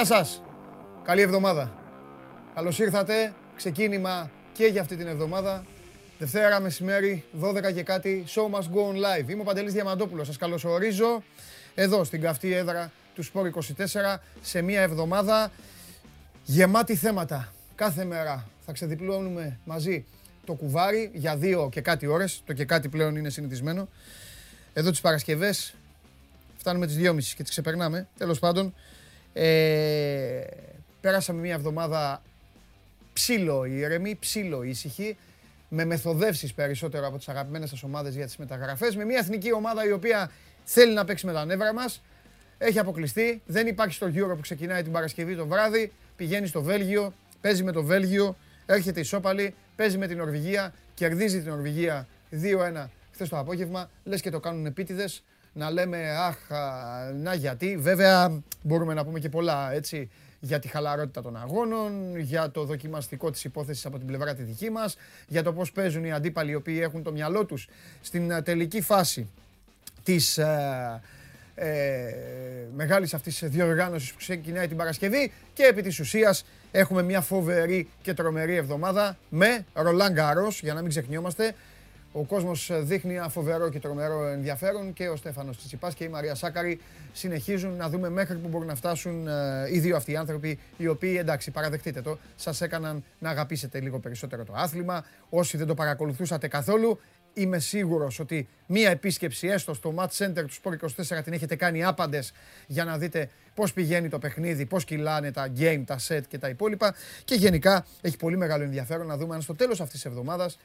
Γεια σας. Καλή εβδομάδα. Καλώς ήρθατε. Ξεκίνημα και για αυτή την εβδομάδα. Δευτέρα μεσημέρι, 12 και κάτι, Show Must Go On Live. Είμαι ο Παντελής Διαμαντόπουλος. Σας καλωσορίζω εδώ στην καυτή έδρα του Σπόρ 24 σε μια εβδομάδα γεμάτη θέματα. Κάθε μέρα θα ξεδιπλώνουμε μαζί το κουβάρι για δύο και κάτι ώρες. Το και κάτι πλέον είναι συνηθισμένο. Εδώ τις Παρασκευές φτάνουμε τις 2.30 και τις ξεπερνάμε. Τέλος πάντων, ε, πέρασαμε μια εβδομάδα ψήλο ήρεμη, ψήλο ήσυχη, με μεθοδεύσεις περισσότερο από τις αγαπημένες σας ομάδες για τις μεταγραφές, με μια εθνική ομάδα η οποία θέλει να παίξει με τα νεύρα μας, έχει αποκλειστεί, δεν υπάρχει στο Euro που ξεκινάει την Παρασκευή το βράδυ, πηγαίνει στο Βέλγιο, παίζει με το Βέλγιο, έρχεται η Σόπαλη, παίζει με την Νορβηγία, κερδίζει την Νορβηγία 2-1 χθες το απόγευμα, λες και το κάνουν επίτηδες, να λέμε αχ, να γιατί. Βέβαια μπορούμε να πούμε και πολλά έτσι για τη χαλαρότητα των αγώνων, για το δοκιμαστικό της υπόθεσης από την πλευρά τη δική μας, για το πώς παίζουν οι αντίπαλοι οι οποίοι έχουν το μυαλό τους στην ε, τελική φάση της ε, ε, μεγάλης αυτής διοργάνωσης που ξεκινάει την Παρασκευή και επί της ουσίας έχουμε μια φοβερή και τρομερή εβδομάδα με Ρολάν Γκάρος, για να μην ξεχνιόμαστε, ο κόσμος δείχνει ένα φοβερό και τρομερό ενδιαφέρον και ο Στέφανος Τσιτσιπάς και η Μαρία Σάκαρη συνεχίζουν να δούμε μέχρι που μπορούν να φτάσουν ε, οι δύο αυτοί οι άνθρωποι, οι οποίοι εντάξει, παραδεχτείτε το, σας έκαναν να αγαπήσετε λίγο περισσότερο το άθλημα. Όσοι δεν το παρακολουθούσατε καθόλου, είμαι σίγουρος ότι μία επίσκεψη έστω στο Match Center του Sport 24 την έχετε κάνει άπαντες για να δείτε πώς πηγαίνει το παιχνίδι, πώς κυλάνε τα game, τα set και τα υπόλοιπα. Και γενικά έχει πολύ μεγάλο ενδιαφέρον να δούμε αν στο τέλος αυτής της εβδομάδας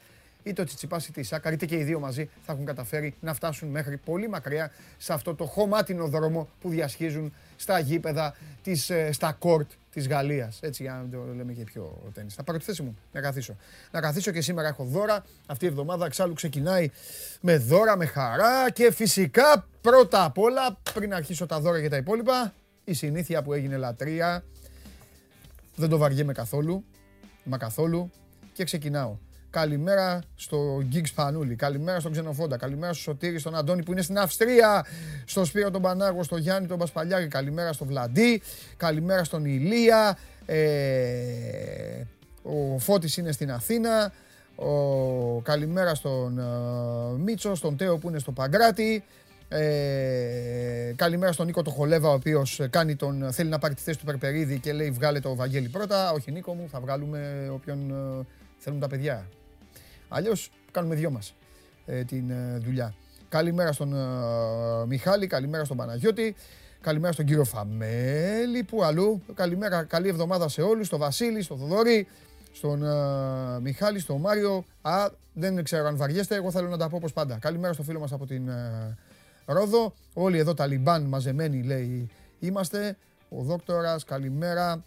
είτε ο Τσιτσιπάς είτε η Σάκα, είτε και οι δύο μαζί θα έχουν καταφέρει να φτάσουν μέχρι πολύ μακριά σε αυτό το χωμάτινο δρόμο που διασχίζουν στα γήπεδα, της, ε, στα κόρτ της Γαλλίας. Έτσι, για να το λέμε και πιο τέννη. Θα πάρω τη θέση μου να καθίσω. Να καθίσω και σήμερα έχω δώρα. Αυτή η εβδομάδα εξάλλου ξεκινάει με δώρα, με χαρά και φυσικά πρώτα απ' όλα, πριν αρχίσω τα δώρα και τα υπόλοιπα, η συνήθεια που έγινε λατρεία. Δεν το βαριέμαι καθόλου, μα καθόλου και ξεκινάω. Καλημέρα στο Γκίγκς Πανούλη. Καλημέρα στον Ξενοφόντα. Καλημέρα στο Σωτήρη, στον Αντώνη που είναι στην Αυστρία. Στο Σπύρο τον Πανάγο, στο Γιάννη τον Πασπαλιάκη. Καλημέρα στο Βλαντί. Καλημέρα στον Ηλία. Ε, ο Φώτης είναι στην Αθήνα. Ο, καλημέρα στον uh, Μίτσο, στον Τέο που είναι στο Παγκράτη. Ε, καλημέρα στον Νίκο το Χολέβα, ο οποίος θέλει να πάρει τη θέση του Περπερίδη και λέει: Βγάλε το Βαγγέλη πρώτα. Όχι, Νίκο μου, θα βγάλουμε όποιον ε, θέλουν τα παιδιά. Αλλιώς κάνουμε δυο μας ε, την ε, δουλειά. Καλημέρα στον ε, Μιχάλη, καλημέρα στον Παναγιώτη, καλημέρα στον κύριο Φαμέλη, που αλλού. Καλημέρα, καλή εβδομάδα σε όλους, στον Βασίλη, στον Θοδωρή, στον Μιχάλη, στον Μάριο. Α, δεν ξέρω αν βαριέστε, εγώ θέλω να τα πω όπως πάντα. Καλημέρα στο φίλο μας από την Ρόδο. Όλοι εδώ τα λιμπάν μαζεμένοι λέει είμαστε. Ο Δόκτορας, καλημέρα.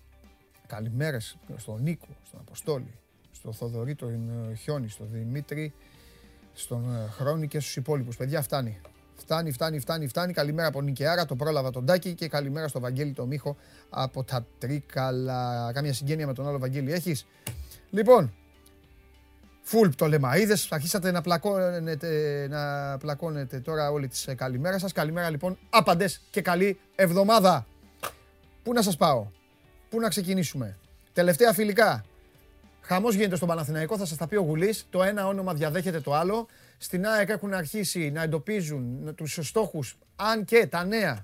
Καλημέρες στον Νίκο, στον Αποστόλη, στο Θοδωρή, τον ε, Χιόνι, στον Δημήτρη, στον ε, Χρόνη και στους υπόλοιπους. Παιδιά, φτάνει. Φτάνει, φτάνει, φτάνει, φτάνει. Καλημέρα από Νικαιάρα, το πρόλαβα τον Τάκη και καλημέρα στο Βαγγέλη το Μίχο από τα Τρίκαλα. Κάμια συγγένεια με τον άλλο Βαγγέλη έχεις; Λοιπόν, φουλ το Λεμαΐδες, αρχίσατε να πλακώνετε, να πλακώνετε τώρα όλη τις ε, καλημέρα σας. Καλημέρα λοιπόν, άπαντες και καλή εβδομάδα. Πού να σας πάω, πού να ξεκινήσουμε; Τελευταία φιλικά, Χαμός γίνεται στον Παναθηναϊκό, θα σας τα πει ο Γουλής. Το ένα όνομα διαδέχεται το άλλο. Στην ΑΕΚ έχουν αρχίσει να εντοπίζουν τους στόχους, αν και τα νέα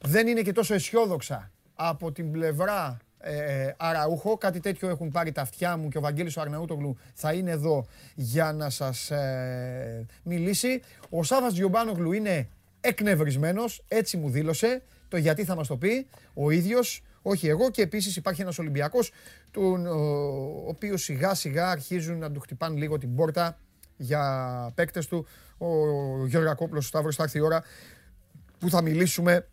δεν είναι και τόσο αισιόδοξα από την πλευρά ε, Αραούχο. Κάτι τέτοιο έχουν πάρει τα αυτιά μου και ο Βαγγέλης ο Αρναούτογλου θα είναι εδώ για να σας ε, μιλήσει. Ο Σάβας Γιουμπάνογλου είναι εκνευρισμένος, έτσι μου δήλωσε. Το γιατί θα μας το πει ο ίδιος όχι εγώ και επίσης υπάρχει ένας Ολυμπιακός τον ο οποίος σιγά σιγά αρχίζουν να του χτυπάνε λίγο την πόρτα για παίκτες του. Ο Γιώργακόπλος, ο Σταύρος θα έρθει η ώρα που θα μιλήσουμε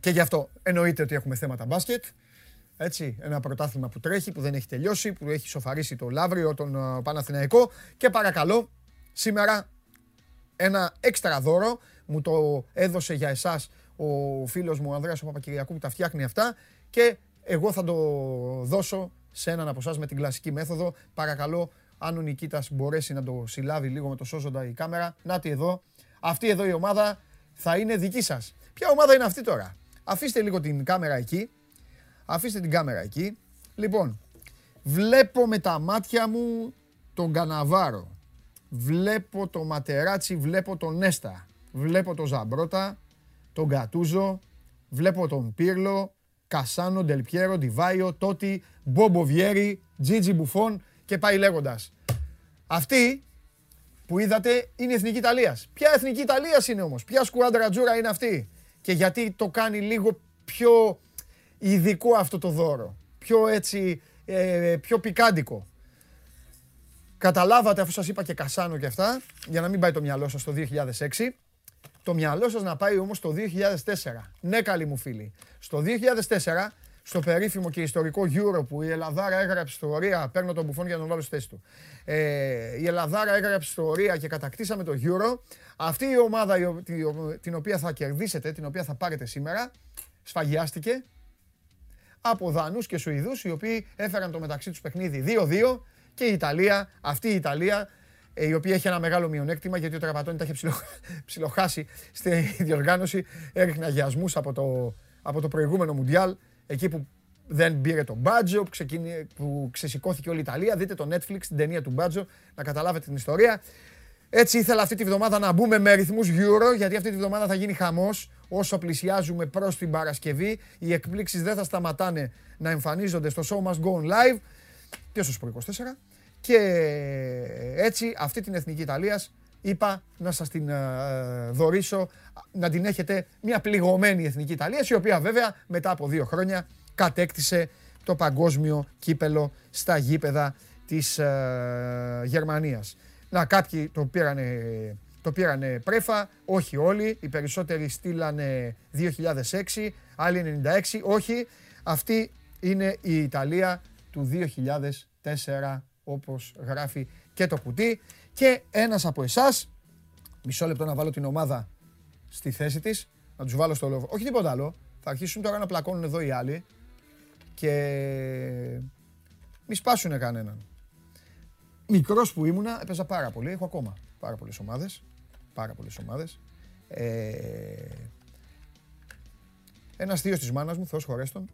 και γι' αυτό. Εννοείται ότι έχουμε θέματα μπάσκετ. Έτσι, ένα πρωτάθλημα που τρέχει, που δεν έχει τελειώσει, που έχει σοφαρίσει το Λαύριο, τον Παναθηναϊκό. Και παρακαλώ, σήμερα ένα έξτρα δώρο. Μου το έδωσε για εσάς ο φίλος μου ο Ανδρέας ο Παπακυριακού που τα φτιάχνει αυτά και εγώ θα το δώσω σε έναν από εσάς με την κλασική μέθοδο. Παρακαλώ, αν ο Νικήτας μπορέσει να το συλλάβει λίγο με το σώζοντα η κάμερα. Νάτι εδώ. Αυτή εδώ η ομάδα θα είναι δική σας. Ποια ομάδα είναι αυτή τώρα; Αφήστε λίγο την κάμερα εκεί. Αφήστε την κάμερα εκεί. Λοιπόν, βλέπω με τα μάτια μου τον Καναβάρο. Βλέπω το Ματεράτσι, βλέπω τον Νέστα. Βλέπω τον Ζαμπρότα, τον Γκατούζο, βλέπω τον Πύρλο, Κασάνο, Ντελπιέρο, Ντιβάιο, Τότι, Μπόμπο Βιέρι, Τζίτζι Μπουφόν και πάει λέγοντας. Αυτή που είδατε είναι η Εθνική Ιταλίας. Ποια Εθνική Ιταλίας είναι όμως, ποια σκουάντρα τζούρα είναι αυτή; Και γιατί το κάνει λίγο πιο ειδικό αυτό το δώρο; Πιο έτσι, ε, πιο πικάντικο; Καταλάβατε αφού σας είπα και Κασάνο και αυτά, για να μην πάει το μυαλό σας το 2006. Το μυαλό σας να πάει όμως το 2004. Ναι καλοί μου φίλοι. Στο 2004, στο περίφημο και ιστορικό Euro που η Ελλαδάρα έγραψε ιστορία, παίρνω τον μπουφόν για να τον βάλω στη θέση του. Ε, η Ελλαδάρα έγραψε ιστορία και κατακτήσαμε το Euro. Αυτή η ομάδα την οποία θα κερδίσετε, την οποία θα πάρετε σήμερα, σφαγιάστηκε από Δανούς και Σουηδούς οι οποίοι έφεραν το μεταξύ τους παιχνίδι 2-2 και η Ιταλία, αυτή η Ιταλία ε, η οποία έχει ένα μεγάλο μειονέκτημα γιατί ο Τραπατώνη τα είχε ψιλο, ψιλοχάσει στη διοργάνωση, έριχνε αγιασμούς από το, από το προηγούμενο Μουντιάλ, εκεί που δεν πήρε τον Μπάτζο, που, ξεκίνη, που ξεσηκώθηκε όλη η Ιταλία. Δείτε το Netflix, την ταινία του Μπάτζο, να καταλάβετε την ιστορία. Έτσι ήθελα αυτή τη βδομάδα να μπούμε με ρυθμούς Euro, γιατί αυτή τη βδομάδα θα γίνει χαμός. Όσο πλησιάζουμε προς την Παρασκευή, οι εκπλήξεις δεν θα σταματάνε να εμφανίζονται στο Show Must Go On Live και στο Sport 24. Και έτσι αυτή την Εθνική Ιταλίας είπα να σας την uh, δωρήσω, να την έχετε μια πληγωμένη Εθνική Ιταλίας, η οποία βέβαια μετά από δύο χρόνια κατέκτησε το παγκόσμιο κύπελο στα γήπεδα της uh, Γερμανίας. Να, κάποιοι το πήρανε, το πήρανε πρέφα, όχι όλοι. Οι περισσότεροι στείλανε 2006, άλλοι 96. Όχι, αυτή είναι η Ιταλία του 2004, όπως γράφει και το κουτί. Και ένας από εσάς, μισό λεπτό να βάλω την ομάδα στη θέση της, να τους βάλω στο λόγο. Όχι τίποτα άλλο. Θα αρχίσουν τώρα να πλακώνουν εδώ οι άλλοι και μη σπάσουνε κανέναν μικρός που ήμουνα έπαιζα πάρα πολύ. Έχω ακόμα πάρα πολλές ομάδες. Πάρα πολλές ομάδες. Ε, ένας θείος της μάνας μου, Θεός χωρέστον,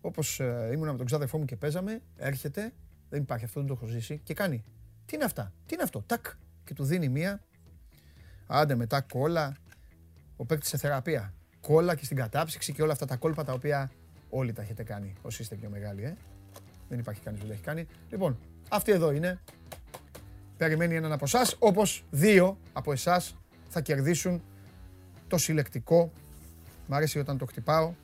όπως ε, ήμουνα με τον ξάδερφό μου και παίζαμε, έρχεται, δεν υπάρχει αυτό, δεν το έχω ζήσει, και κάνει. Τι είναι αυτά, τι είναι αυτό, τάκ, και του δίνει μία. Άντε μετά κόλλα, ο παίκτης σε θεραπεία. Κόλλα και στην κατάψυξη και όλα αυτά τα κόλπα τα οποία όλοι τα έχετε κάνει όσοι είστε πιο μεγάλοι, ε. Δεν υπάρχει κανείς που δεν έχει κάνει. Λοιπόν, αυτή εδώ είναι. Περιμένει έναν από εσάς, όπως δύο από εσάς θα κερδίσουν το συλλεκτικό. Μ' αρέσει όταν το χτυπάω.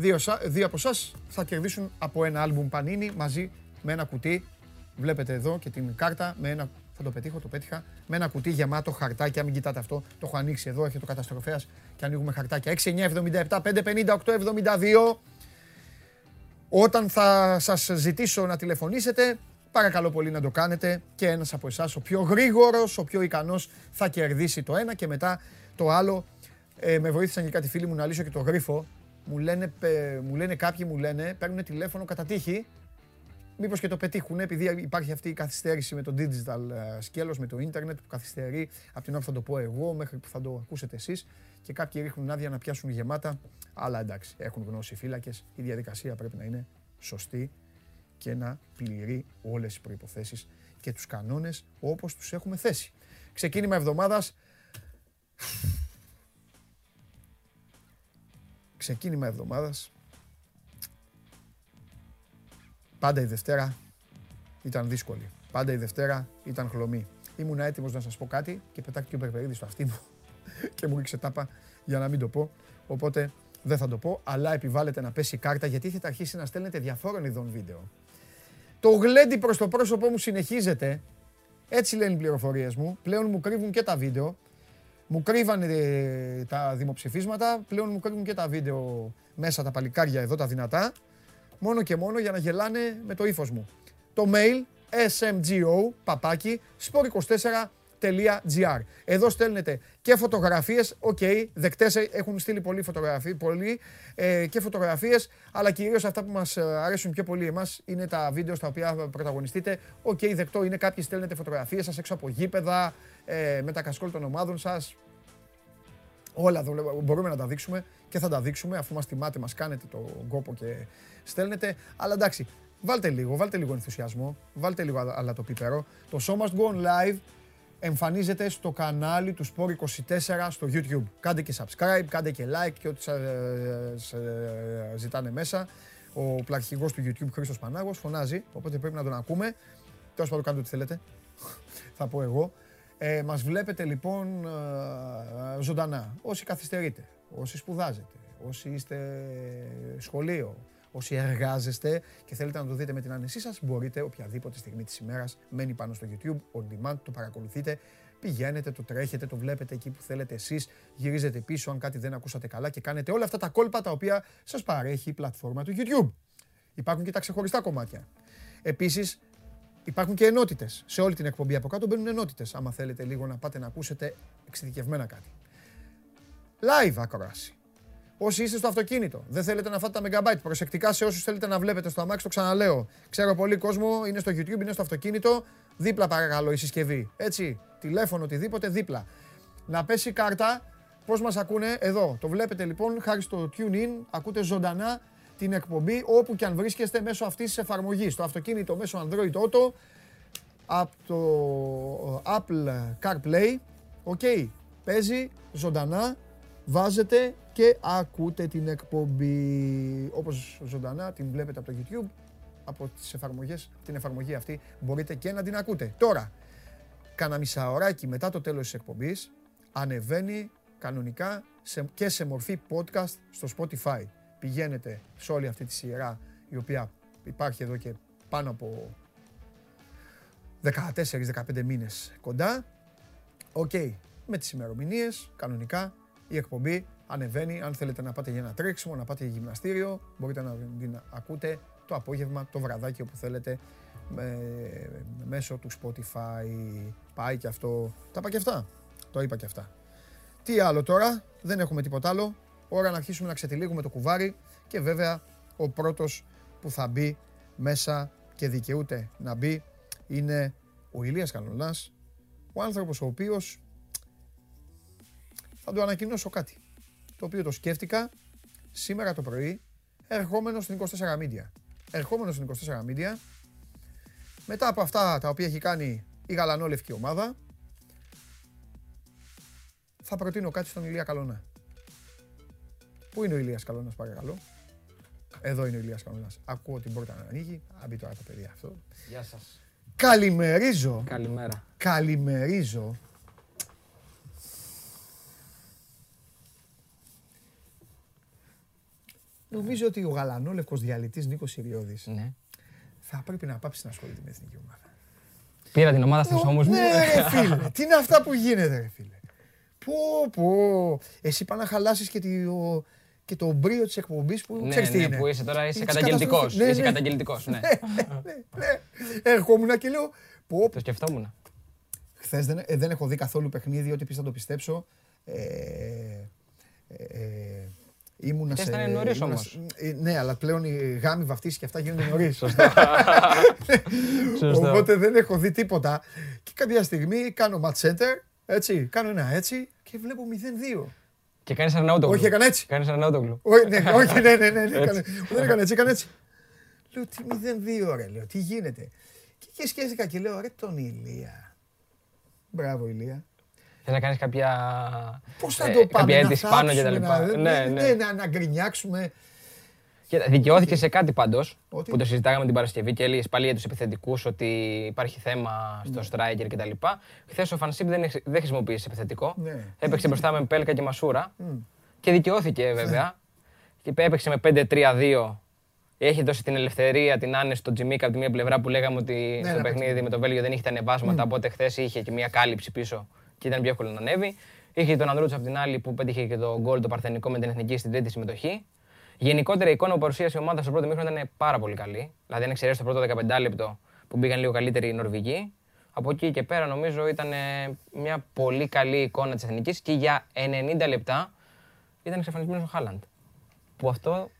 Δύο, δύο από εσάς θα κερδίσουν από ένα άλμπουμ πανίνι μαζί με ένα κουτί. Βλέπετε εδώ και την κάρτα με ένα θα το πετύχω, το πέτυχα. Με ένα κουτί γεμάτο χαρτάκια. Μην κοιτάτε αυτό. Το έχω ανοίξει εδώ. Έχει το καταστροφέας και ανοίγουμε χαρτάκια. 6, 9, 77, 5, 50, 8, 72. Όταν θα σας ζητήσω να τηλεφωνήσετε, παρακαλώ πολύ να το κάνετε και ένας από εσάς, ο πιο γρήγορος, ο πιο ικανός, θα κερδίσει το ένα και μετά το άλλο. Ε, με βοήθησαν και κάτι φίλοι μου να λύσω και το γρίφο. Μου λένε, μου λένε κάποιοι, μου λένε, παίρνουν τηλέφωνο κατά τύχη Μήπως και το πετύχουν, επειδή υπάρχει αυτή η καθυστέρηση με το digital ε, σκέλος, με το ίντερνετ που καθυστερεί από την ώρα που θα το πω εγώ μέχρι που θα το ακούσετε εσείς. Και κάποιοι ρίχνουν άδεια να πιάσουν γεμάτα. Αλλά εντάξει, έχουν γνώση οι φύλακες. Η διαδικασία πρέπει να είναι σωστή και να πληρεί όλες τι προποθέσει και τους κανόνες όπως τους έχουμε θέσει. Ξεκίνημα εβδομάδας. Ξεκίνημα εβδομάδας Πάντα η Δευτέρα ήταν δύσκολη. Πάντα η Δευτέρα ήταν χλωμή. Ήμουν έτοιμος να σας πω κάτι και πετάχτηκε ο Περπερίδης στο αυτί μου και μου ρίξε τάπα για να μην το πω. Οπότε δεν θα το πω, αλλά επιβάλλεται να πέσει η κάρτα γιατί έχετε αρχίσει να στέλνετε διαφόρων ειδών βίντεο. Το γλέντι προς το πρόσωπό μου συνεχίζεται. Έτσι λένε οι πληροφορίες μου. Πλέον μου κρύβουν και τα βίντεο. Μου κρύβανε ε, τα δημοψηφίσματα. Πλέον μου κρύβουν και τα βίντεο μέσα τα παλικάρια εδώ, τα δυνατά μόνο και μόνο για να γελάνε με το ύφος μου. Το mail SMGO παπάκι sport24.gr. Εδώ στέλνετε και φωτογραφίες, OK, okay, δεκτές έχουν στείλει πολλοί φωτογραφίες, πολλοί, ε, και φωτογραφίες, αλλά κυρίως αυτά που μας ε, αρέσουν πιο πολύ εμάς είναι τα βίντεο στα οποία πρωταγωνιστείτε. OK, okay, δεκτό είναι κάποιοι στέλνετε φωτογραφίες σας έξω από γήπεδα, ε, με τα κασκόλ των ομάδων σας. Όλα μπορούμε να τα δείξουμε και θα τα δείξουμε αφού μας τιμάτε, μας κάνετε το κόπο και στέλνετε. Αλλά εντάξει, βάλτε λίγο, βάλτε λίγο ενθουσιασμό, βάλτε λίγο αλλά το πίπερο. Το Show Must Go On Live εμφανίζεται στο κανάλι του Sport24 στο YouTube. Κάντε και subscribe, κάντε και like και ό,τι σας ζητάνε μέσα. Ο πλαρχηγός του YouTube Χρήστος Πανάγος φωνάζει, οπότε πρέπει να τον ακούμε. Τέλος πάντων κάντε ό,τι θέλετε, θα πω εγώ. Ε, μας βλέπετε λοιπόν ε, ζωντανά, όσοι καθυστερείτε, όσοι σπουδάζετε, όσοι είστε σχολείο, όσοι εργάζεστε και θέλετε να το δείτε με την άνεσή σας, μπορείτε οποιαδήποτε στιγμή της ημέρας, μένει πάνω στο YouTube, on demand, το παρακολουθείτε, πηγαίνετε, το τρέχετε, το βλέπετε εκεί που θέλετε εσείς, γυρίζετε πίσω αν κάτι δεν ακούσατε καλά και κάνετε όλα αυτά τα κόλπα τα οποία σας παρέχει η πλατφόρμα του YouTube. Υπάρχουν και τα ξεχωριστά κομμάτια. Επίσης, υπάρχουν και ενότητες. Σε όλη την εκπομπή από κάτω μπαίνουν ενότητες, άμα θέλετε λίγο να πάτε να ακούσετε εξειδικευμένα κάτι. Live ακρόαση. Όσοι είστε στο αυτοκίνητο, δεν θέλετε να φάτε τα megabyte. Προσεκτικά σε όσους θέλετε να βλέπετε στο αμάξι, το ξαναλέω. Ξέρω πολύ κόσμο, είναι στο YouTube, είναι στο αυτοκίνητο. Δίπλα παρακαλώ η συσκευή. Έτσι, τηλέφωνο, οτιδήποτε, δίπλα. Να πέσει κάρτα, πώς μας ακούνε; Εδώ. Το βλέπετε λοιπόν, χάρη στο TuneIn, ακούτε ζωντανά την εκπομπή όπου και αν βρίσκεστε μέσω αυτής της εφαρμογής. Στο αυτοκίνητο μέσω Android Auto, από το Apple CarPlay. OK, παίζει ζωντανά, βάζετε και ακούτε την εκπομπή. Όπως ζωντανά την βλέπετε από το YouTube, από τις εφαρμογές, την εφαρμογή αυτή μπορείτε και να την ακούτε. Τώρα, κάνα μισαωράκι μετά το τέλος της εκπομπής, ανεβαίνει κανονικά σε, και σε μορφή podcast στο Spotify. Πηγαίνετε σε όλη αυτή τη σειρά η οποία υπάρχει εδώ και πάνω από 14-15 μήνες κοντά. Οκ, με τις ημερομηνίες, κανονικά, η εκπομπή ανεβαίνει. Αν θέλετε να πάτε για ένα τρέξιμο, να πάτε για γυμναστήριο, μπορείτε να την ακούτε το απόγευμα, το βραδάκι όπου θέλετε με, μέσω του Spotify. Πάει και αυτό. Τα είπα και αυτά. Το είπα και αυτά. Τι άλλο τώρα, δεν έχουμε τίποτα άλλο. Ώρα να αρχίσουμε να ξετυλίγουμε το κουβάρι και βέβαια ο πρώτος που θα μπει μέσα και δικαιούται να μπει είναι ο Ηλίας Καλονάς, ο άνθρωπος ο οποίος θα του ανακοινώσω κάτι το οποίο το σκέφτηκα σήμερα το πρωί, ερχόμενος στην 24 Media. Ερχόμενος στην 24 Media, μετά από αυτά τα οποία έχει κάνει η γαλανόλευκη ομάδα, θα προτείνω κάτι στον Ηλία Καλώνα. Πού είναι ο Ηλίας Καλώνας παρακαλώ; Εδώ είναι ο Ηλίας Καλώνας. Ακούω την πόρτα να ανοίγει. Αν μπει τώρα το παιδί αυτό. Γεια σας. Καλημερίζω. Καλημέρα. Καλημερίζω Νομίζω ότι ο γαλανόλευκος διαλυτής Νίκος Ιριώδη ναι. θα πρέπει να πάψει να ασχολείται με την εθνική ομάδα. Πήρα την ομάδα στους ώμους μου. Ναι, ρε φίλε. Τι είναι αυτά που γίνεται, ρε φίλε. Πω, πω. Εσύ πάει να χαλάσεις και, το, και το μπρίο της εκπομπής που ναι, ξέρεις ναι, τι είναι. που είσαι τώρα, είσαι καταγγελτικός. Ναι, είσαι ναι. καταγγελτικός. Ναι. ναι, ναι, ναι. Ερχόμουν και λέω. Πω, το σκεφτόμουν. Χθες δεν, ε, δεν έχω δει καθόλου παιχνίδι, ό,τι πεις θα το πιστέψω. Ε, ε, ε Ήμουνα σε. Ήταν νωρίς όμως. Ε, ναι, αλλά πλέον οι γάμοι βαφτίσει και αυτά γίνονται νωρίς. Σωστά. Οπότε δεν έχω δει τίποτα. Και κάποια στιγμή κάνω match center, έτσι, κάνω ένα έτσι και βλέπω 0-2. Και κάνεις ένα autoglu. Όχι, έκανε έτσι. Κάνεις ένα autoglu. Όχι, ναι, όχι, ναι, ναι, ναι, ναι δεν έκανε έτσι, έκανε έτσι. Λέω τι 0-2, ρε, λέω, τι γίνεται. Και σκέφτηκα και λέω, ρε τον Ηλία. Μπράβο, Ηλία. Θες να κάνεις κάποια. Πώς θα ε, το πάμε, αίτηση πάνω και τα λοιπά. Ναι, ναι, ναι. Να, να γκρινιάξουμε. Δικαιώθηκε σε κάτι πάντως που το συζητάγαμε την Παρασκευή και έλεγε πάλι για τους επιθετικούς ότι υπάρχει θέμα στο striker κτλ. Χθες ο Φανσίπ δεν, δεν χρησιμοποίησε επιθετικό. Ναι. Έπαιξε μπροστά με Πέλκα και Μασούρα και δικαιώθηκε βέβαια. Και έπαιξε με 5-3-2 έχει δώσει την ελευθερία, την άνεση στον Τζιμίκα από τη μία πλευρά που λέγαμε ότι στο παιχνίδι με το Βέλγιο δεν είχε τα ανεβάσματα. Οπότε χθες είχε και μια κάλυψη πίσω και ήταν πιο εύκολο να ανέβει. Είχε τον Ανδρούτσο από την άλλη που πέτυχε και το γκολ το παρθενικό με την εθνική στην τρίτη συμμετοχή. Γενικότερα η εικόνα που παρουσίασε η ομάδα στο πρώτο μήχρονο ήταν πάρα πολύ καλή. Δηλαδή, αν εξαιρέσεις το πρώτο 15 λεπτό που μπήκαν λίγο καλύτεροι οι Νορβηγοί, από εκεί και πέρα νομίζω ήταν μια πολύ καλή εικόνα της εθνικής και για 90 λεπτά ήταν εξαφανισμένος ο Χάλαντ. Που αυτό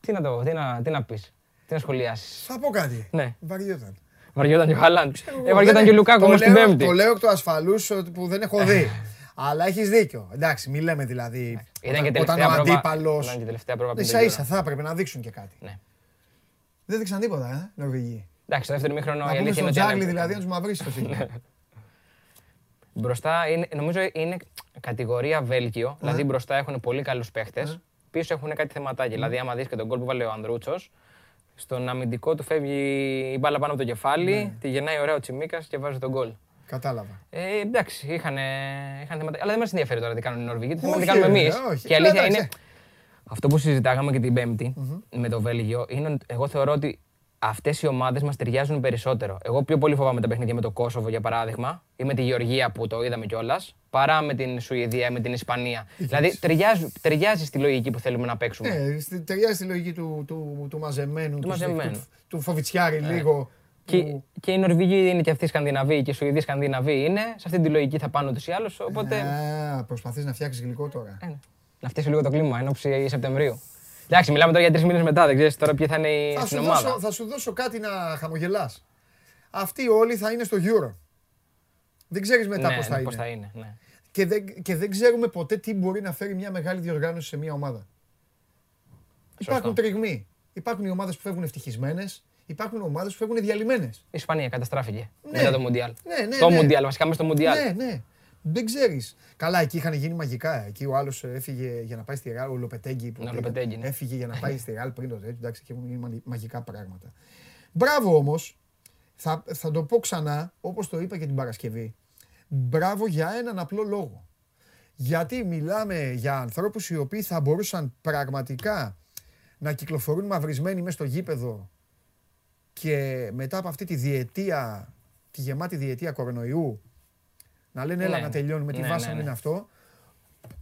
τι να, το, τι να, τι να πεις, τι να σχολιάσεις. Θα πω κάτι. Ναι. Βαριόταν. Βαριόταν και ο Χάλαντ. Ε, βαριόταν και ο Λουκάκου όμως την Πέμπτη. Το λέω εκ του ασφαλούς που δεν έχω δει. Αλλά έχεις δίκιο. Εντάξει, μην λέμε δηλαδή. Ήταν και όταν ο αντίπαλο. Ήταν και τελευταία πρόβα σα ίσα θα έπρεπε να δείξουν και κάτι. Ναι. Δεν δείξαν τίποτα, ε, Νορβηγοί. Εντάξει, το δεύτερο μήχρονο η αλήθεια είναι. Τζάγλι δηλαδή να τους μαυρίσει το σύγχρονο. Μπροστά είναι, νομίζω είναι κατηγορία Βέλγιο. Δηλαδή μπροστά έχουν πολύ καλούς παίχτες. Πίσω έχουν κάτι θεματάκι. Δηλαδή, άμα δεις και τον κόλ που βάλε ο Ανδρούτσος, στον αμυντικό του φεύγει η μπάλα πάνω από το κεφάλι, ναι. τη γεννάει ωραίο Τσιμίκας και βάζει τον γκολ. Κατάλαβα. Ε, εντάξει, είχαν, είχαν θέματα. Αλλά δεν μας ενδιαφέρει τώρα τι κάνουν οι Νορβηγοί. Τι θέλουμε να κάνουμε εμείς. Και η αλήθεια είναι. Αυτό που συζητάγαμε και την Πέμπτη με το Βέλγιο είναι ότι εγώ θεωρώ ότι αυτές οι ομάδες μας ταιριάζουν περισσότερο. Εγώ πιο πολύ φοβάμαι τα παιχνίδια με το Κόσοβο για παράδειγμα ή με τη Γεωργία που το είδαμε κιόλας παρά με την Σουηδία ή με την Ισπανία. Δηλαδή ταιριάζει, ταιριάζει στη λογική που θέλουμε να παίξουμε. Ναι, ταιριάζει στη λογική του, του, του μαζεμένου, του, του, του, Φοβιτσιάρη ναι. λίγο. Και, και οι Νορβηγοί είναι και αυτοί οι Σκανδιναβοί και οι Σουηδοί Σκανδιναβοί είναι. Σε αυτή τη λογική θα πάνε ούτως ή άλλως. Οπότε. Ε, Προσπαθείς να φτιάξεις γλυκό τώρα. Ε, ναι. Να φτιάξεις λίγο το κλίμα εν ώψη Σεπτεμβρίου. Εντάξει, μιλάμε τώρα για τρεις μήνες μετά. Δεν ξέρεις τώρα ποια θα είναι η θα στην ομάδα. Δώσω, θα σου δώσω κάτι να χαμογελάς. Αυτοί όλοι θα είναι στο Euro. Δεν ξέρεις μετά ναι, πώς θα, ναι, είναι. θα είναι. Ναι. Και, δεν, και δεν ξέρουμε ποτέ τι μπορεί να φέρει μια μεγάλη διοργάνωση σε μια ομάδα. Σωστό. Υπάρχουν τριγμοί. Υπάρχουν οι ομάδες που φεύγουν ευτυχισμένες. Υπάρχουν ομάδες που φεύγουν διαλυμένες. Η Ισπανία καταστράφηκε ναι. μετά το Μουντιάλ. Ναι, ναι, το ναι. Μουντιάλ, βασικά μέσα στο Μουντιάλ. Ναι, ναι. Δεν ξέρεις. Καλά, εκεί είχαν γίνει μαγικά. Εκεί ο άλλος έφυγε για να πάει στη Ρεάλ, ο Λοπετέγκη που ναι, έφυγε για να πάει στη Ρεάλ πριν το τέτοιο. Εντάξει, και έχουν γίνει μαγικά πράγματα. Μπράβο όμως, θα, θα το πω ξανά, όπως το είπα και την Παρασκευή. Μπράβο για έναν απλό λόγο. Γιατί μιλάμε για ανθρώπους οι οποίοι θα μπορούσαν πραγματικά να κυκλοφορούν μαυρισμένοι μέσα στο γήπεδο και μετά από αυτή τη διετία, τη γεμάτη διετία κορονοϊού, να λένε έλα ναι. να τελειώνουμε, τι ναι, βάση ναι, είναι αυτό.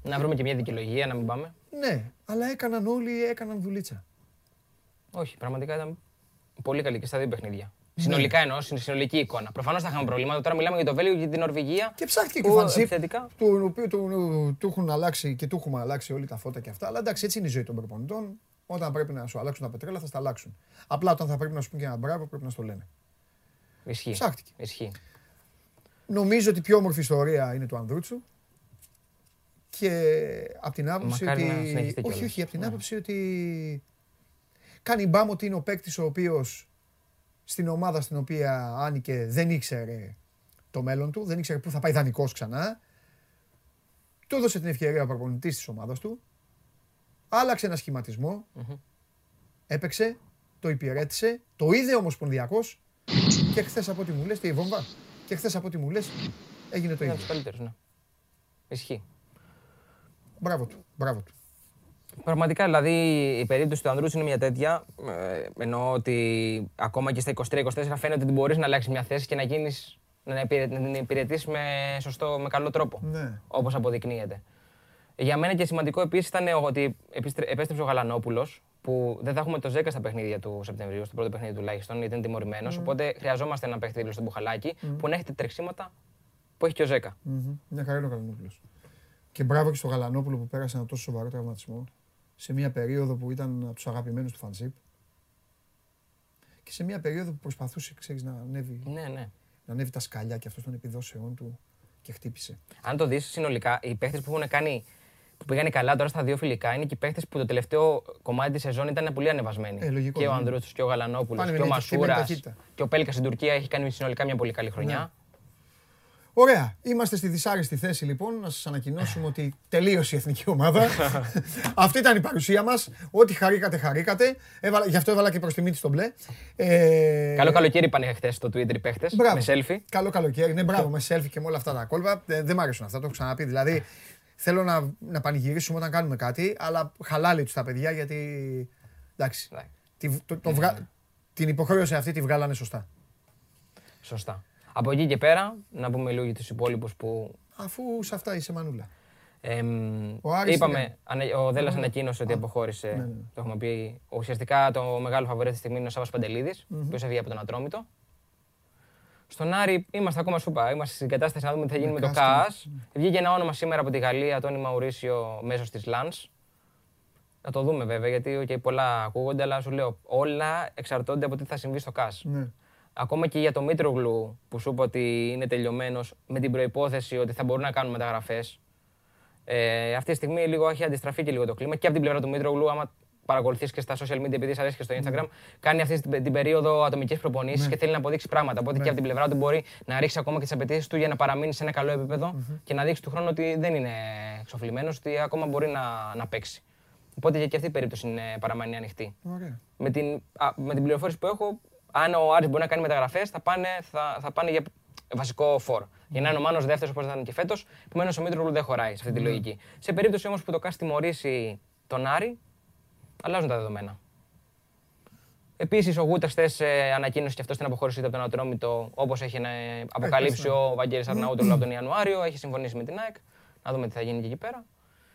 Να βρούμε και μια δικαιολογία, να μην πάμε. Ναι, αλλά έκαναν όλοι, έκαναν δουλίτσα. Όχι, πραγματικά ήταν πολύ καλή και στα δύο παιχνίδια. Συνολικά εννοώ, στην συνολική εικόνα. Προφανώς θα είχαμε προβλήματα. Τώρα μιλάμε για το Βέλγιο και την Νορβηγία. Και ψάχτηκε και ο Φανσίπ, του οποίου του, του, έχουν αλλάξει και του έχουμε αλλάξει όλοι τα φώτα και αυτά. Αλλά εντάξει, έτσι είναι η ζωή των προπονητών. Όταν πρέπει να σου αλλάξουν τα πετρέλα, θα στα αλλάξουν. Απλά όταν θα πρέπει να σου πούν και ένα μπράβο, πρέπει να στο λένε. Ισχύει. Ψάχτηκε. Ισχύει. Νομίζω ότι η πιο όμορφη ιστορία είναι του Ανδρούτσου. Και από την άποψη ότι. Όχι, όχι, από την ναι. άποψη ότι. Κάνει μπάμ ότι είναι ο παίκτης ο οποίος στην ομάδα στην οποία άνοικε δεν ήξερε το μέλλον του, δεν ήξερε πού θα πάει δανεικός ξανά. Του έδωσε την ευκαιρία ο προπονητής της ομάδας του. Άλλαξε ένα Έπαιξε, το υπηρέτησε, το είδε ο Ομοσπονδιακός και χθες από ό,τι μου λες, τη βόμβα. Και χθες από ό,τι μου λες, έγινε το ίδιο. Είναι ναι. Ισχύει. Μπράβο του. Μπράβο του. Πραγματικά, δηλαδή η περίπτωση του Ανδρούς είναι μια τέτοια. Ε, εννοώ ότι ακόμα και στα 23-24 φαίνεται ότι μπορείς να αλλάξεις μια θέση και να γίνεις να την υπηρετήσεις με, σωστό, με καλό τρόπο. Ναι. Όπως αποδεικνύεται. Για μένα και σημαντικό επίσης ήταν ότι επέστρεψε ο Γαλανόπουλος, που δεν θα έχουμε το 10 στα παιχνίδια του Σεπτεμβρίου, στο πρώτο παιχνίδι τουλάχιστον, γιατί είναι τιμωρημένος. Mm. Οπότε χρειαζόμαστε ένα παιχνίδι στο μπουχαλάκι mm. που να έχει τρεξίματα που έχει και ο 10. Mm-hmm. Μια χαρά είναι ο Γαλανόπουλος. Και μπράβο και στο Γαλανόπουλο που πέρασε ένα τόσο σοβαρό τραυματισμό σε μια περίοδο που ήταν από τους αγαπημένους του Φανσίπ. Και σε μια περίοδο που προσπαθούσε, ξέρεις, να ανέβει, ναι, ναι. να ανέβει τα σκαλιά και αυτός των επιδόσεών του και χτύπησε. Αν το δεις συνολικά, οι παίχτε που έχουν κάνει που πήγανε καλά τώρα στα δύο φιλικά είναι και οι παίχτε που το τελευταίο κομμάτι της σεζόν ήταν πολύ ανεβασμένοι. Ε, λογικό, και ο ναι. Ανδρούτσο και ο Γαλανόπουλος και ο Μασούρα και ο Πέλκας στην Τουρκία έχει κάνει συνολικά μια πολύ καλή χρονιά. Ναι. Ωραία. Είμαστε στη δυσάρεστη θέση λοιπόν να σας ανακοινώσουμε ότι τελείωσε η εθνική ομάδα. Αυτή ήταν η παρουσία μας. Ό,τι χαρήκατε, χαρήκατε. Έβαλα, γι' αυτό έβαλα και προς της μύτη στο μπλε. Ε... Καλό καλοκαίρι είπαν χθες στο Twitter οι παίχτε. Με selfie. Καλό καλοκαίρι. Ναι, μπράβο, με selfie και με όλα αυτά τα κόλπα. Ε, δεν μ' αρέσουν αυτά, το έχω ξαναπεί. Δηλαδή θέλω να, να πανηγυρίσουμε όταν κάνουμε κάτι, αλλά χαλάλη τους τα παιδιά γιατί. Εντάξει. Τη, το, το, ναι, ναι. Την υποχρέωση αυτή τη βγάλανε σωστά. Σωστά. Από εκεί και πέρα, να πούμε λίγο για τους υπόλοιπους που. Αφού σε αυτά είσαι μανούλα. Ε, ο Άρης είπαμε, ο Δέλλα ανακοίνωσε ότι αποχώρησε. Ναι, ναι. Το έχουμε πει. Ουσιαστικά το μεγάλο φαβορέ τη στιγμή είναι ο Σάβα Παντελίδης, ο οποίο έβγαινε από τον Ατρόμητο. Στον Άρη είμαστε ακόμα σούπα. Είμαστε στην κατάσταση να δούμε τι θα γίνει με, το ΚΑΣ. Βγήκε ένα όνομα σήμερα από τη Γαλλία, Τόνι Μαουρίσιο, μέσω της Λαντ. Να το δούμε βέβαια, γιατί okay, πολλά ακούγονται, αλλά σου λέω όλα εξαρτώνται από τι θα συμβεί στο ΚΑΣ. Ναι ακόμα και για το Μήτρογλου που σου είπα ότι είναι τελειωμένος με την προπόθεση ότι θα μπορούν να κάνουν μεταγραφές. Ε, αυτή τη στιγμή λίγο έχει αντιστραφεί και λίγο το κλίμα και από την πλευρά του Μήτρογλου, άμα παρακολουθείς και στα social media, επειδή σα αρέσει και στο Instagram, mm. κάνει αυτή την, περίοδο ατομικέ προπονήσεις ναι. και θέλει να αποδείξει πράγματα. Οπότε ναι. και από την πλευρά του μπορεί να ρίξει ακόμα και τις απαιτήσεις του για να παραμείνει σε ένα καλό επίπεδο mm-hmm. και να δείξει του χρόνου ότι δεν είναι εξοφλημένος, ότι ακόμα μπορεί να, να παίξει. Οπότε και αυτή η περίπτωση είναι, παραμένει ανοιχτή. Okay. Με, την, α, με την πληροφόρηση που έχω, αν ο Άρης μπορεί να κάνει μεταγραφές, θα πάνε, θα, θα πάνε για βασικό φόρ. Mm. Για να είναι ο Μάνος δεύτερος όπως ήταν και φέτος, επομένως ο Μήτρογλου δεν χωράει σε αυτή τη mm. λογική. Σε περίπτωση όμως που το Κάστη τιμωρήσει τον Άρη, αλλάζουν τα δεδομένα. Επίσης, ο Γούτερ χθε ε, ανακοίνωσε και αυτός την αποχώρησή του από τον Ατρόμητο, όπως έχει ε, αποκαλύψει ο Βαγγέλης Αρναούτολο από τον Ιανουάριο. Έχει συμφωνήσει με την ΑΕΚ. Να δούμε τι θα γίνει και εκεί πέρα.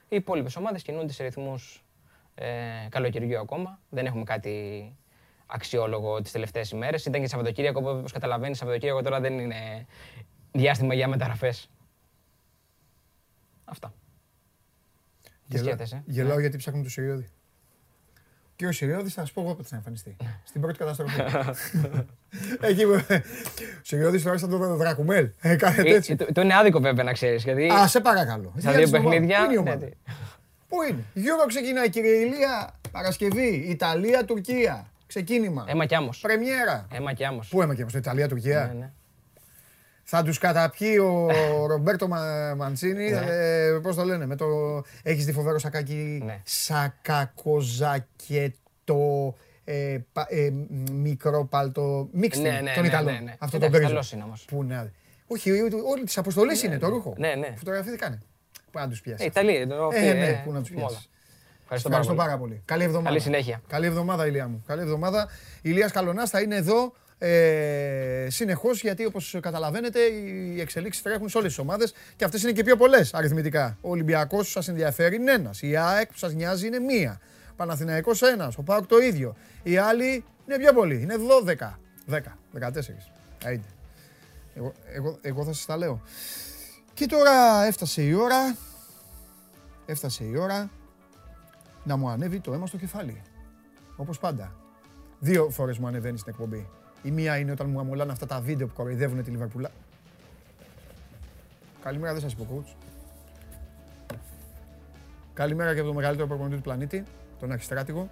Οι υπόλοιπες ομάδες κινούνται σε ρυθμούς ε, καλοκαιριού ακόμα. Δεν έχουμε κάτι αξιόλογο τις τελευταίες ημέρες. Ήταν και Σαββατοκύριακο, όπως καταλαβαίνεις, Σαββατοκύριακο τώρα δεν είναι διάστημα για μεταγραφές. Αυτά. Τις σκέφτεσαι. Γελάω ναι. γιατί ψάχνουμε το Σιριώδη. Και ο Σιριώδης θα σου πω εγώ πότε θα εμφανιστεί. Στην πρώτη καταστροφή. Εκεί ο Σιριώδης τώρα σαν το Δρακουμέλ. Ε, ε, το είναι άδικο βέβαια να ξέρεις. Γιατί... Α, σε παρακαλώ. Στα δύο παιχνίδια. Ναι, ναι. Πού είναι; Γιώργο ξεκινάει κύριε Ηλία. Παρασκευή. Ιταλία, Τουρκία. Ξεκίνημα. Έμα κι άμμος. Πρεμιέρα. Έμα κι άμμος. Πού έμα κι άμμος, Ιταλία, Τουρκία; Ναι, ναι. Θα τους καταπιεί ο Ρομπέρτο Μαντσίνη, ναι. ε, πώς το λένε, με το... Έχεις δει φοβερό σακάκι, ναι. σακακοζακέτο, ε, ε, μικρό παλτό, μίξτε ναι, ναι, τον ναι, Ιταλό. Ναι, ναι. Αυτό το παίρνει. Καλός είναι όμως. Πού ναι. Όχι, όλη τις αποστολές είναι το ρούχο. Ναι, ναι. Φωτογραφήθηκανε. Πού να τους πιάσει. Ε, Ιταλία. Ε, ναι, πού να τους πιάσει. Ευχαριστώ, Ευχαριστώ πάρα, πολύ. Καλή εβδομάδα. Καλή συνέχεια. Καλή εβδομάδα, Ηλία μου. Καλή εβδομάδα. Ηλίας Καλονάς θα είναι εδώ ε, συνεχώς γιατί όπως καταλαβαίνετε οι εξελίξεις τρέχουν σε όλες τις ομάδες και αυτές είναι και πιο πολλές αριθμητικά. Ο Ολυμπιακός που σας ενδιαφέρει είναι ένας. Η ΑΕΚ που σας νοιάζει είναι μία. Παναθηναϊκός ένας. Ο Πάουκ το ίδιο. Οι άλλοι είναι πιο πολλοί. Είναι 12. 10. 14. Εγώ, εγώ, εγώ θα σας τα λέω. Και τώρα έφτασε η ώρα. Έφτασε η ώρα να μου ανέβει το αίμα στο κεφάλι. Όπως πάντα. Δύο φορές μου ανεβαίνει στην εκπομπή. Η μία είναι όταν μου αμολάνε αυτά τα βίντεο που κοροϊδεύουν τη Λιβερπούλα. Καλημέρα, δεν σας πω coach. Καλημέρα και από το μεγαλύτερο προπονητή του πλανήτη, τον Αρχιστράτηγο.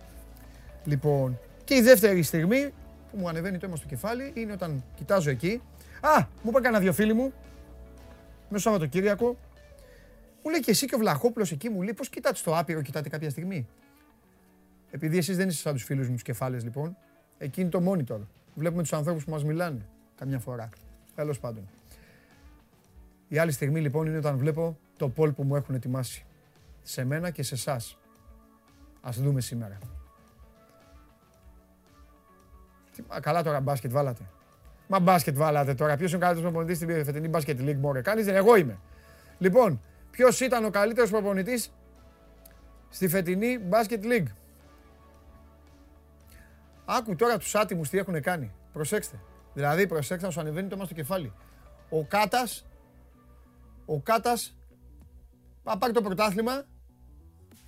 Λοιπόν, και η δεύτερη στιγμή που μου ανεβαίνει το αίμα στο κεφάλι είναι όταν κοιτάζω εκεί. Α, μου είπαν κανένα δύο φίλοι μου, μέσα στο Σαββατοκύριακο, μου λέει και εσύ και ο Βλαχόπουλος εκεί μου λέει πώς κοιτάτε στο άπειρο, κοιτάτε κάποια στιγμή; Επειδή εσείς δεν είστε σαν τους φίλους μου τους κεφάλες λοιπόν, εκεί είναι το monitor. Βλέπουμε τους ανθρώπους που μας μιλάνε καμιά φορά. Τέλος πάντων. Η άλλη στιγμή λοιπόν είναι όταν βλέπω το πόλ που μου έχουν ετοιμάσει. Σε μένα και σε εσάς. Α δούμε σήμερα. Μα καλά τώρα μπάσκετ βάλατε. Μα μπάσκετ βάλατε τώρα. Ποιος είναι ο καλύτερος προπονητής στην φετινή μπάσκετ league, Μόρε. Κανεί δεν, εγώ είμαι. Λοιπόν, ποιος ήταν ο καλύτερος προπονητής στη φετινή μπάσκετ league; Άκου τώρα τους άτιμους τι έχουν κάνει. Προσέξτε. Δηλαδή, προσέξτε να σου ανεβαίνει το μας στο κεφάλι. Ο Κάτας, ο Κάτας, θα πάρει το πρωτάθλημα.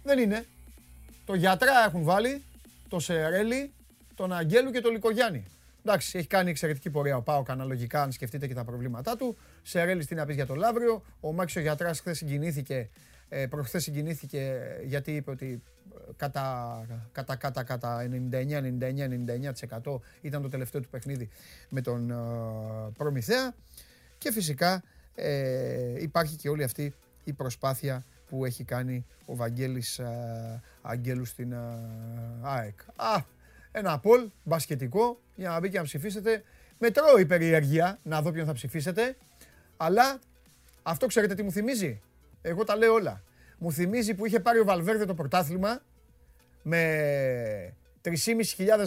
Δεν είναι. Το Γιατρά έχουν βάλει, το Σερέλι, τον Αγγέλου και τον Λικογιάννη. Εντάξει, έχει κάνει εξαιρετική πορεία ο Πάοκ αναλογικά, αν σκεφτείτε και τα προβλήματά του. Σερέλη, τι να πεις για το Λαύριο. Ο Μάξο Γιατράς χθες συγκινήθηκε, ε, προχθές συγκινήθηκε γιατί είπε ότι ε, κατά, κατά, κατά, κατά 99-99-99% ήταν το τελευταίο του παιχνίδι με τον ε, Προμηθέα. Και φυσικά ε, υπάρχει και όλη αυτή η προσπάθεια που έχει κάνει ο Βαγγέλης ε, Αγγέλου στην ε, ΑΕΚ. Α, ένα πολ μπασκετικό για να μπει και να ψηφίσετε. Μετρώ η περιέργεια να δω ποιον θα ψηφίσετε. Αλλά αυτό ξέρετε τι μου θυμίζει; Εγώ τα λέω όλα. Μου θυμίζει που είχε πάρει ο Βαλβέρδε το πρωτάθλημα με 3.500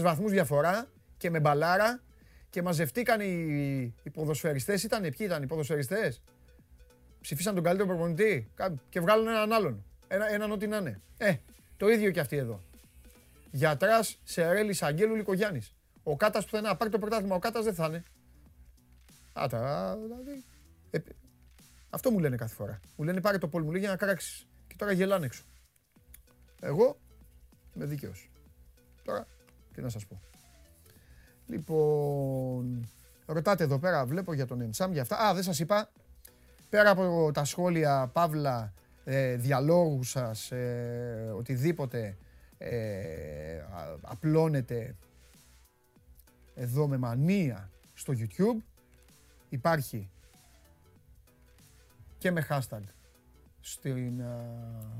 βαθμούς διαφορά και με μπαλάρα και μαζευτήκαν οι, οι ποδοσφαιριστές. Ήταν, ποιοι ήταν οι ποδοσφαιριστές; Ψηφίσαν τον καλύτερο προπονητή και βγάλουν έναν άλλον. Ένα, έναν ό,τι να είναι. Ε, το ίδιο και αυτοί εδώ. Γιατράς Σερέλης Αγγέλου Λικογιάννη. Ο Κάτας που θα είναι να πάρει το πρωτάθλημα, ο Κάτας δεν θα είναι. Άτα, δηλαδή. Ε, αυτό μου λένε κάθε φορά. Μου λένε πάρε το πόλι μου λέει για να κράξεις. Και τώρα γελάνε έξω. Εγώ είμαι δίκαιος. Τώρα τι να σας πω. Λοιπόν, ρωτάτε εδώ πέρα, βλέπω για τον Εντσάμ για αυτά. Α, δεν σας είπα. Πέρα από τα σχόλια Παύλα ε, διαλόγου σας, ε, οτιδήποτε ε, απλώνεται εδώ με μανία στο YouTube υπάρχει και με hashtag στην,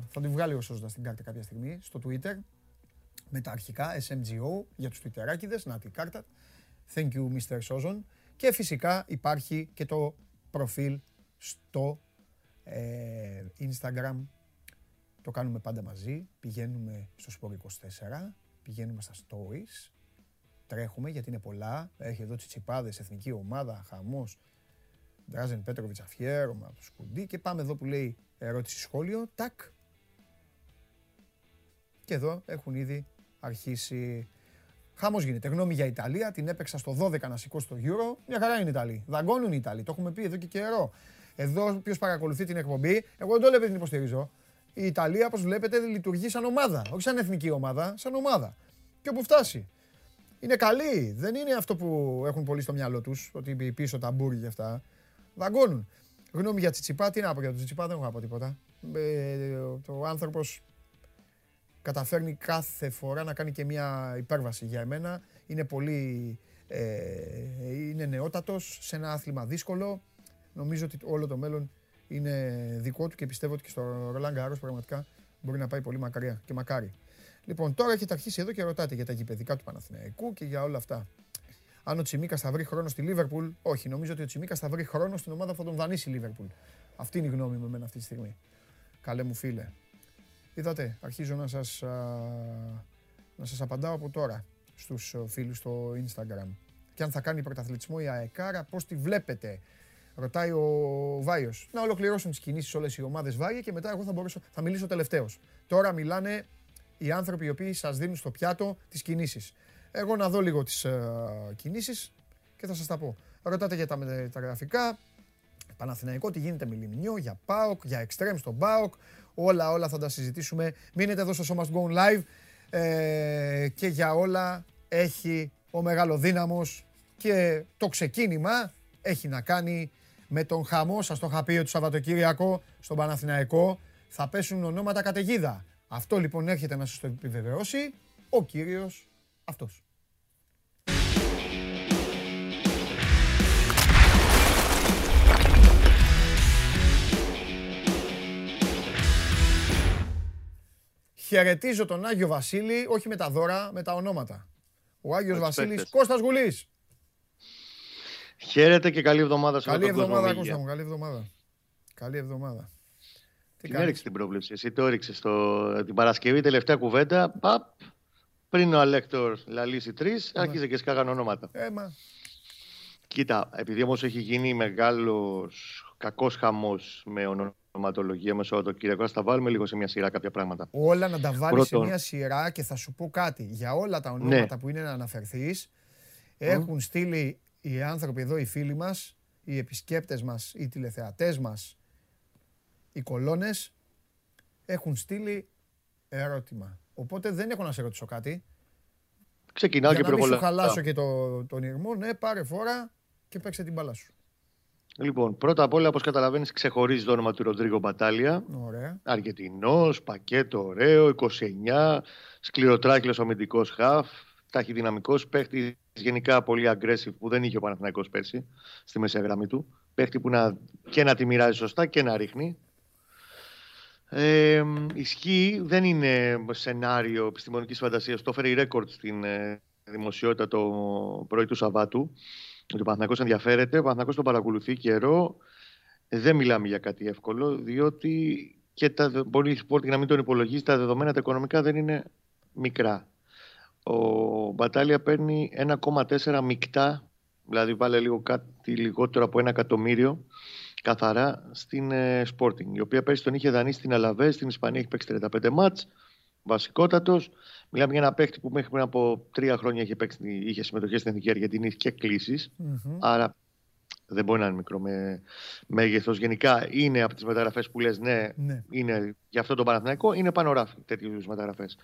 θα την βγάλει ο Σόζοντας στην κάρτα κάποια στιγμή στο Twitter με τα αρχικά SMGO για τους Twitterάκηδες, να την κάρτα. Thank you Mr. Sozon και φυσικά υπάρχει και το προφίλ στο ε, Instagram. Το κάνουμε πάντα μαζί, πηγαίνουμε στο Sport 24, πηγαίνουμε στα stories, τρέχουμε γιατί είναι πολλά, έχει εδώ τσιτσιπάδες, εθνική ομάδα, χαμός, Ντράζεν Πέτροβιτς αφιέρωμα, το σκουντί και πάμε εδώ που λέει ερώτηση σχόλιο, τάκ. Και εδώ έχουν ήδη αρχίσει Χάμο γίνεται. Γνώμη για Ιταλία. Την έπαιξα στο 12 να σηκώσει το Euro. Μια χαρά είναι οι Ιταλοί. Δαγκώνουν οι Ιταλοί. Το έχουμε πει εδώ και καιρό. Εδώ, όποιο παρακολουθεί την εκπομπή, εγώ δεν το λέω την υποστηρίζω. Η Ιταλία, όπως βλέπετε, λειτουργεί σαν ομάδα. Όχι σαν εθνική ομάδα, σαν ομάδα. Και όπου φτάσει. Είναι καλή. Δεν είναι αυτό που έχουν πολύ στο μυαλό τους, ότι πίσω τα μπουργκ και αυτά. Δαγκώνουν. Γνώμη για Τσιτσιπά, τι να πω για τον Τσιτσιπά, δεν έχω να πω τίποτα. Ε, ο άνθρωπος καταφέρνει κάθε φορά να κάνει και μια υπέρβαση για εμένα. Είναι πολύ, ε, είναι νεότατος σε ένα άθλημα δύσκολο. Νομίζω ότι όλο το μέλλον είναι δικό του και πιστεύω ότι και στο Ρολάν Γκάρος πραγματικά μπορεί να πάει πολύ μακριά και μακάρι. Λοιπόν, τώρα έχετε αρχίσει εδώ και ρωτάτε για τα γηπαιδικά του Παναθηναϊκού και για όλα αυτά. Αν ο Τσιμίκας θα βρει χρόνο στη Λίβερπουλ, όχι. Νομίζω ότι ο Τσιμίκας θα βρει χρόνο στην ομάδα που θα τον δανείσει η Λίβερπουλ. Αυτή είναι η γνώμη μου εμένα αυτή τη στιγμή. Καλέ μου φίλε. Είδατε, αρχίζω να σας, να σας απαντάω από τώρα στους φίλους στο Instagram. Και αν θα κάνει πρωταθλητισμό η ΑΕΚΑΡΑ, πώς τη βλέπετε; Ρωτάει ο Βάιος. Να ολοκληρώσουν τις κινήσεις όλες οι ομάδες Βάγια και μετά εγώ θα, μπορέσω, θα μιλήσω τελευταίος. Τώρα μιλάνε οι άνθρωποι οι οποίοι σας δίνουν στο πιάτο τις κινήσεις. Εγώ να δω λίγο τις uh, κινήσεις και θα σας τα πω. Ρωτάτε για τα μεταγραφικά. Παναθηναϊκό, τι γίνεται με Λιμνιό, για ΠΑΟΚ, για Εξτρέμ στον ΠΑΟΚ. Όλα, όλα θα τα συζητήσουμε. Μείνετε εδώ στο Show Must Go Live ε, και για όλα έχει ο μεγαλοδύναμος και το ξεκίνημα έχει να κάνει με τον χαμό. Σας το είχα πει το Σαββατοκύριακο στον Παναθηναϊκό θα πέσουν ονόματα καταιγίδα. Αυτό λοιπόν έρχεται να σας το επιβεβαιώσει ο κύριος αυτός. Χαιρετίζω τον Άγιο Βασίλη, όχι με τα δώρα, με τα ονόματα. Ο Άγιος Βασίλης Κώστας Γουλής. Χαίρετε και καλή εβδομάδα σε Καλή εβδομάδα, Κώστα μου, καλή εβδομάδα. Καλή εβδομάδα. Τι την έριξε την πρόβλεψη. Εσύ το έριξες την Παρασκευή, τελευταία κουβέντα. Παπ, πριν ο Αλέκτορ λαλήσει τρεις, άρχισε και σκάγαν ονόματα. Έμα. Κοίτα, επειδή όμως έχει γίνει μεγάλος κακός χαμός με ονόματα ονοματολογία με Σαββατοκύριακος. Θα βάλουμε λίγο σε μια σειρά κάποια πράγματα. Όλα να τα βάλεις σε μια σειρά και θα σου πω κάτι. Για όλα τα ονόματα ναι. που είναι να αναφερθείς, έχουν στείλει οι άνθρωποι εδώ, οι φίλοι μας, οι επισκέπτες μας, οι τηλεθεατές μας, οι κολόνες, έχουν στείλει ερώτημα. Οπότε δεν έχω να σε ρωτήσω κάτι. Ξεκινάω Για και να μην σου χαλάσω και το, τον ήρμο, ναι, πάρε φορά και παίξε την μπάλα σου. Λοιπόν, πρώτα απ' όλα, όπως καταλαβαίνεις, ξεχωρίζει το όνομα του Ροντρίγκο Μπατάλια. Ωραία. Αργεντινός, πακέτο ωραίο, 29, σκληροτράχυλος αμυντικός χαφ, ταχυδυναμικός παίχτης, γενικά πολύ aggressive που δεν είχε ο Παναθηναϊκός πέρσι στη μέση γραμμή του. Παίχτη που να, και να τη μοιράζει σωστά και να ρίχνει. Ε, ισχύει, δεν είναι σενάριο επιστημονικής φαντασίας. Το έφερε η ρέκορτ στην ε, δημοσιότητα το πρωί του Σαββάτου ότι ο Παναθηναϊκός ενδιαφέρεται, ο Παναθηναϊκός τον παρακολουθεί καιρό. Δεν μιλάμε για κάτι εύκολο, διότι και τα, πολύ σπόρτι να μην τον υπολογίζει, τα δεδομένα τα οικονομικά δεν είναι μικρά. Ο Μπατάλια παίρνει 1,4 μεικτά, δηλαδή βάλε λίγο κάτι λιγότερο από ένα εκατομμύριο καθαρά στην ε, Sporting, η οποία πέρσι τον είχε δανείσει στην Αλαβές, στην Ισπανία έχει παίξει 35 μάτς, βασικότατος. Μιλάμε για ένα παίχτη που μέχρι πριν από τρία χρόνια είχε, παίξει, είχε συμμετοχή στην Εθνική Αργεντινή και κλησει Άρα δεν μπορεί να είναι μικρό με μέγεθος. Γενικά είναι από τις μεταγραφές που λες, ναι, ναι, είναι για αυτό το Παναθηναϊκό, είναι πανοράφη τέτοιους μεταγραφές.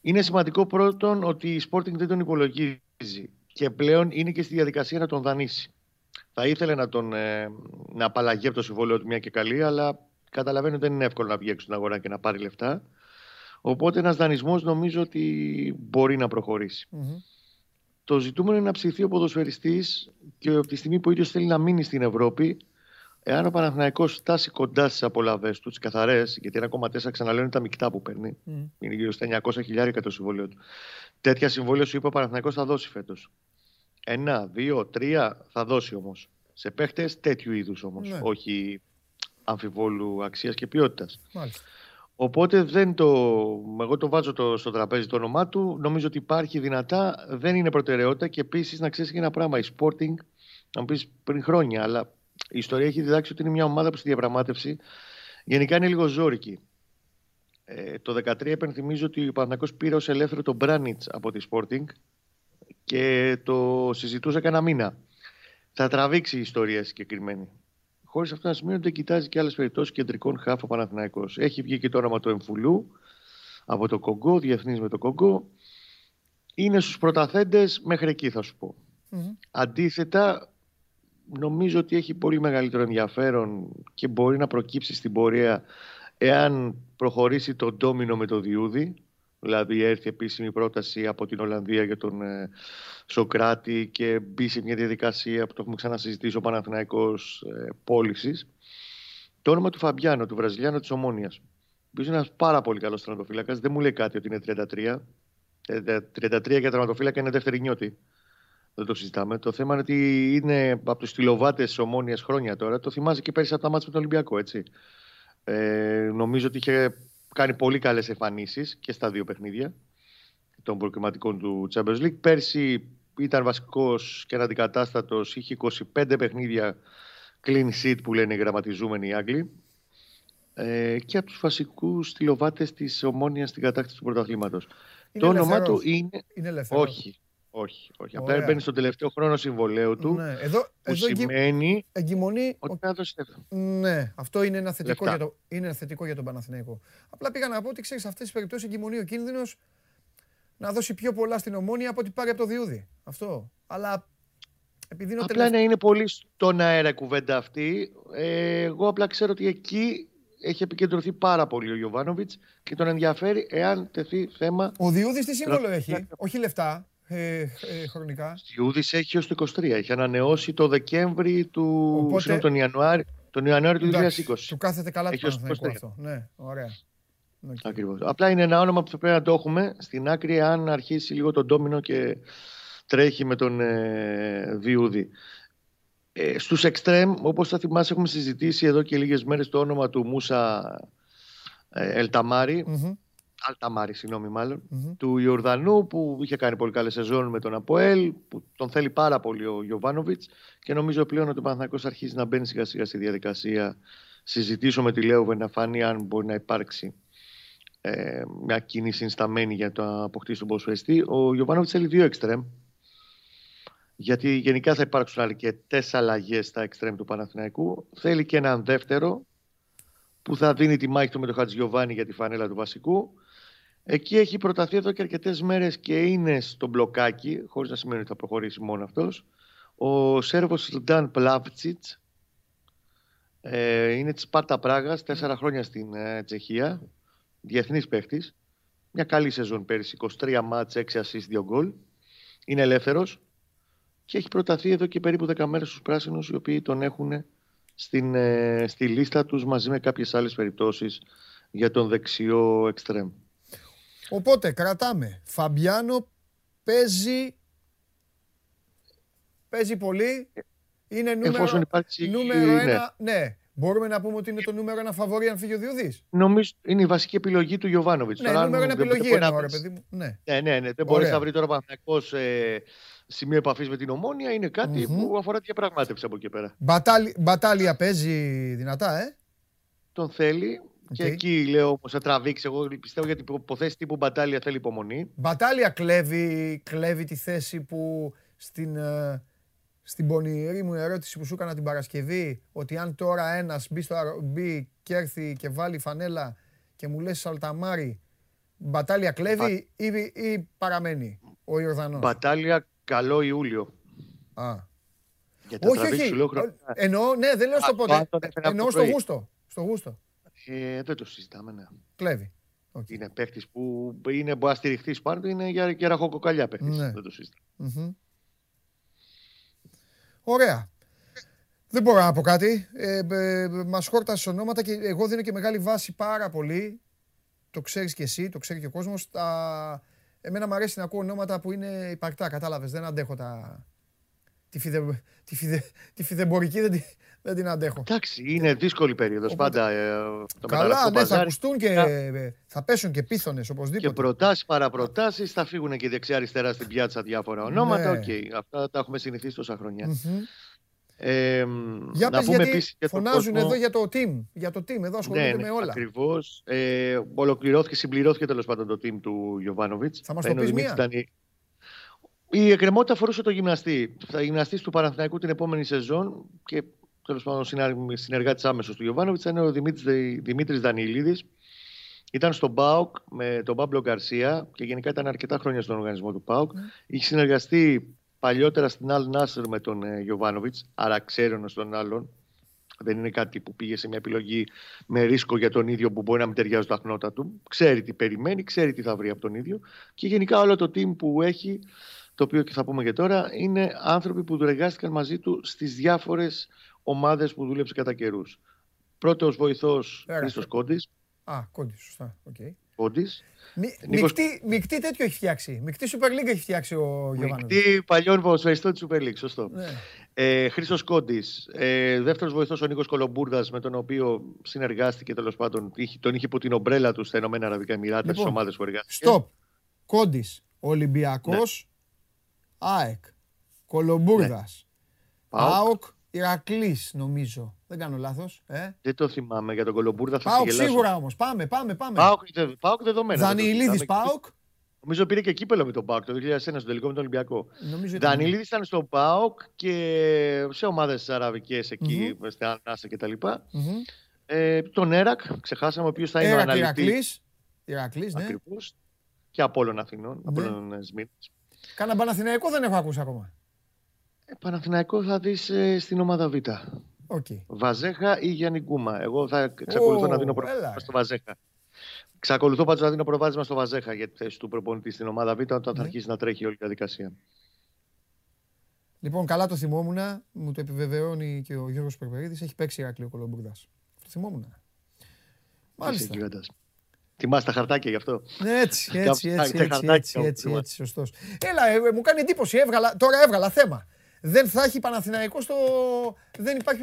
Είναι σημαντικό πρώτον ότι η Sporting δεν τον υπολογίζει και πλέον είναι και στη διαδικασία να τον δανείσει. Θα ήθελε να, τον, ε, να απαλλαγεί από το συμβόλαιο του μια και καλή, αλλά Καταλαβαίνω ότι δεν είναι εύκολο να βγει έξω στην αγορά και να πάρει λεφτά. Οπότε ένας δανεισμός νομίζω ότι μπορεί να προχωρήσει. Το ζητούμενο είναι να ψηθεί ο ποδοσφαιριστής και από τη στιγμή που ο ίδιος θέλει να μείνει στην Ευρώπη, εάν ο Παναθηναϊκός φτάσει κοντά στις απολαυέ του, τις καθαρές, γιατί 1,4 ξαναλέω είναι τα μεικτά που παίρνει, mm. είναι γύρω στα 900 χιλιάρικα το συμβόλαιο του. Τέτοια συμβόλαια σου είπε ο Παναθηναϊκός θα δώσει φέτος. Ένα, δύο, τρία θα δώσει όμως. Σε παίχτες τέτοιου είδους όμως. Ναι. Όχι αμφιβόλου αξίας και ποιότητας. Οπότε δεν το, εγώ το βάζω το, στο τραπέζι το όνομά του. Νομίζω ότι υπάρχει δυνατά, δεν είναι προτεραιότητα και επίσης να ξέρεις και ένα πράγμα. Η Sporting, να μου πεις πριν χρόνια, αλλά η ιστορία έχει διδάξει ότι είναι μια ομάδα που στη διαπραγμάτευση γενικά είναι λίγο ζώρικη. Ε, το 2013 επενθυμίζω ότι ο Παναγιώ πήρε ως ελεύθερο τον Μπράνιτς από τη Sporting και το συζητούσα κανένα μήνα. Θα τραβήξει η ιστορία συγκεκριμένη. Χωρίς αυτό να σημαίνει ότι κοιτάζει και άλλες περιπτώσεις κεντρικών χάφο Παναθυναϊκό. Έχει βγει και το όνομα του Εμφουλού από το Κογκό, διεθνής με το Κογκό. Είναι στους πρωταθέντες μέχρι εκεί, θα σου πω. Αντίθετα, νομίζω ότι έχει πολύ μεγαλύτερο ενδιαφέρον και μπορεί να προκύψει στην πορεία εάν προχωρήσει το ντόμινο με το Διούδη Δηλαδή έρθει επίσημη πρόταση από την Ολλανδία για τον ε, Σοκράτη και μπει σε μια διαδικασία που το έχουμε ξανασυζητήσει ο Παναθηναϊκός ε, πώλησης. Το όνομα του Φαμπιάνο, του Βραζιλιάνου της Ομόνιας. Ο είναι ένας πάρα πολύ καλός στρατοφύλακα. Δεν μου λέει κάτι ότι είναι 33. 33 ε, για τερματοφύλακα είναι δεύτερη νιώτη. Δεν το συζητάμε. Το θέμα είναι ότι είναι από τους τηλεοβάτε τη Ομόνιας χρόνια τώρα. Το θυμάσαι και πέρυσι από τα μάτια με τον Ολυμπιακό, έτσι. Ε, νομίζω ότι είχε κάνει πολύ καλές εμφανίσεις και στα δύο παιχνίδια των προκριματικών του Champions League. Πέρσι ήταν βασικός και αντικατάστατος, είχε 25 παιχνίδια clean sheet που λένε οι γραμματιζούμενοι οι Άγγλοι. Ε, και από τους βασικούς τηλεοβάτε της Ομόνιας στην κατάκτηση του πρωταθλήματος. Το όνομά του είναι. Είναι ελεύθερο. Όχι. Όχι, όχι. Απλά μπαίνει στον τελευταίο χρόνο συμβολέου του. Ναι. Εδώ, που εδώ σημαίνει εγκυμονεί. Ότι θα δώσει Ναι, αυτό είναι ένα θετικό, για, το, είναι ένα θετικό για τον Παναθηναϊκό. Απλά πήγα να πω ότι ξέρεις, σε αυτές τις περιπτώσεις εγκυμονεί ο κίνδυνος να δώσει πιο πολλά στην ομόνια από ό,τι πάρει από το διούδι. Αυτό. Αλλά επειδή είναι Απλά ναι, είναι πολύ στον αέρα κουβέντα αυτή. Ε, εγώ απλά ξέρω ότι εκεί έχει επικεντρωθεί πάρα πολύ ο Γιωβάνοβιτς και τον ενδιαφέρει εάν τεθεί θέμα. Ο Διούδης τι σύμβολο έχει, όχι λεφτά ε, ε, χρονικά. Σιούδη έχει ως το 23. Έχει ανανεώσει το Δεκέμβρη του. Οπότε... τον Ιανουάριο, τον Ιανουάριο του 2020. Του κάθεται καλά το αυτό. Ναι, ωραία. Ακριβώς. Απλά είναι ένα όνομα που θα πρέπει να το έχουμε στην άκρη αν αρχίσει λίγο τον ντόμινο και τρέχει με τον ε, Διούδη. Ε, στους εξτρέμ, όπως θα θυμάσαι, έχουμε συζητήσει εδώ και λίγες μέρες το όνομα του Μούσα ε, Ελταμάρη. Mm-hmm. Αλταμάρη, συγγνώμη του Ιορδανού που είχε κάνει πολύ καλή σεζόν με τον Αποέλ, που τον θέλει πάρα πολύ ο Γιωβάνοβιτς και νομίζω πλέον ότι ο Παναθηναϊκός αρχίζει να μπαίνει σιγά σιγά στη διαδικασία. Συζητήσω με τη Λέοβε να φανεί αν μπορεί να υπάρξει ε, μια κίνηση ενσταμένη για το αποκτήσει τον Ποσφαιστή. Ο Γιωβάνοβιτς θέλει δύο εξτρέμ. Γιατί γενικά θα υπάρξουν αρκετές αλλαγές στα εξτρέμ του Παναθηναϊκού. Θέλει και έναν δεύτερο που θα δίνει τη μάχη του με τον Χατζιωβάνι για τη φανέλα του βασικού Εκεί έχει προταθεί εδώ και αρκετές μέρες και είναι στο μπλοκάκι, χωρίς να σημαίνει ότι θα προχωρήσει μόνο αυτός. Ο Σέρβος Λντάν Πλάβτσιτ. Ε, είναι της Σπάρτα Πράγας, τέσσερα χρόνια στην ε, Τσεχία. Διεθνής παίχτης. Μια καλή σεζόν πέρυσι, 23 μάτς, 6 assist, 2 γκολ. Είναι ελεύθερος και έχει προταθεί εδώ και περίπου 10 μέρες στους πράσινους, οι οποίοι τον έχουν στην, ε, στη λίστα τους μαζί με κάποιες άλλες περιπτώσεις για τον δεξιό εξτρέμ. Οπότε κρατάμε. Φαμπιάνο παίζει. Παίζει πολύ. Είναι νούμερο, νούμερο ένα. Ναι. Μπορούμε να πούμε ότι είναι το νούμερο ένα φαβορή αν φύγει ο Διουδής. Νομίζω είναι η βασική επιλογή του Γιωβάνοβιτς. Ναι, νούμερο ένα επιλογή είναι, ρε παιδί μου. Ναι, ναι, ναι, ναι. Δεν μπορείς να βρεις τώρα Παναθηναϊκός ε, σημείο επαφής με την ομόνια. Είναι που αφορά διαπραγμάτευση από εκεί πέρα. Μπατάλια παίζει δυνατά, ε; Τον θέλει. Και εκεί λέω όμως θα τραβήξει. Εγώ πιστεύω για την υποθέση τύπου Μπατάλια θέλει υπομονή. Μπατάλια κλέβει, κλέβει τη θέση που στην, ε, στην πονηρή μου ερώτηση που σου έκανα την Παρασκευή, ότι αν τώρα ένας μπει, στο, μπει και έρθει και βάλει φανέλα και μου λες Σαλταμάρι, Μπατάλια κλέβει ή, ή, παραμένει ο Ιορδανός; Μπατάλια καλό Ιούλιο. Α. όχι, όχι. Εννοώ, ναι, δεν λέω στο πότε. Εννοώ στο γούστο. Στο γούστο. Ε, δεν το συζητάμε, ναι. Κλέβει. Okay. Είναι παίχτη που είναι, μπορεί να στηριχθεί πάνω του, είναι για, για ραχοκοκαλιά παίχτη. Ναι. Δεν το συζητάμε. Mm-hmm. Ωραία. Δεν μπορώ να πω κάτι. Ε, ε, Μας χόρτασες ονόματα και εγώ δίνω και μεγάλη βάση πάρα πολύ. Το ξέρεις και εσύ, το ξέρει και ο κόσμος. Τα... Εμένα μου αρέσει να ακούω ονόματα που είναι υπαρκτά. Κατάλαβες. Δεν αντέχω τα. Τη, φιδε... τη, φιδε... τη φιδεμπορική δεν, τη... δεν την αντέχω. Εντάξει, είναι δύσκολη περίοδος. Πάντα ε, το Καλά, ναι, θα ακουστούν και ε, θα πέσουν και πίθονες οπωσδήποτε. Και προτάσεις, παραπροτάσεις, θα φύγουν και δεξιά-αριστερά στην πιάτσα διάφορα ονόματα. Ναι. Okay, αυτά τα έχουμε συνηθίσει τόσα χρόνια. Mm-hmm. Ε, για να πες πούμε γιατί φωνάζουν κόσμο... εδώ για το team. Για το team, εδώ ασχολούνται ναι, ναι, με όλα. Ακριβώς. Ε, ολοκληρώθηκε, συμπληρώθηκε τέλος πάντων το team του Γιωβάνοβιτς. Θα μας το πεις μία. Ήταν... Η εκκρεμότητα αφορούσε το γυμναστή. Θα γυμναστής του Παναθηναϊκού την επόμενη σεζόν και τέλος πάντων συνεργάτης άμεσος του Γιωβάνοβιτς ήταν ο Δημήτρης Δανιλίδης. Ήταν στον ΠΑΟΚ με τον Παύλο Γκαρσία και γενικά ήταν αρκετά χρόνια στον οργανισμό του ΠΑΟΚ. Mm. Είχε συνεργαστεί παλιότερα στην Αλ Νάσερ με τον ε, Γιωβάνοβιτς, άρα ξέρει τον άλλον. Δεν είναι κάτι που πήγε σε μια επιλογή με ρίσκο για τον ίδιο που μπορεί να μην ταιριάζει τα χνότα του. Ξέρει τι περιμένει, ξέρει τι θα βρει από τον ίδιο. Και γενικά όλο το team που έχει, το οποίο και θα πούμε και τώρα, είναι άνθρωποι που εργάστηκαν μαζί του στις διάφορες ομάδες που δούλεψε κατά καιρούς. Πρώτος βοηθός Χρήστος Κόντι. Α, Κόντι, σωστά. Okay. Κόντις. Νίκος... Μικτή, τέτοιο έχει φτιάξει. Μικτή Super League έχει φτιάξει ο Γιωβάνος. Μικτή παλιών ποδοσφαιριστών της Super League, σωστό. Ναι. Ε, Χρήστος Κόντι. Ε, Δεύτερος βοηθός ο Νίκος Κολομπούρδα, με τον οποίο συνεργάστηκε τέλος πάντων. Τον είχε υπό την ομπρέλα του στα Ηνωμένα Αραβικά Εμιράτα, λοιπόν, τις ομάδες που εργάστηκε. Στοπ. Κόντι. Ολυμπιακός. Ναι. ΑΕΚ. Κολομπούρδα. Ναι. ΠΑΟΚ. Ηρακλής, νομίζω. Δεν κάνω λάθος. Ε; Δεν το θυμάμαι για τον Κολομπούρδα. Θα ΠΑΟΚ σίγουρα όμως. Πάμε, πάμε, πάμε. Πάοκ, Πάοκ δεδομένα. Δανιλίδη Πάοκ. Νομίζω πήρε και κύπελο με τον ΠΑΟΚ το 2001 στο τελικό με τον Ολυμπιακό. Δανιλίδη ήταν στο Πάοκ και σε ομάδες αραβικές εκεί, mm-hmm. στην Ανάσα κτλ. Mm-hmm. Ε, τον Έρακ, ξεχάσαμε ο οποίος θα είναι ο αναλυτής. Ηρακλής, ναι. Ακριβώς. Και από όλων Αθηνών, από όλων Σμίτ. Κάνα Παναθηναϊκό δεν έχω ακούσει ακόμα. Ε, Παναθηναϊκός θα δεις ε, στην ομάδα Β. Okay. Βαζέχα ή Γιάννη Γκούμα. Εγώ θα εξακολουθώ oh, να δίνω προβάδισμα στο Βαζέχα. Ξακολουθώ πάντως να δίνω προβάδισμα στο Βαζέχα για τη θέση του προπονητή στην ομάδα Β όταν θα ναι. αρχίσει να τρέχει όλη η διαδικασία. Λοιπόν, καλά το θυμόμουν. Μου το επιβεβαιώνει και ο Γιώργος Περπερίδης. Έχει παίξει Ηράκλειο Κολομπουρδάς. Το θυμόμουν. Μάλιστα. Θυμάσαι τα χαρτάκια γι' αυτό. Έτσι, έτσι, έτσι, έτσι, έτσι, έτσι, έτσι, σωστός. Έλα, ε, μου κάνει εντύπωση, έβγαλα, τώρα έβγαλα θέμα δεν θα έχει Παναθηναϊκό στο. Δεν υπάρχει.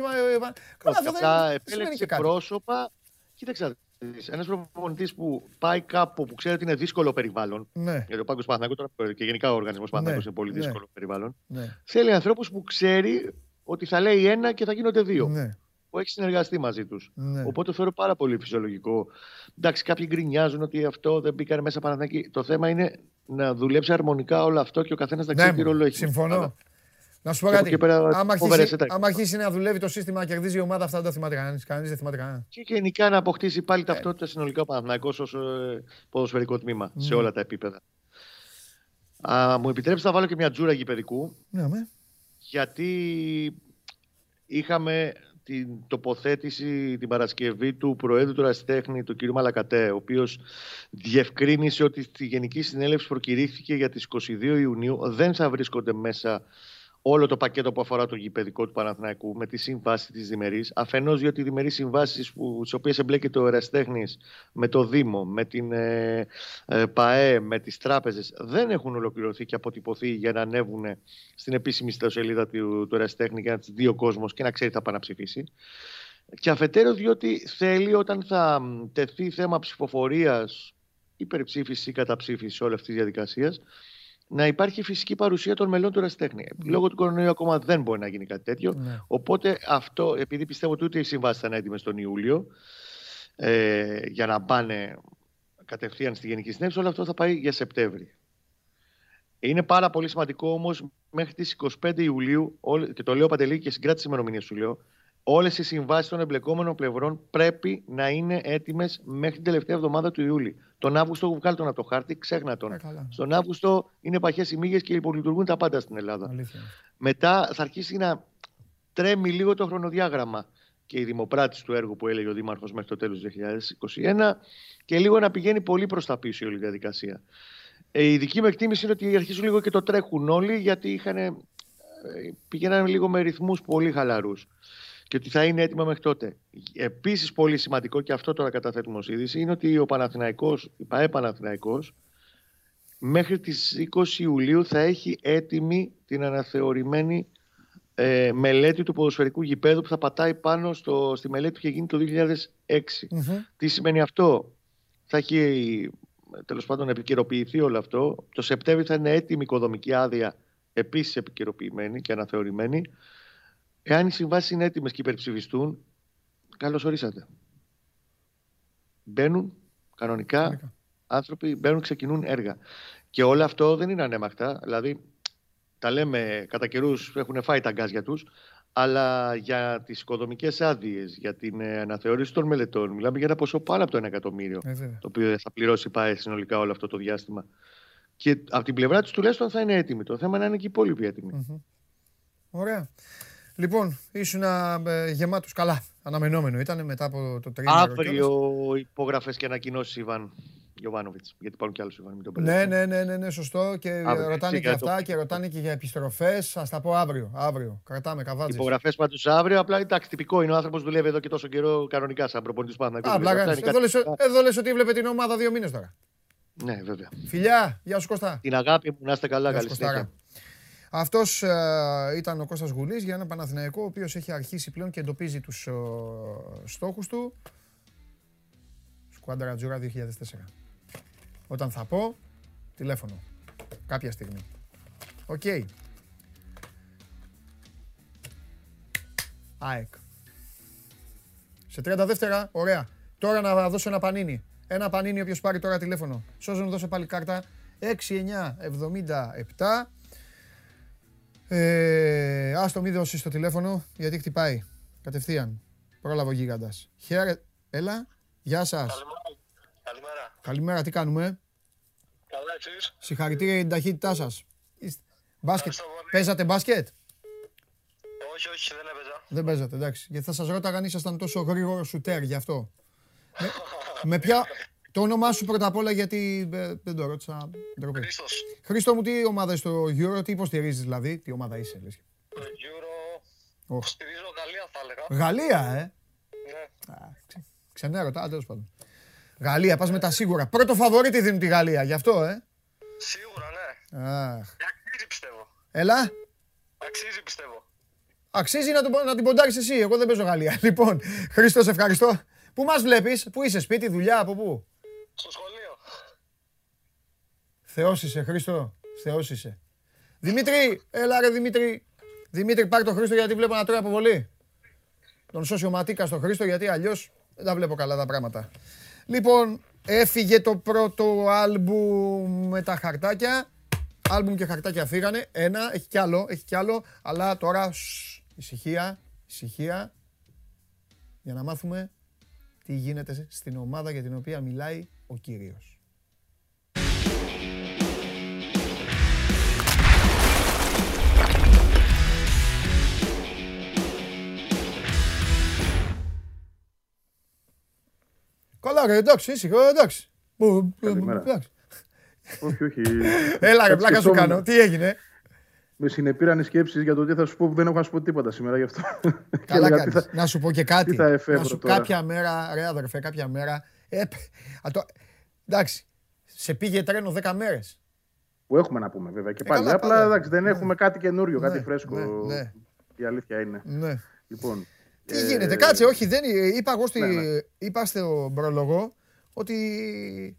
Καλά, αυτό δεν επέλεξε πρόσωπα. Κοίταξε. Ένας προπονητής που πάει κάπου που ξέρει ότι είναι δύσκολο περιβάλλον. Ναι. Γιατί ο Πάγκο Παναθηναϊκός και γενικά ο οργανισμός Παναθηναϊκός ναι. είναι πολύ ναι. δύσκολο περιβάλλον. Ναι. Θέλει ανθρώπους που ξέρει ότι θα λέει ένα και θα γίνονται δύο. Ναι. Που έχει συνεργαστεί μαζί τους. Ναι. Οπότε θεωρώ πάρα πολύ φυσιολογικό. Εντάξει, κάποιοι γκρινιάζουν ότι αυτό δεν μπήκαν μέσα Παναθηναϊκή. Το θέμα είναι να δουλέψει αρμονικά όλο αυτό και ο καθένας να ξέρει τι ρόλο έχει. Συμφωνώ. Να σου πω κάτι. Άμα αρχίσει, να δουλεύει το σύστημα να κερδίζει η ομάδα, αυτά δεν τα θυμάται κανεί. Κανεί δεν θυμάται κανένας. Και γενικά να αποκτήσει πάλι ε. ταυτότητα συνολικά ο Παναθυναϊκό ως ε, ποδοσφαιρικό τμήμα σε όλα τα επίπεδα. Α, μου επιτρέψεις να βάλω και μια τζούρα γηπαιδικού. Ναι, ναι. Γιατί είχαμε την τοποθέτηση την Παρασκευή του Προέδρου του Ραστέχνη, του κ. Μαλακατέ, ο οποίος διευκρίνησε ότι στη Γενική Συνέλευση προκηρύχθηκε για τις 22 Ιουνίου δεν θα βρίσκονται μέσα όλο το πακέτο που αφορά το γηπαιδικό του Παναθηναϊκού με τη σύμβαση της διμερή. Αφενός, διότι οι διμερεί συμβάσει στις οποίες εμπλέκεται ο Εραστέχνης με το Δήμο, με την ε, ε, ΠαΕ, με τις τράπεζες, δεν έχουν ολοκληρωθεί και αποτυπωθεί για να ανέβουν στην επίσημη ιστοσελίδα του, του Εραστέχνη για να τις δει ο κόσμος και να ξέρει τι θα πάει να ψηφίσει. Και αφετέρου, διότι θέλει όταν θα τεθεί θέμα ψηφοφορίας, υπερψήφιση ή καταψήφιση όλης αυτής της διαδικασίας, να υπάρχει φυσική παρουσία των μελών του Ραστέχνη. Ναι. Λόγω του κορονοϊού ακόμα δεν μπορεί να γίνει κάτι τέτοιο. Ναι. Οπότε αυτό, επειδή πιστεύω ότι ούτε οι συμβάσεις θα είναι έτοιμες τον Ιούλιο ε, για να πάνε κατευθείαν στη Γενική Συνέλευση, όλο αυτό θα πάει για Σεπτέμβρη. Είναι πάρα πολύ σημαντικό όμως μέχρι τις 25 Ιουλίου, και το λέω παντελή και συγκράτηση ημερομηνίας σου λέω, όλες οι συμβάσεις των εμπλεκόμενων πλευρών πρέπει να είναι έτοιμες μέχρι την τελευταία εβδομάδα του Ιούλη. Τον Αύγουστο έχουν βγάλει τον από το χάρτη, ξέχνα τον. Ε, Στον Αύγουστο είναι παχές οι μύγες και υπολειτουργούν τα πάντα στην Ελλάδα. Αλήθεια. Μετά θα αρχίσει να τρέμει λίγο το χρονοδιάγραμμα. και η δημοπράτηση του έργου που έλεγε ο Δήμαρχος μέχρι το τέλος του 2021 και λίγο να πηγαίνει πολύ προς τα πίσω η όλη διαδικασία. Ε, η δική μου εκτίμηση είναι ότι αρχίζουν λίγο και το τρέχουν όλοι γιατί είχαν, ε, πηγαίνανε λίγο με ρυθμούς πολύ χαλαρούς και ότι θα είναι έτοιμα μέχρι τότε. Επίσης πολύ σημαντικό και αυτό τώρα καταθέτουμε ως είδηση είναι ότι ο Παναθηναϊκός, η ΠαΕ Παναθηναϊκός μέχρι τις 20 Ιουλίου θα έχει έτοιμη την αναθεωρημένη ε, μελέτη του ποδοσφαιρικού γηπέδου που θα πατάει πάνω στο, στη μελέτη που είχε γίνει το 2006. Τι σημαίνει αυτό; Θα έχει τέλος πάντων επικαιροποιηθεί όλο αυτό. Το Σεπτέμβριο θα είναι έτοιμη οικοδομική άδεια επίσης επικαιροποιημένη και αναθεωρημένη. Εάν οι συμβάσεις είναι έτοιμες και υπερψηφιστούν, καλώς ορίσατε. Μπαίνουν κανονικά άνθρωποι, μπαίνουν, ξεκινούν έργα. Και όλο αυτό δεν είναι ανέμακτα. Δηλαδή, τα λέμε κατά καιρούς έχουν φάει τα γκάζια τους, αλλά για τις οικοδομικές άδειες, για την ε, αναθεώρηση των μελετών, μιλάμε για ένα ποσό πάνω από το 1 εκατομμύριο, ε, το οποίο θα πληρώσει πάει συνολικά όλο αυτό το διάστημα. Και από την πλευρά τους τουλάχιστον θα είναι έτοιμη. Το θέμα είναι να είναι και οι υπόλοιποι έτοιμοι. Ωραία. Λοιπόν, ήσουν ε, γεμάτος καλά. Αναμενόμενο ήταν μετά από το τρίμηνο. Αύριο υπογραφέ και ανακοινώσεις, Ιβάν. Γιωβάνοβιτς. Γιατί υπάρχουν και άλλους Ιβάν. Ναι, ναι, ναι, ναι, ναι, σωστό. Και αύριο. ρωτάνε και αυτά και ρωτάνε και για επιστροφές. Α τα πω αύριο. αύριο. Κρατάμε καβάτζες. Υπογραφές πάντως αύριο. Απλά εντάξει, τυπικό είναι ο άνθρωπος που δουλεύει εδώ και τόσο καιρό κανονικά σαν προπονητής πάνω. Απλά εδώ λες ότι έβλεπε την ομάδα δύο μήνες τώρα. Ναι, βέβαια. Φιλιά, γεια σου Κώστα. Την αγάπη μου, να είστε καλά, καλή συνέχεια. Αυτός ε, ήταν ο Κώστας Γουλής για ένα Παναθηναϊκό ο οποίος έχει αρχίσει πλέον και εντοπίζει τους ε, στόχους του. Σκουάντρα Τζούρα 2004. Όταν θα πω, τηλέφωνο. Κάποια στιγμή. Οκ. Okay. ΑΕΚ. Σε 30 δεύτερα, ωραία. Τώρα να δώσω ένα πανίνι. Ένα πανίνι όποιος πάρει τώρα τηλέφωνο. Σώζω να δώσω πάλι κάρτα. 6977. Ε, ας το μη δώσεις το τηλέφωνο γιατί χτυπάει. Κατευθείαν. Πρόλαβο γίγαντας. Χαίρε. Έλα. Γεια σας. Καλημέρα. Καλημέρα, τι κάνουμε; Καλά, εσείς; Συγχαρητήρια για την ταχύτητά σας. Μπάσκετ. Παίζατε μπάσκετ; Όχι, όχι, δεν έπαιζα. Δεν παίζατε, εντάξει. Γιατί θα σας ρώταγα αν ήσασταν τόσο γρήγορος σουτέρ γι' αυτό. με, με ποια... Το όνομά σου πρώτα απ' όλα γιατί ε, δεν το ρώτησα. Χρήστος. Χρήστο μου, τι ομάδα είσαι στο Euro, τι υποστηρίζεις δηλαδή, τι ομάδα είσαι. Λες. Το Euro, oh. στηρίζω Γαλλία θα έλεγα. Γαλλία, ε; Ναι. Α, ξε, ξενέρωτα, τέλος πάντων. Γαλλία, πας με τα σίγουρα. Πρώτο φαβορήτη δίνουν τη Γαλλία, γι' αυτό, ε; Σίγουρα, ναι. Αχ. Αξίζει, πιστεύω. Έλα. Αξίζει, πιστεύω. Αξίζει να, το, να την ποντάρεις εσύ, εγώ δεν παίζω Γαλλία. Λοιπόν, Χρήστο, ευχαριστώ. Πού μας βλέπεις, πού είσαι, σπίτι, δουλειά, από πού; Στο σχολείο. Θεός είσαι, Χρήστο. Θεός είσαι. Δημήτρη, έλα ρε Δημήτρη. Δημήτρη, πάρει τον Χρήστο γιατί βλέπω να τρώει αποβολή. Τον σοσιοματίκα στον Χρήστο γιατί αλλιώς δεν τα βλέπω καλά τα πράγματα. Λοιπόν, έφυγε το πρώτο άλμπουμ με τα χαρτάκια. Άλμπουμ και χαρτάκια φύγανε. Ένα, έχει κι άλλο, έχει κι άλλο. Αλλά τώρα, σ, ησυχία, ησυχία. Για να μάθουμε τι γίνεται στην ομάδα για την οποία μιλάει ο Κύριος. Καλά ρε, εντάξει, ήσυχο, εντάξει. Καλημέρα. Όχι, όχι. Έλα ρε, πλάκα σου κάνω. Τι έγινε; Με συνεπήραν οι σκέψεις για το τι θα σου πω που δεν έχω να σου πω τίποτα σήμερα γι' αυτό. Καλά κάνεις. Θα... Να σου πω και κάτι. Τι θα να σου τώρα. κάποια μέρα, ρε αδερφέ, κάποια μέρα. Ε, το... Εντάξει, σε πήγε τρένο 10 μέρες. Που έχουμε να πούμε βέβαια και ε, πάλι. Καλά, Απλά εντάξει, δεν ναι. έχουμε κάτι καινούριο, ναι, κάτι φρέσκο. Ναι, ναι. Η αλήθεια είναι. Ναι. Λοιπόν, τι ε... γίνεται, κάτσε, όχι, δεν, είπα εγώ στη, ναι, ναι. είπα στο πρόλογο ότι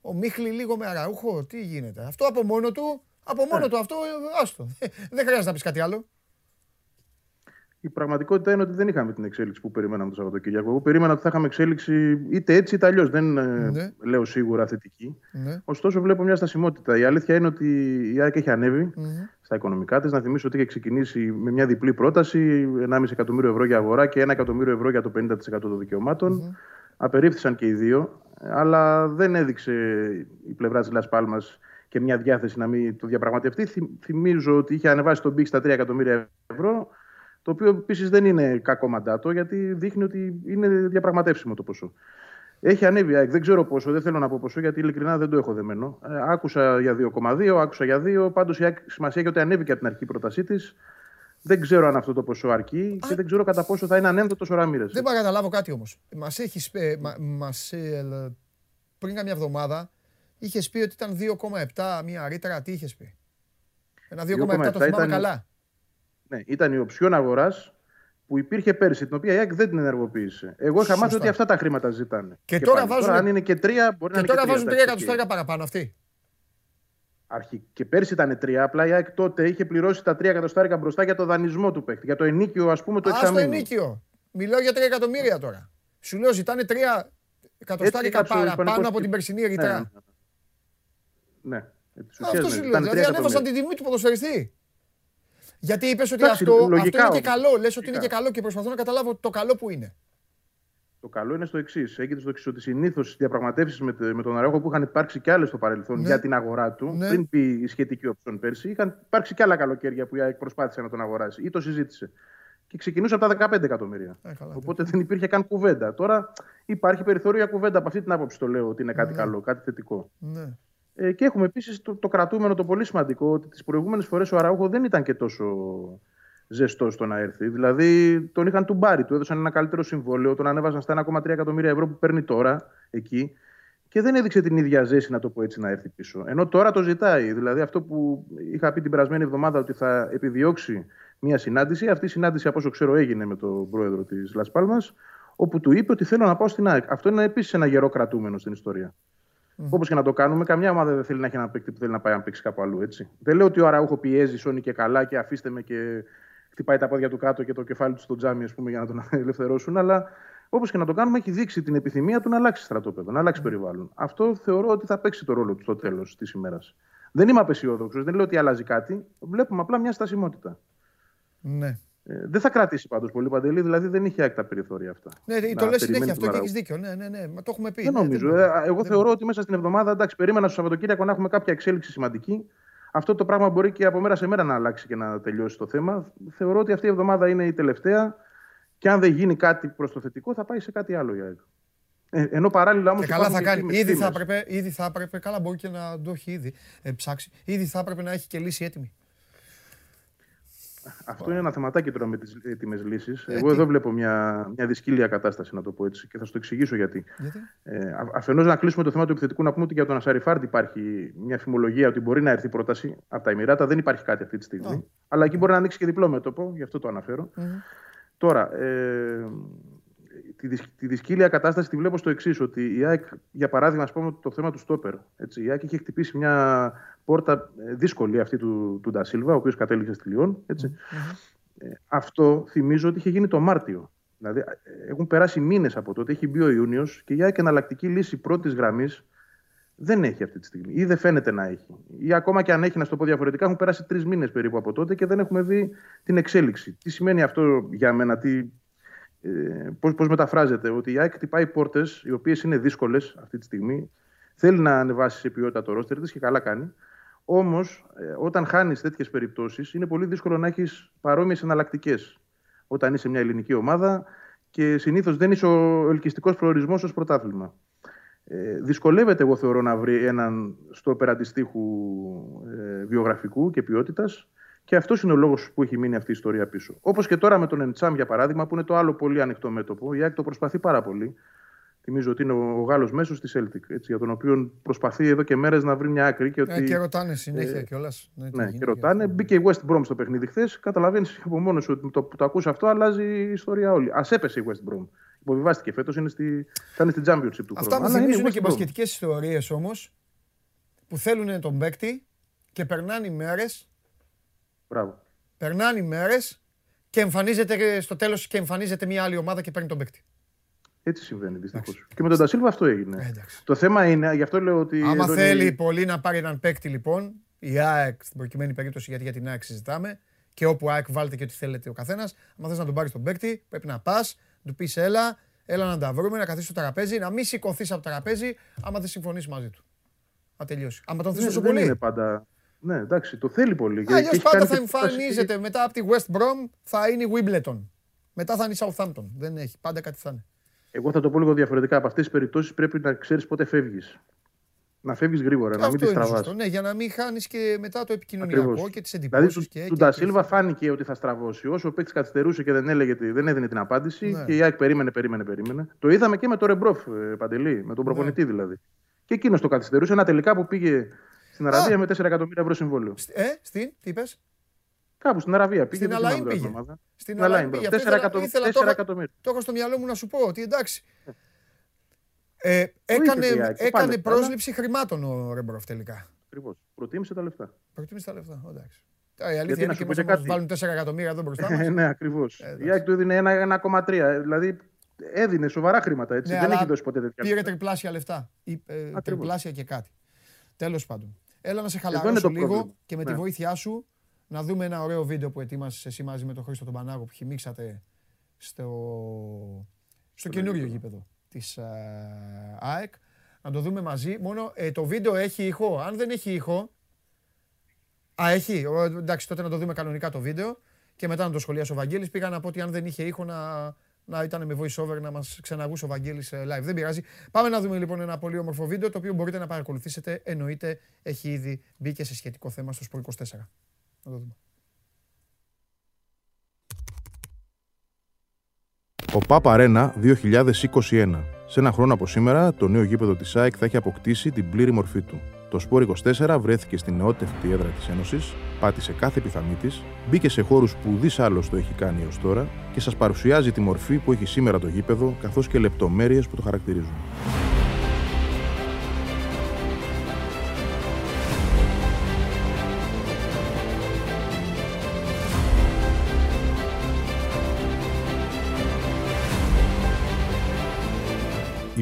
ο Μίχλη λίγο με αραούχο, τι γίνεται. Αυτό από μόνο του από μόνο του αυτό, άστο. Δεν χρειάζεται να πεις κάτι άλλο. Η πραγματικότητα είναι ότι δεν είχαμε την εξέλιξη που περιμέναμε το Σαββατοκύριακο. Εγώ περίμενα ότι θα είχαμε εξέλιξη είτε έτσι είτε αλλιώς. Δεν ε, ναι. λέω σίγουρα θετική. Ναι. Ωστόσο, βλέπω μια στασιμότητα. Η αλήθεια είναι ότι η ΑΕΚ έχει ανέβει στα οικονομικά της. Να θυμίσω ότι είχε ξεκινήσει με μια διπλή πρόταση: 1,5 εκατομμύριο ευρώ για αγορά και 1 εκατομμύριο ευρώ για το 50% των δικαιωματων Απερίφθησαν και οι δύο, αλλά δεν έδειξε η πλευρά της Λας Πάλμας και μια διάθεση να μην το διαπραγματευτεί. Θυμίζω ότι είχε ανεβάσει τον πήχη στα 3 εκατομμύρια ευρώ. Το οποίο επίσης δεν είναι κακό μαντάτο, γιατί δείχνει ότι είναι διαπραγματεύσιμο το ποσό. Έχει ανέβει ΑΕΚ, δεν ξέρω πόσο, δεν θέλω να πω πόσο, γιατί ειλικρινά δεν το έχω δεμένο. Ε, άκουσα για 2,2, άκουσα για 2. Πάντως η ΑΕΚ σημασία έχει ότι ανέβηκε από την αρχή πρότασή της. Δεν ξέρω αν αυτό το ποσό αρκεί και δεν ξέρω κατά πόσο θα είναι ανένδοτος ο Ραμίρεθ. Δεν πάω να καταλάβω κάτι όμως. Μας έχεις ε, μας, ε, πριν καμιά εβδομάδα είχες πει ότι ήταν 2,7 μία ρήτρα. Τι είχες πει; Ένα 2,7 το θυμάμαι ήταν, καλά. Ναι, ήταν η οψιόν αγοράς που υπήρχε πέρσι, την οποία η ΑΕΚ δεν την ενεργοποίησε. Εγώ είχα μάθει ότι αυτά τα χρήματα ζητάνε. Και, και τώρα βάζουν. αν είναι και τρία, μπορεί και να τώρα βάζουν τρία εκατοστάρια παραπάνω αυτοί. Αρχή. Και πέρσι ήταν τρία. Απλά η ΑΕΚ τότε είχε πληρώσει τα τρία εκατοστάρια μπροστά για το δανεισμό του παίκτη. Για το ενίκιο, ας πούμε, το εξαμήνου. Α το ενίκιο. Μιλάω για τρία εκατομμύρια τώρα. Σου λέω ζητάνε τρία εκατοστάρια παραπάνω από την περσινή ρητρά. Ναι. ναι. ναι. Αυτό σου λέω. Δηλαδή ανέβασαν την τιμή του ποδοσφαιριστή. Γιατί είπες ότι αυτό, αυτό είναι και καλό. Λες ότι είναι και καλό και προσπαθώ να καταλάβω το καλό που είναι. Το καλό είναι στο εξής. Έγινε στο εξής ότι συνήθως στις διαπραγματεύσεις με, με τον Αρέγο που είχαν υπάρξει και άλλες στο παρελθόν ναι. για την αγορά του, ναι. πριν πει η σχετική όψη πέρσι, είχαν υπάρξει και άλλα καλοκαίρια που η προσπάθησε να τον αγοράσει ή το συζήτησε. Και ξεκινούσε από τα 15 εκατομμύρια. Ε, Οπότε δεν υπήρχε καν κουβέντα. Τώρα υπάρχει περιθώριο για κουβέντα. Από αυτή την άποψη το λέω ότι είναι κάτι ναι. καλό, κάτι θετικό. Ναι. Ε, και έχουμε επίσης το, το, κρατούμενο το πολύ σημαντικό ότι τις προηγούμενες φορές ο Αραούχο δεν ήταν και τόσο ζεστός στο να έρθει. Δηλαδή τον είχαν του μπάρι, του έδωσαν ένα καλύτερο συμβόλαιο, τον ανέβασαν στα 1,3 εκατομμύρια ευρώ που παίρνει τώρα εκεί και δεν έδειξε την ίδια ζέση, να το πω έτσι, να έρθει πίσω. Ενώ τώρα το ζητάει. Δηλαδή αυτό που είχα πει την περασμένη εβδομάδα ότι θα επιδιώξει μια συνάντηση, αυτή η συνάντηση από όσο ξέρω έγινε με τον πρόεδρο της Λασπάλμα, όπου του είπε ότι θέλω να πάω στην ΑΕΚ. Αυτό είναι επίσης ένα γερό κρατούμενο στην ιστορία. Mm. Όπως και να το κάνουμε, καμιά ομάδα δεν θέλει να έχει ένα παίκτη που θέλει να πάει να παίξει κάπου αλλού. Έτσι. Δεν λέω ότι ο Αραούχο πιέζει, σώνει και καλά και αφήστε με και χτυπάει τα πόδια του κάτω και το κεφάλι του στο τζάμι ας πούμε, για να τον ελευθερώσουν. Αλλά όπως και να το κάνουμε, έχει δείξει την επιθυμία του να αλλάξει στρατόπεδο, να αλλάξει περιβάλλον. Αυτό θεωρώ ότι θα παίξει το ρόλο του στο τέλος της ημέρας. Δεν είμαι απαισιόδοξος, δεν λέω ότι αλλάζει κάτι. Βλέπουμε απλά μια στασιμότητα. Ναι. Ε, δεν θα κρατήσει πάντως πολύ παντελή, δηλαδή δεν είχε άλλα περιθώρια αυτά. Ναι, το λες συνέχεια αυτό και έχεις δίκιο. Ναι, ναι, ναι, μα το έχουμε πει. Δεν ναι, νομίζω. Ε, εγώ θεωρώ ότι μέσα στην εβδομάδα, εντάξει, περίμενα στο Σαββατοκύριακο να έχουμε κάποια εξέλιξη σημαντική. Αυτό το πράγμα μπορεί και από μέρα σε μέρα να αλλάξει και να τελειώσει το θέμα. Θεωρώ ότι αυτή η εβδομάδα είναι η τελευταία και αν δεν γίνει κάτι προς το θετικό, θα πάει σε κάτι άλλο για ε, ενώ παράλληλα όμως. καλά θα κάνει. Ήδη θα, έπρεπε, ήδη θα έπρεπε, καλά μπορεί και να το έχει ήδη ε, ψάξει. Ήδη θα έπρεπε να έχει και λύση έτοιμη. Αυτό είναι ένα θεματάκι τώρα με τις έτοιμες λύσεις. Εγώ εδώ βλέπω μια, μια δυσκύλια κατάσταση, να το πω έτσι, και θα σου το εξηγήσω γιατί. γιατί; Ε, Αφενός, να κλείσουμε το θέμα του επιθετικού, να πούμε ότι για τον Ασαριφάρντ υπάρχει μια φημολογία ότι μπορεί να έρθει πρόταση από τα Εμμυράτα. Δεν υπάρχει κάτι αυτή τη στιγμή. Αλλά εκεί μπορεί να ανοίξει και διπλό μέτωπο, γι' αυτό το αναφερω Τώρα, ε, τη, τη δυσκύλια κατάσταση τη βλέπω στο εξής, ότι η ΑΕΚ, για παράδειγμα, ας πούμε, το θέμα του Στόπερ. Έτσι, η ΑΕΚ είχε χτυπήσει μια πόρτα ε, δύσκολη αυτή του, του Ντασίλβα, ο οποίος κατέληξε στη Λιόν. Ε, αυτό θυμίζω ότι είχε γίνει το Μάρτιο. Δηλαδή, ε, έχουν περάσει μήνες από τότε, έχει μπει ο Ιούνιος και η ΑΕΚ εναλλακτική λύση πρώτης γραμμής δεν έχει αυτή τη στιγμή. Ή δεν φαίνεται να έχει. Ή ακόμα και αν έχει, να το πω διαφορετικά, έχουν περάσει τρεις μήνες περίπου από τότε και δεν έχουμε δει την εξέλιξη. Τι σημαίνει αυτό για μένα, τι, ε, πώς, πώς μεταφράζεται, ότι η ΑΕΚ χτυπάει πόρτες οι οποίες είναι δύσκολες αυτή τη στιγμή, θέλει να ανεβάσει σε ποιότητα το ρόστερ της και καλά κάνει. Όμως, ε, όταν χάνεις τέτοιες περιπτώσεις, είναι πολύ δύσκολο να έχεις παρόμοιες εναλλακτικές. Όταν είσαι μια ελληνική ομάδα και συνήθως δεν είσαι ο ελκυστικός προορισμός ως πρωτάθλημα. Ε, δυσκολεύεται, εγώ θεωρώ, να βρει έναν στο περαντιστήχου ε, βιογραφικού και ποιότητας και αυτός είναι ο λόγος που έχει μείνει αυτή η ιστορία πίσω. Όπως και τώρα με τον Εντσάμ, για παράδειγμα, που είναι το άλλο πολύ ανοιχτό μέτωπο. Η ΑΕΚ το προσπαθεί πάρα πολύ. Θυμίζω ότι είναι ο Γάλλος μέσος της Celtic, έτσι, για τον οποίο προσπαθεί εδώ και μέρες να βρει μια άκρη. Και, ε, ότι, ε, και ρωτάνε συνέχεια ε, κιόλας. Ναι, ναι και ρωτάνε. Μπήκε η West Brom στο παιχνίδι χθες. Καταλαβαίνεις από μόνος ότι το, το ακούς αυτό, αλλάζει η ιστορία όλη. Α έπεσε η West Brom. Υποβιβάστηκε φέτος, είναι στη, θα είναι στη Championship του Αυτά μου θυμίζουν και μπασκετικές ιστορίες όμως που θέλουν τον παίκτη και περνάνε οι μέρε Μπράβο. Περνάνε οι μέρες και εμφανίζεται στο τέλος και εμφανίζεται μια άλλη ομάδα και παίρνει τον παίκτη. Έτσι συμβαίνει δυστυχώς. Και με τον Τασίλβα αυτό έγινε. Ε, το θέμα είναι, γι' αυτό λέω ότι. Άμα θέλει είναι... πολύ να πάρει έναν παίκτη, λοιπόν, η ΑΕΚ στην προκειμένη περίπτωση, γιατί για την ΑΕΚ συζητάμε, και όπου ΑΕΚ βάλετε και ό,τι θέλετε ο καθένας, άμα θες να τον πάρεις τον παίκτη, πρέπει να πας, του πεις έλα, έλα να τα βρούμε, να καθίσεις στο τραπέζι, να μην σηκωθείς από το τραπέζι, άμα δεν συμφωνήσει μαζί του. Να τελειώσει. Άμα τον θες ναι, τόσο πολύ. Είναι πάντα... Ναι, εντάξει, το θέλει πολύ. Αλλιώς πάντα θα εμφανίζεται μετά από τη West Brom θα είναι η Wimbledon. Μετά θα είναι η Southampton. Δεν έχει. Πάντα κάτι θα είναι. Εγώ θα το πω λίγο διαφορετικά. Από αυτές τις περιπτώσεις πρέπει να ξέρεις πότε φεύγεις. Να φεύγεις γρήγορα, να μην τη τραβάς. Ναι, για να μην χάνεις και μετά το επικοινωνιακό Ακριβώς. και τις εντυπώσεις. Δηλαδή, και, του Ντασίλβα φάνηκε ότι θα στραβώσει. Όσο ο παίκτης καθυστερούσε και δεν, έλεγε, δεν έδινε την απάντηση ναι. και η ΑΕΚ περίμενε, περίμενε, περίμενε. Το είδαμε και με τον Ρεμπρόφ ε, Παντελή, με τον ναι. προπονητή ναι. δηλαδή. Και εκείνος το καθυστερούσε. Ένα τελικά που πήγε στην Αραβία με 4 εκατομμύρια ευρώ συμβόλαιο. Ε, στην, τι είπες; Κάπου στην Αραβία πήγε. Στην Αλάιν πήγε. Στην Αλάιν πήγε. 4 εκατομμύρια. Το έχω στο μυαλό μου να σου πω ότι εντάξει. Ε, έκανε έκανε πρόσληψη χρημάτων ο Ρεμπρόφ τελικά. Ακριβώς. Προτίμησε τα λεφτά. Προτίμησε τα λεφτά. Εντάξει. Η αλήθεια είναι και να βάλουν 4 εκατομμύρια εδώ μπροστά μας. ναι, ακριβώς. Ε, η ΑΕΚ του έδινε 1,3. Δηλαδή έδινε σοβαρά χρήματα. Έτσι. Ναι, Δεν έχει δώσει ποτέ τέτοια. Πήρε τριπλάσια λεφτά. Ή, ε, τριπλάσια και κάτι. Τέλος πάντων. Έλα να σε χαλαρώσω λίγο και με τη ναι. βοήθειά σου να δούμε ένα ωραίο βίντεο που ετοίμασες εσύ μαζί με τον Χρήστο τον Πανάγο που χυμίξατε στο, στο καινούριο γήπεδο της uh, ΑΕΚ. Να το δούμε μαζί. Μόνο ε, το βίντεο έχει ήχο. Αν δεν έχει ήχο... Α, έχει. Ο, εντάξει, τότε να το δούμε κανονικά το βίντεο και μετά να το σχολιάσει ο Βαγγέλης. Πήγα να πω ότι αν δεν είχε ήχο να, να ήταν με voice over να μας ξαναγούσε ο Βαγγέλης ε, live. Δεν πειράζει. Πάμε να δούμε λοιπόν ένα πολύ όμορφο βίντεο το οποίο μπορείτε να παρακολουθήσετε. Εννοείται έχει ήδη μπει και σε σχετικό θέμα στο Σπορ 24. Να το δούμε. Ο ΠΑΠ Αρένα 2021. Σε ένα χρόνο από σήμερα, το νέο γήπεδο της ΑΕΚ θα έχει αποκτήσει την πλήρη μορφή του. Το Σπόρ 24 βρέθηκε στην νεότευτη έδρα της Ένωσης, πάτησε κάθε πιθανή της, μπήκε σε χώρους που ουδής άλλος το έχει κάνει έως τώρα και σας παρουσιάζει τη μορφή που έχει σήμερα το γήπεδο, καθώς και λεπτομέρειες που το χαρακτηρίζουν.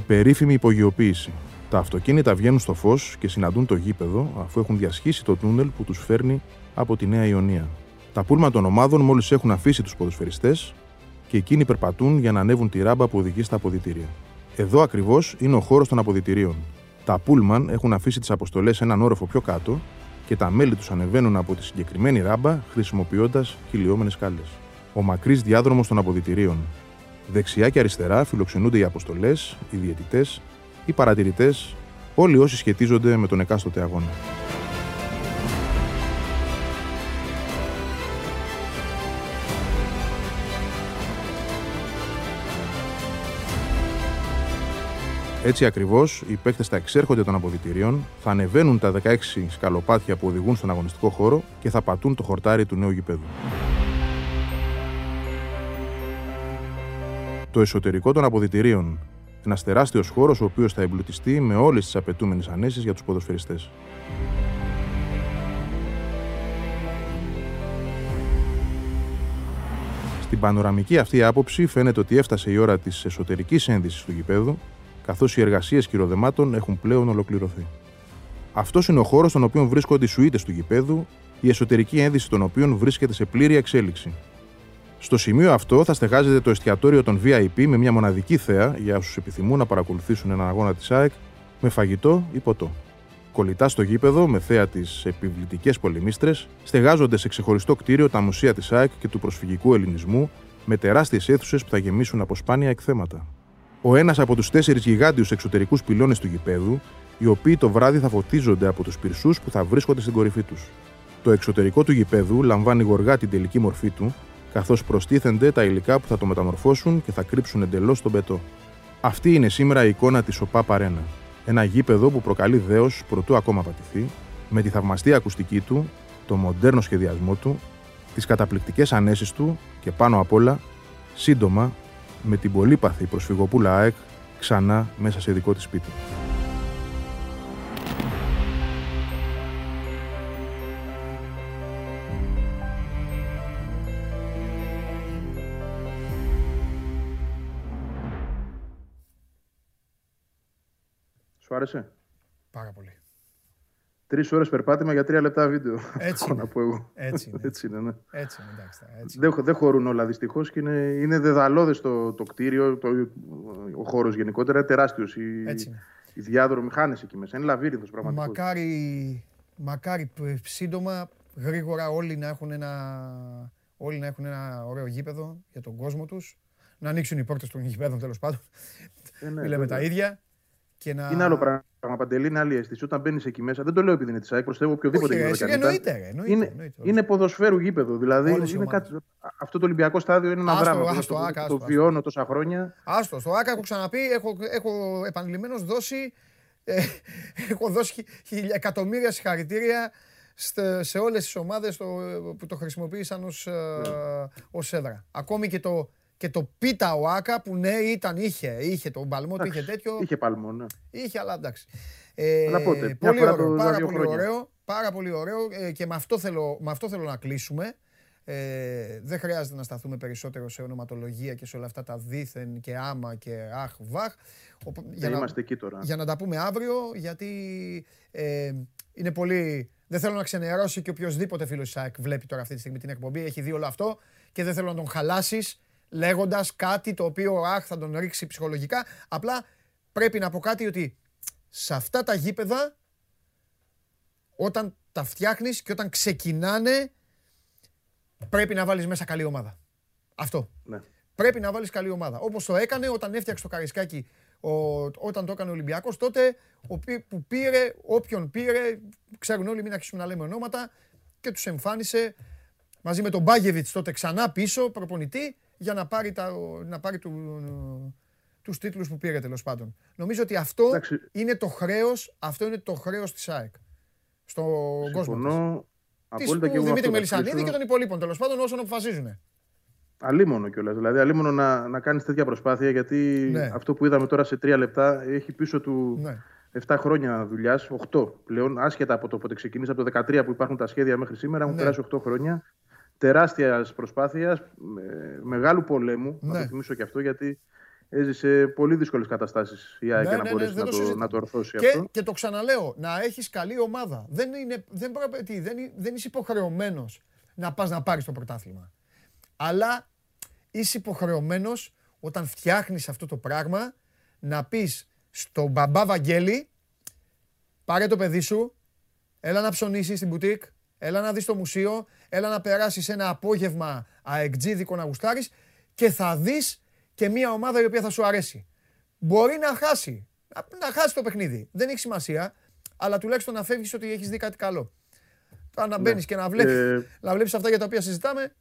Περίφημη υπογειοποίηση. Τα αυτοκίνητα βγαίνουν στο φως και συναντούν το γήπεδο αφού έχουν διασχίσει το τούνελ που τους φέρνει από τη Νέα Ιωνία. Τα πούλμα των ομάδων μόλις έχουν αφήσει τους ποδοσφαιριστές και εκείνοι περπατούν για να ανέβουν τη ράμπα που οδηγεί στα αποδητήρια. Εδώ ακριβώς είναι ο χώρος των αποδητηρίων. Τα πούλμαν έχουν αφήσει τις αποστολές έναν όροφο πιο κάτω και τα μέλη τους ανεβαίνουν από τη συγκεκριμένη ράμπα χρησιμοποιώντας κυλιόμενε κάλε. Ο μακρύς διάδρομος των αποδητηρίων Δεξιά και αριστερά φιλοξενούνται οι αποστολές, οι διαιτητές, οι παρατηρητές, όλοι όσοι σχετίζονται με τον εκάστοτε αγώνα. Έτσι ακριβώς, οι παίκτες θα εξέρχονται των αποδητηρίων, θα ανεβαίνουν τα 16 σκαλοπάτια που οδηγούν στον αγωνιστικό χώρο και θα πατούν το χορτάρι του νέου γηπέδου. Το εσωτερικό των αποδητηρίων. Ένα τεράστιο χώρος ο οποίος θα εμπλουτιστεί με όλες τις απαιτούμενες ανέσεις για τους ποδοσφαιριστές. Στην πανοραμική αυτή άποψη φαίνεται ότι έφτασε η ώρα της εσωτερικής ένδυσης του γηπέδου, καθώς οι εργασίες κυροδεμάτων έχουν πλέον ολοκληρωθεί. Αυτός είναι ο χώρος στον οποίο βρίσκονται οι σουίτες του γηπέδου, η εσωτερική ένδυση των οποίων βρίσκεται σε πλήρη εξέλιξη. Στο σημείο αυτό θα στεγάζεται το εστιατόριο των VIP με μια μοναδική θέα για όσους επιθυμούν να παρακολουθήσουν έναν αγώνα της ΑΕΚ με φαγητό ή ποτό. Κολλητά στο γήπεδο, με θέα τι επιβλητικές πολεμίστρες, στεγάζονται σε ξεχωριστό κτίριο τα μουσεία της ΑΕΚ και του προσφυγικού ελληνισμού, με τεράστιες αίθουσες που θα γεμίσουν από σπάνια εκθέματα. Ο ένας από τους τέσσερις γιγάντιους εξωτερικούς πυλώνες του γηπέδου, οι οποίοι το βράδυ θα φωτίζονται από τους πυρσούς που θα βρίσκονται στην κορυφή τους. Το εξωτερικό του γηπέδου λαμβάνει γοργά την τελική μορφή του καθώς προστίθενται τα υλικά που θα το μεταμορφώσουν και θα κρύψουν εντελώς τον πετό. Αυτή είναι σήμερα η εικόνα της ΟΠΑ Παρένα. Ένα γήπεδο που προκαλεί δέος προτού ακόμα πατηθεί, με τη θαυμαστή ακουστική του, το μοντέρνο σχεδιασμό του, τις καταπληκτικές ανέσεις του και πάνω απ' όλα, σύντομα, με την πολύπαθη προσφυγοπούλα ΑΕΚ ξανά μέσα σε δικό της σπίτι. Άρεσε. Πάρα πολύ. Τρεις ώρες περπάτημα για τρία λεπτά βίντεο. Έτσι. να πω εγώ. Έτσι είναι. έτσι είναι, ναι. Έτσι είναι, εντάξει, έτσι. Δεν, δεν χωρούν όλα δυστυχώς και είναι, είναι δεδαλώδες το, το κτίριο, το, ο χώρος γενικότερα. Τεράστιος. Η, η διάδρομη χάνεσαι εκεί μέσα. Είναι λαβύρινθος πραγματικά. Μακάρι μακάρι σύντομα, γρήγορα όλοι να έχουν ένα, όλοι να έχουν ένα ωραίο γήπεδο για τον κόσμο τους. Να ανοίξουν οι πόρτες των γηπέδων τέλος πάντων. Ε, ναι, Μιλάμε τα ίδια. Και να... Είναι άλλο πράγμα, Παντελή, είναι άλλη αίσθηση. Όταν μπαίνεις εκεί μέσα, δεν το λέω επειδή είναι της ΑΕΚ, προστεύω οποιοδήποτε γήπεδο. Εννοείται, εννοείται, είναι, εννοείται, είναι ποδοσφαίρου γήπεδο. Δηλαδή, είναι κάτι, αυτό το Ολυμπιακό στάδιο είναι ένα άστο, δράμα. Άστο, το, άστο, το, το βιώνω τόσα χρόνια. Άστο, στο ΑΚΑ έχω ξαναπεί, έχω, έχω επανειλημμένως δώσει, ε, έχω δώσει εκατομμύρια συγχαρητήρια σε όλες τις ομάδες που το χρησιμοποίησαν ως, ε, ναι. ως έδρα. Ακόμη και το, και το πίτα ο Άκα που ναι ήταν, είχε, είχε τον παλμό του, είχε τέτοιο. Είχε παλμό, ναι. Είχε, αλλά εντάξει. Ε, αλλά πότε, πολύ ωραίο, πάρα πολύ ωραίο, πάρα πολύ ωραίο ε, και με αυτό, θέλω, με αυτό θέλω να κλείσουμε. Ε, δεν χρειάζεται να σταθούμε περισσότερο σε ονοματολογία και σε όλα αυτά τα δίθεν και άμα και αχ βαχ. Για, να, εκεί τώρα. για να τα πούμε αύριο, γιατί ε, είναι πολύ... Δεν θέλω να ξενερώσει και οποιοδήποτε φίλος ΣΑΚ βλέπει τώρα αυτή τη στιγμή την εκπομπή. Έχει δει όλο αυτό και δεν θέλω να τον χαλάσεις λέγοντας κάτι το οποίο αχ, θα τον ρίξει ψυχολογικά. Απλά πρέπει να πω κάτι ότι σε αυτά τα γήπεδα, όταν τα φτιάχνεις και όταν ξεκινάνε, πρέπει να βάλεις μέσα καλή ομάδα. Αυτό. Ναι. Πρέπει να βάλεις καλή ομάδα. Όπως το έκανε όταν έφτιαξε το Καρισκάκι, ο, όταν το έκανε ο Ολυμπιακός, τότε ο, που πήρε, όποιον πήρε, ξέρουν όλοι, μην αρχίσουμε να λέμε ονόματα, και τους εμφάνισε μαζί με τον Μπάγεβιτς τότε ξανά πίσω, προπονητή, για να πάρει, τα, να πάρει του, τους τίτλους που πήρε τέλος πάντων. Νομίζω ότι αυτό είναι το χρέος, αυτό είναι το χρέος της ΑΕΚ στον κόσμο της. Της του Δημήτρη Μελισανίδη και των υπολείπων τέλος πάντων όσων αποφασίζουν. Αλίμονο κιόλας. Δηλαδή, αλίμονο να, να κάνεις τέτοια προσπάθεια γιατί ναι. αυτό που είδαμε τώρα σε τρία λεπτά έχει πίσω του ναι. 7 χρόνια δουλειάς, 8 πλέον, άσχετα από το πότε ξεκίνησε, από το 13 που υπάρχουν τα σχέδια μέχρι σήμερα, έχουν ναι. περάσει 8 χρόνια τεράστιας προσπάθειας, μεγάλου πολέμου. Ναι. Να το θυμίσω και αυτό, γιατί έζησε πολύ δύσκολες καταστάσεις η ΑΕΚ ναι, να ναι, ναι μπορέσει ναι, να, το, να το ορθώσει και, αυτό. Και το ξαναλέω, να έχεις καλή ομάδα. Δεν, είναι, δεν, πρέπει, δεν, δεν είσαι υποχρεωμένος να πας να πάρεις το πρωτάθλημα. Αλλά είσαι υποχρεωμένος όταν φτιάχνεις αυτό το πράγμα να πεις στον μπαμπά Βαγγέλη, πάρε το παιδί σου, έλα να ψωνίσεις στην μπουτίκ, έλα να δεις το μουσείο, έλα να περάσεις ένα απόγευμα αεκτζίδικο να γουστάρεις και θα δεις και μια ομάδα η οποία θα σου αρέσει. Μπορεί να χάσει. Να, χάσει το παιχνίδι. Δεν έχει σημασία, αλλά τουλάχιστον να φεύγεις ότι έχεις δει κάτι καλό. Τώρα να ναι. μπαίνεις και να βλέπεις ε... να βλέπεις αυτά για τα οποία συζητάμε,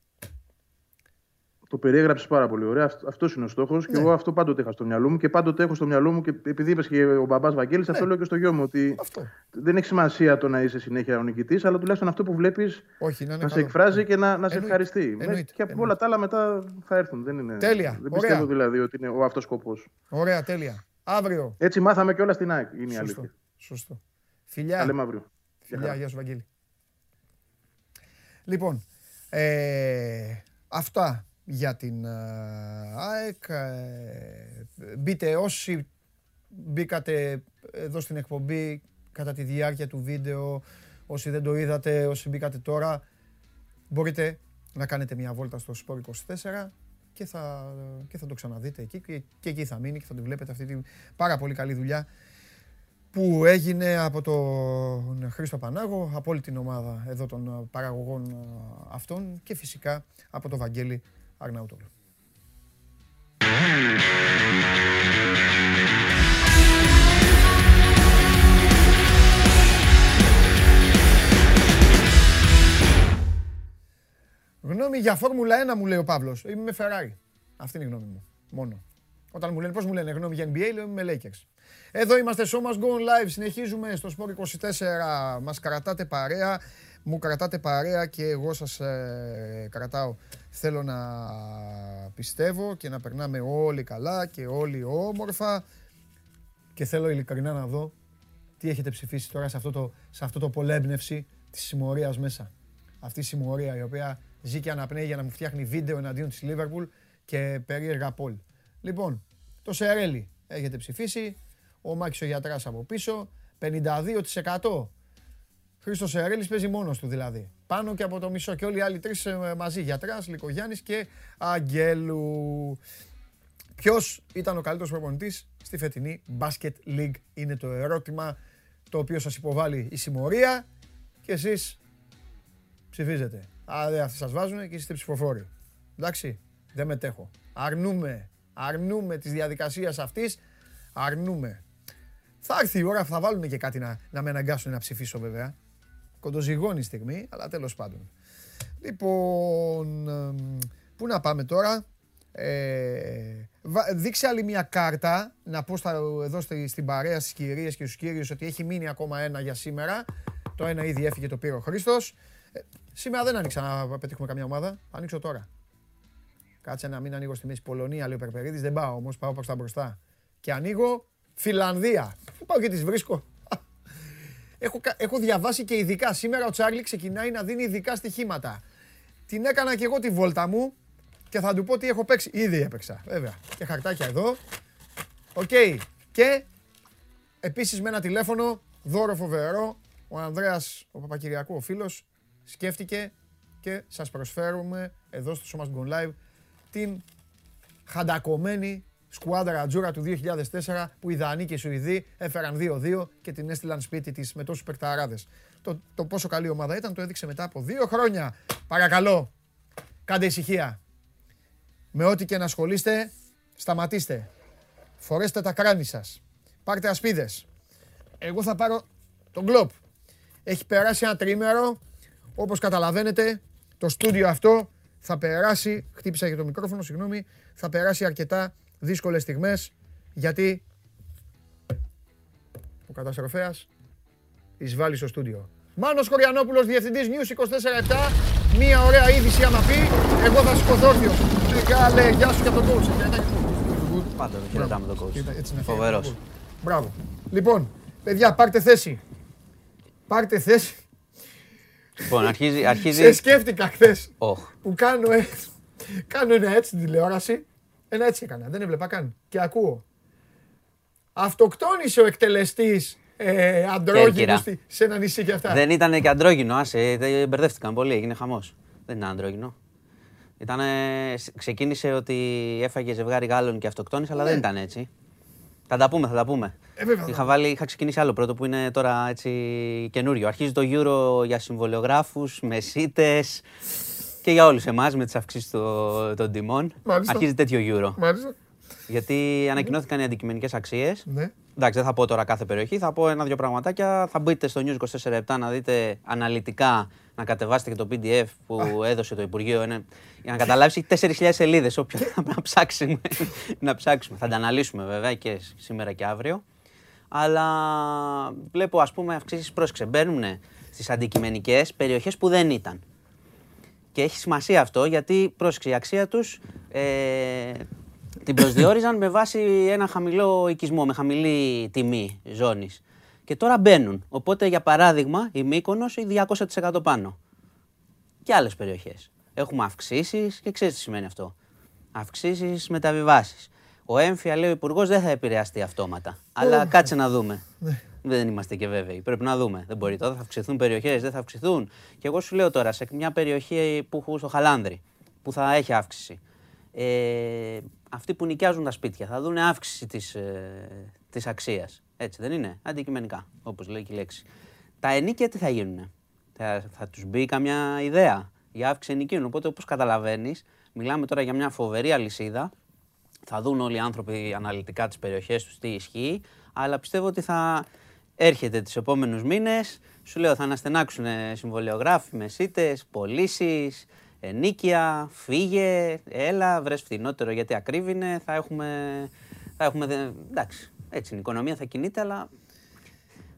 το περιέγραψες πάρα πολύ ωραία. Αυτός είναι ο στόχος. Ναι. Και εγώ αυτό πάντοτε είχα στο μυαλό μου και πάντοτε έχω στο μυαλό μου και επειδή είπες και ο μπαμπάς Βαγγέλης, ναι. αυτό λέω και στο γιο μου. Ότι αυτό. δεν έχει σημασία το να είσαι συνέχεια ο νικητής, αλλά τουλάχιστον αυτό που βλέπεις να, να σε εκφράζει και να, να σε ευχαριστεί. Εννοείται. Και από όλα τα άλλα μετά θα έρθουν. Δεν είναι, τέλεια. Δεν πιστεύω δηλαδή ότι είναι ο αυτός σκοπός. Ωραία, τέλεια. Αύριο. Έτσι μάθαμε και όλα στην ΑΕΚ. Είναι η αλήθεια. Σωστό. Φιλιά. λέμε αύριο. Φιλιά, γεια σου Βαγγέλη. Λοιπόν, ε, αυτά για την ε, ΑΕΚ. Ε, μπείτε όσοι μπήκατε εδώ στην εκπομπή κατά τη διάρκεια του βίντεο, όσοι δεν το είδατε, όσοι μπήκατε τώρα, μπορείτε να κάνετε μια βόλτα στο Sport 24 και θα, και θα το ξαναδείτε εκεί και, και εκεί θα μείνει και θα τη βλέπετε αυτή τη πάρα πολύ καλή δουλειά που έγινε από τον Χρήστο Πανάγο, από όλη την ομάδα εδώ των παραγωγών αυτών και φυσικά από τον Βαγγέλη Αρναούτογλου. Γνώμη για Φόρμουλα 1 μου λέει ο Παύλος. Είμαι με Ferrari. Αυτή είναι η γνώμη μου. Μόνο. Όταν μου λένε πώς μου λένε γνώμη για NBA, λέω είμαι με Lakers. Εδώ είμαστε, Show Must Go Live. Συνεχίζουμε στο Sport 24. Μας κρατάτε παρέα μου κρατάτε παρέα και εγώ σας ε, κρατάω. Θέλω να πιστεύω και να περνάμε όλοι καλά και όλοι όμορφα και θέλω ειλικρινά να δω τι έχετε ψηφίσει τώρα σε αυτό το, σε αυτό το πολέμπνευση της συμμορίας μέσα. Αυτή η συμμορία η οποία ζει και αναπνέει για να μου φτιάχνει βίντεο εναντίον της Λίβερπουλ και περίεργα πόλ. Λοιπόν, το Σερέλι έχετε ψηφίσει, ο Μάκης ο Γιατράς από πίσω, 52% Χρήστος Σερέλη παίζει μόνος του δηλαδή. Πάνω και από το μισό. Και όλοι οι άλλοι τρεις ε, μαζί. Γιατράς, Λικογιάννη και Αγγέλου. Ποιος ήταν ο καλύτερος προπονητής στη φετινή Basket League, είναι το ερώτημα το οποίο σας υποβάλλει η συμμορία. και εσείς ψηφίζετε. Α, αυτοί σας βάζουν και είστε ψηφοφόροι. Εντάξει, δεν μετέχω. Αρνούμε, αρνούμε της διαδικασίας αυτής, αρνούμε. Θα έρθει η ώρα, θα βάλουν και κάτι να, να με αναγκάσουν να ψηφίσω βέβαια. Κοντοζυγώνει η στιγμή, αλλά τέλος πάντων. Λοιπόν, πού να πάμε τώρα; Ε, δείξε άλλη μια κάρτα, να πω στα, εδώ στην παρέα στις κυρίες και στους κύριους ότι έχει μείνει ακόμα ένα για σήμερα. Το ένα ήδη έφυγε, το πήρε ο Χρήστος. Ε, σήμερα δεν άνοιξα να πετύχουμε καμιά ομάδα. Ανοίξω τώρα. Κάτσε να μην ανοίγω στη μέση Πολωνία, λέει ο Περπερίδης. Δεν πάω όμως, πάω προς τα μπροστά. Και ανοίγω Φιλανδία. Πού πάω και τις βρίσκω. Έχω, έχω διαβάσει και ειδικά. Σήμερα ο Τσάρλι ξεκινάει να δίνει ειδικά στοιχήματα. Την έκανα και εγώ τη βόλτα μου και θα του πω τι έχω παίξει. Ήδη έπαιξα, βέβαια. Και χαρτάκια εδώ. Οκ. Και επίσης με ένα τηλέφωνο, δώρο φοβερό, ο Ανδρέας, ο Παπακυριακού, ο φίλος, σκέφτηκε και σας προσφέρουμε εδώ στο Show Must Go On Live την χαντακωμένη σκουάδρα Ατζούρα του 2004 που οι Δανείοι και οι Σουηδοί έφεραν 2-2 και την έστειλαν σπίτι της με τόσους παικταράδες. Το, το πόσο καλή ομάδα ήταν το έδειξε μετά από δύο χρόνια. Παρακαλώ, κάντε ησυχία. Με ό,τι και να ασχολείστε, σταματήστε. Φορέστε τα κράνη σας. Πάρτε ασπίδες. Εγώ θα πάρω τον γκλόπ. Έχει περάσει ένα τρίμερο. Όπως καταλαβαίνετε, το στούντιο αυτό θα περάσει, χτύπησα για το μικρόφωνο, συγγνώμη, θα περάσει αρκετά δύσκολες στιγμές, γιατί ο καταστροφέας εισβάλλει στο στούντιο. Μάνος Χωριανόπουλος, Διευθυντής News 24-7, μία ωραία είδηση άμα πει, εγώ θα σηκωθώ όρθιος. Καλέ, γεια σου και τον coach. Πάντα το χαιρετάμε τον coach. Φοβερός. Μπράβο. Λοιπόν, παιδιά, πάρτε θέση. Πάρτε θέση. Λοιπόν, αρχίζει... αρχίζει... Σε σκέφτηκα χθες που κάνω, έτσι, κάνω ένα έτσι στην τηλεόραση. Ένα έτσι έκανα, δεν έβλεπα καν. Και ακούω. Αυτοκτόνησε ο εκτελεστής ε, αντρόγινος σε ένα νησί και αυτά. Δεν ήταν και αντρόγινο, άσε, μπερδεύτηκαν πολύ, έγινε χαμός. Δεν ήταν αντρόγινο. Ήτανε, ξεκίνησε ότι έφαγε ζευγάρι Γάλλων και αυτοκτόνησε, αλλά δεν ναι. ήταν έτσι. Θα τα πούμε, θα τα πούμε. Ε, είχα, βάλει, είχα ξεκινήσει άλλο πρώτο που είναι τώρα έτσι καινούριο. Αρχίζει το Euro για συμβολιογράφους, μεσίτες και για όλους εμάς με τις αυξήσεις των, των τιμών. Μάλιστα. Αρχίζει τέτοιο Euro. Μάλιστα. Γιατί ανακοινώθηκαν οι αντικειμενικές αξίες. Ναι. Εντάξει, δεν θα πω τώρα κάθε περιοχή, θα πω ένα-δυο πραγματάκια. Θα μπείτε στο News 24 να δείτε αναλυτικά, να κατεβάσετε και το PDF που έδωσε το Υπουργείο. Είναι, για να καταλάβεις, έχει 4.000 σελίδες. Όποιο να ψάξουμε, να ψάξουμε. Θα τα αναλύσουμε βέβαια και σήμερα και αύριο. Αλλά βλέπω, ας πούμε, αυξήσεις πρόσεξε. Μπαίνουν στις αντικειμενικές περιοχές που δεν ήταν. Και έχει σημασία αυτό γιατί πρόσεξε η αξία τους ε, την προσδιορίζαν με βάση ένα χαμηλό οικισμό, με χαμηλή τιμή ζώνης. Και τώρα μπαίνουν. Οπότε, για παράδειγμα, η Μύκονος έχει 200% πάνω. Και άλλες περιοχές. Έχουμε αυξήσεις και ξέρεις τι σημαίνει αυτό. Αυξήσεις μεταβιβάσεις. Ο έμφυα, λέει ο Υπουργός, δεν θα επηρεαστεί αυτόματα. Αλλά κάτσε να δούμε. Ναι. Δεν είμαστε και βέβαιοι. Πρέπει να δούμε. Δεν μπορεί τώρα, θα αυξηθούν περιοχές, δεν θα αυξηθούν. Και εγώ σου λέω τώρα, σε μια περιοχή που έχω στο Χαλάνδρη, που θα έχει αύξηση, ε, αυτοί που νοικιάζουν τα σπίτια θα δουν αύξηση της, ε, της αξίας. Έτσι δεν είναι, αντικειμενικά, όπως λέει και η λέξη. Τα ενίκια τι θα γίνουν, θα, θα τους μπει καμιά ιδέα; Για αύξηση ενοικίων. Οπότε όπως καταλαβαίνεις, μιλάμε τώρα για μια φοβερή αλυσίδα, θα δουν όλοι οι άνθρωποι αναλυτικά τις περιοχές τους τι ισχύει, αλλά πιστεύω ότι θα έρχεται τις επόμενους μήνες, σου λέω θα αναστενάξουν συμβολιογράφοι, μεσίτες, πωλήσεις, ενίκεια, φύγε, έλα, βρες φθηνότερο γιατί ακρίβεινε, θα έχουμε, θα έχουμε, εντάξει, έτσι είναι, η οικονομία θα κινείται, αλλά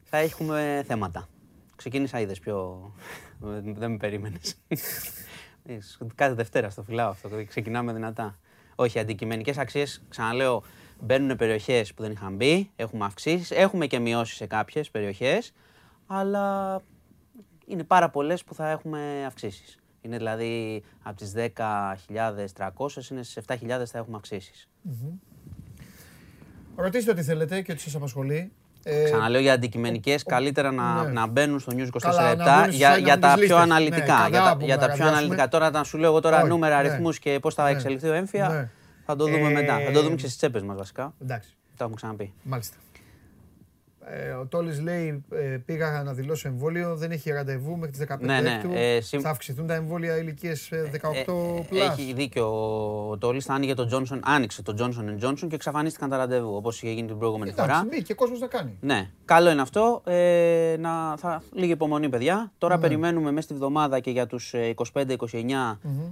θα έχουμε θέματα. Ξεκίνησα είδες πιο, δεν με περίμενες. Κάθε Δευτέρα στο φυλάω αυτό, ξεκινάμε δυνατά. Όχι, αντικειμενικές αξίες, ξαναλέω, μπαίνουν περιοχές που δεν είχαν μπει, έχουμε αυξήσεις, έχουμε και μειώσεις σε κάποιες περιοχές, αλλά είναι πάρα πολλές που θα έχουμε αυξήσεις. Είναι δηλαδή από τις 10.300 είναι στις 7.000 θα έχουμε αυξήσεις. Ρωτήστε ό,τι θέλετε και ό,τι σας απασχολεί. Ε, Ξαναλέω για αντικειμενικές, καλύτερα να, ναι. να μπαίνουν στο News 24 λεπτά για, για τα πιο αναλυτικά. Ναι, για, τα, για τα πιο αναλυτικά. Τώρα, να σου λέω εγώ τώρα νούμερα, ναι. αριθμούς και πώς θα ναι. εξελιχθεί ο έμφυα, ναι. Θα το δούμε ε, μετά. Θα το δούμε και στις τσέπες μας βασικά. Εντάξει. Το έχουμε ξαναπεί. Μάλιστα. Ε, ο Τόλη λέει: ε, Πήγα να δηλώσω εμβόλιο, δεν έχει ραντεβού μέχρι τις 15 ναι, ναι. Ε, συμ... Θα αυξηθούν τα εμβόλια ηλικίες 18 ε, ε, Έχει δίκιο ο Τόλη. Θα άνοιγε το Johnson, άνοιξε το Johnson Johnson και εξαφανίστηκαν τα ραντεβού όπως είχε γίνει την προηγούμενη Εντάξει, φορά. Μπήκε, και κόσμος να κάνει. Ναι, καλό είναι αυτό. Ε, να, θα, λίγη υπομονή, παιδιά. Τώρα ναι. περιμένουμε μέσα στη βδομάδα και για τους 25-29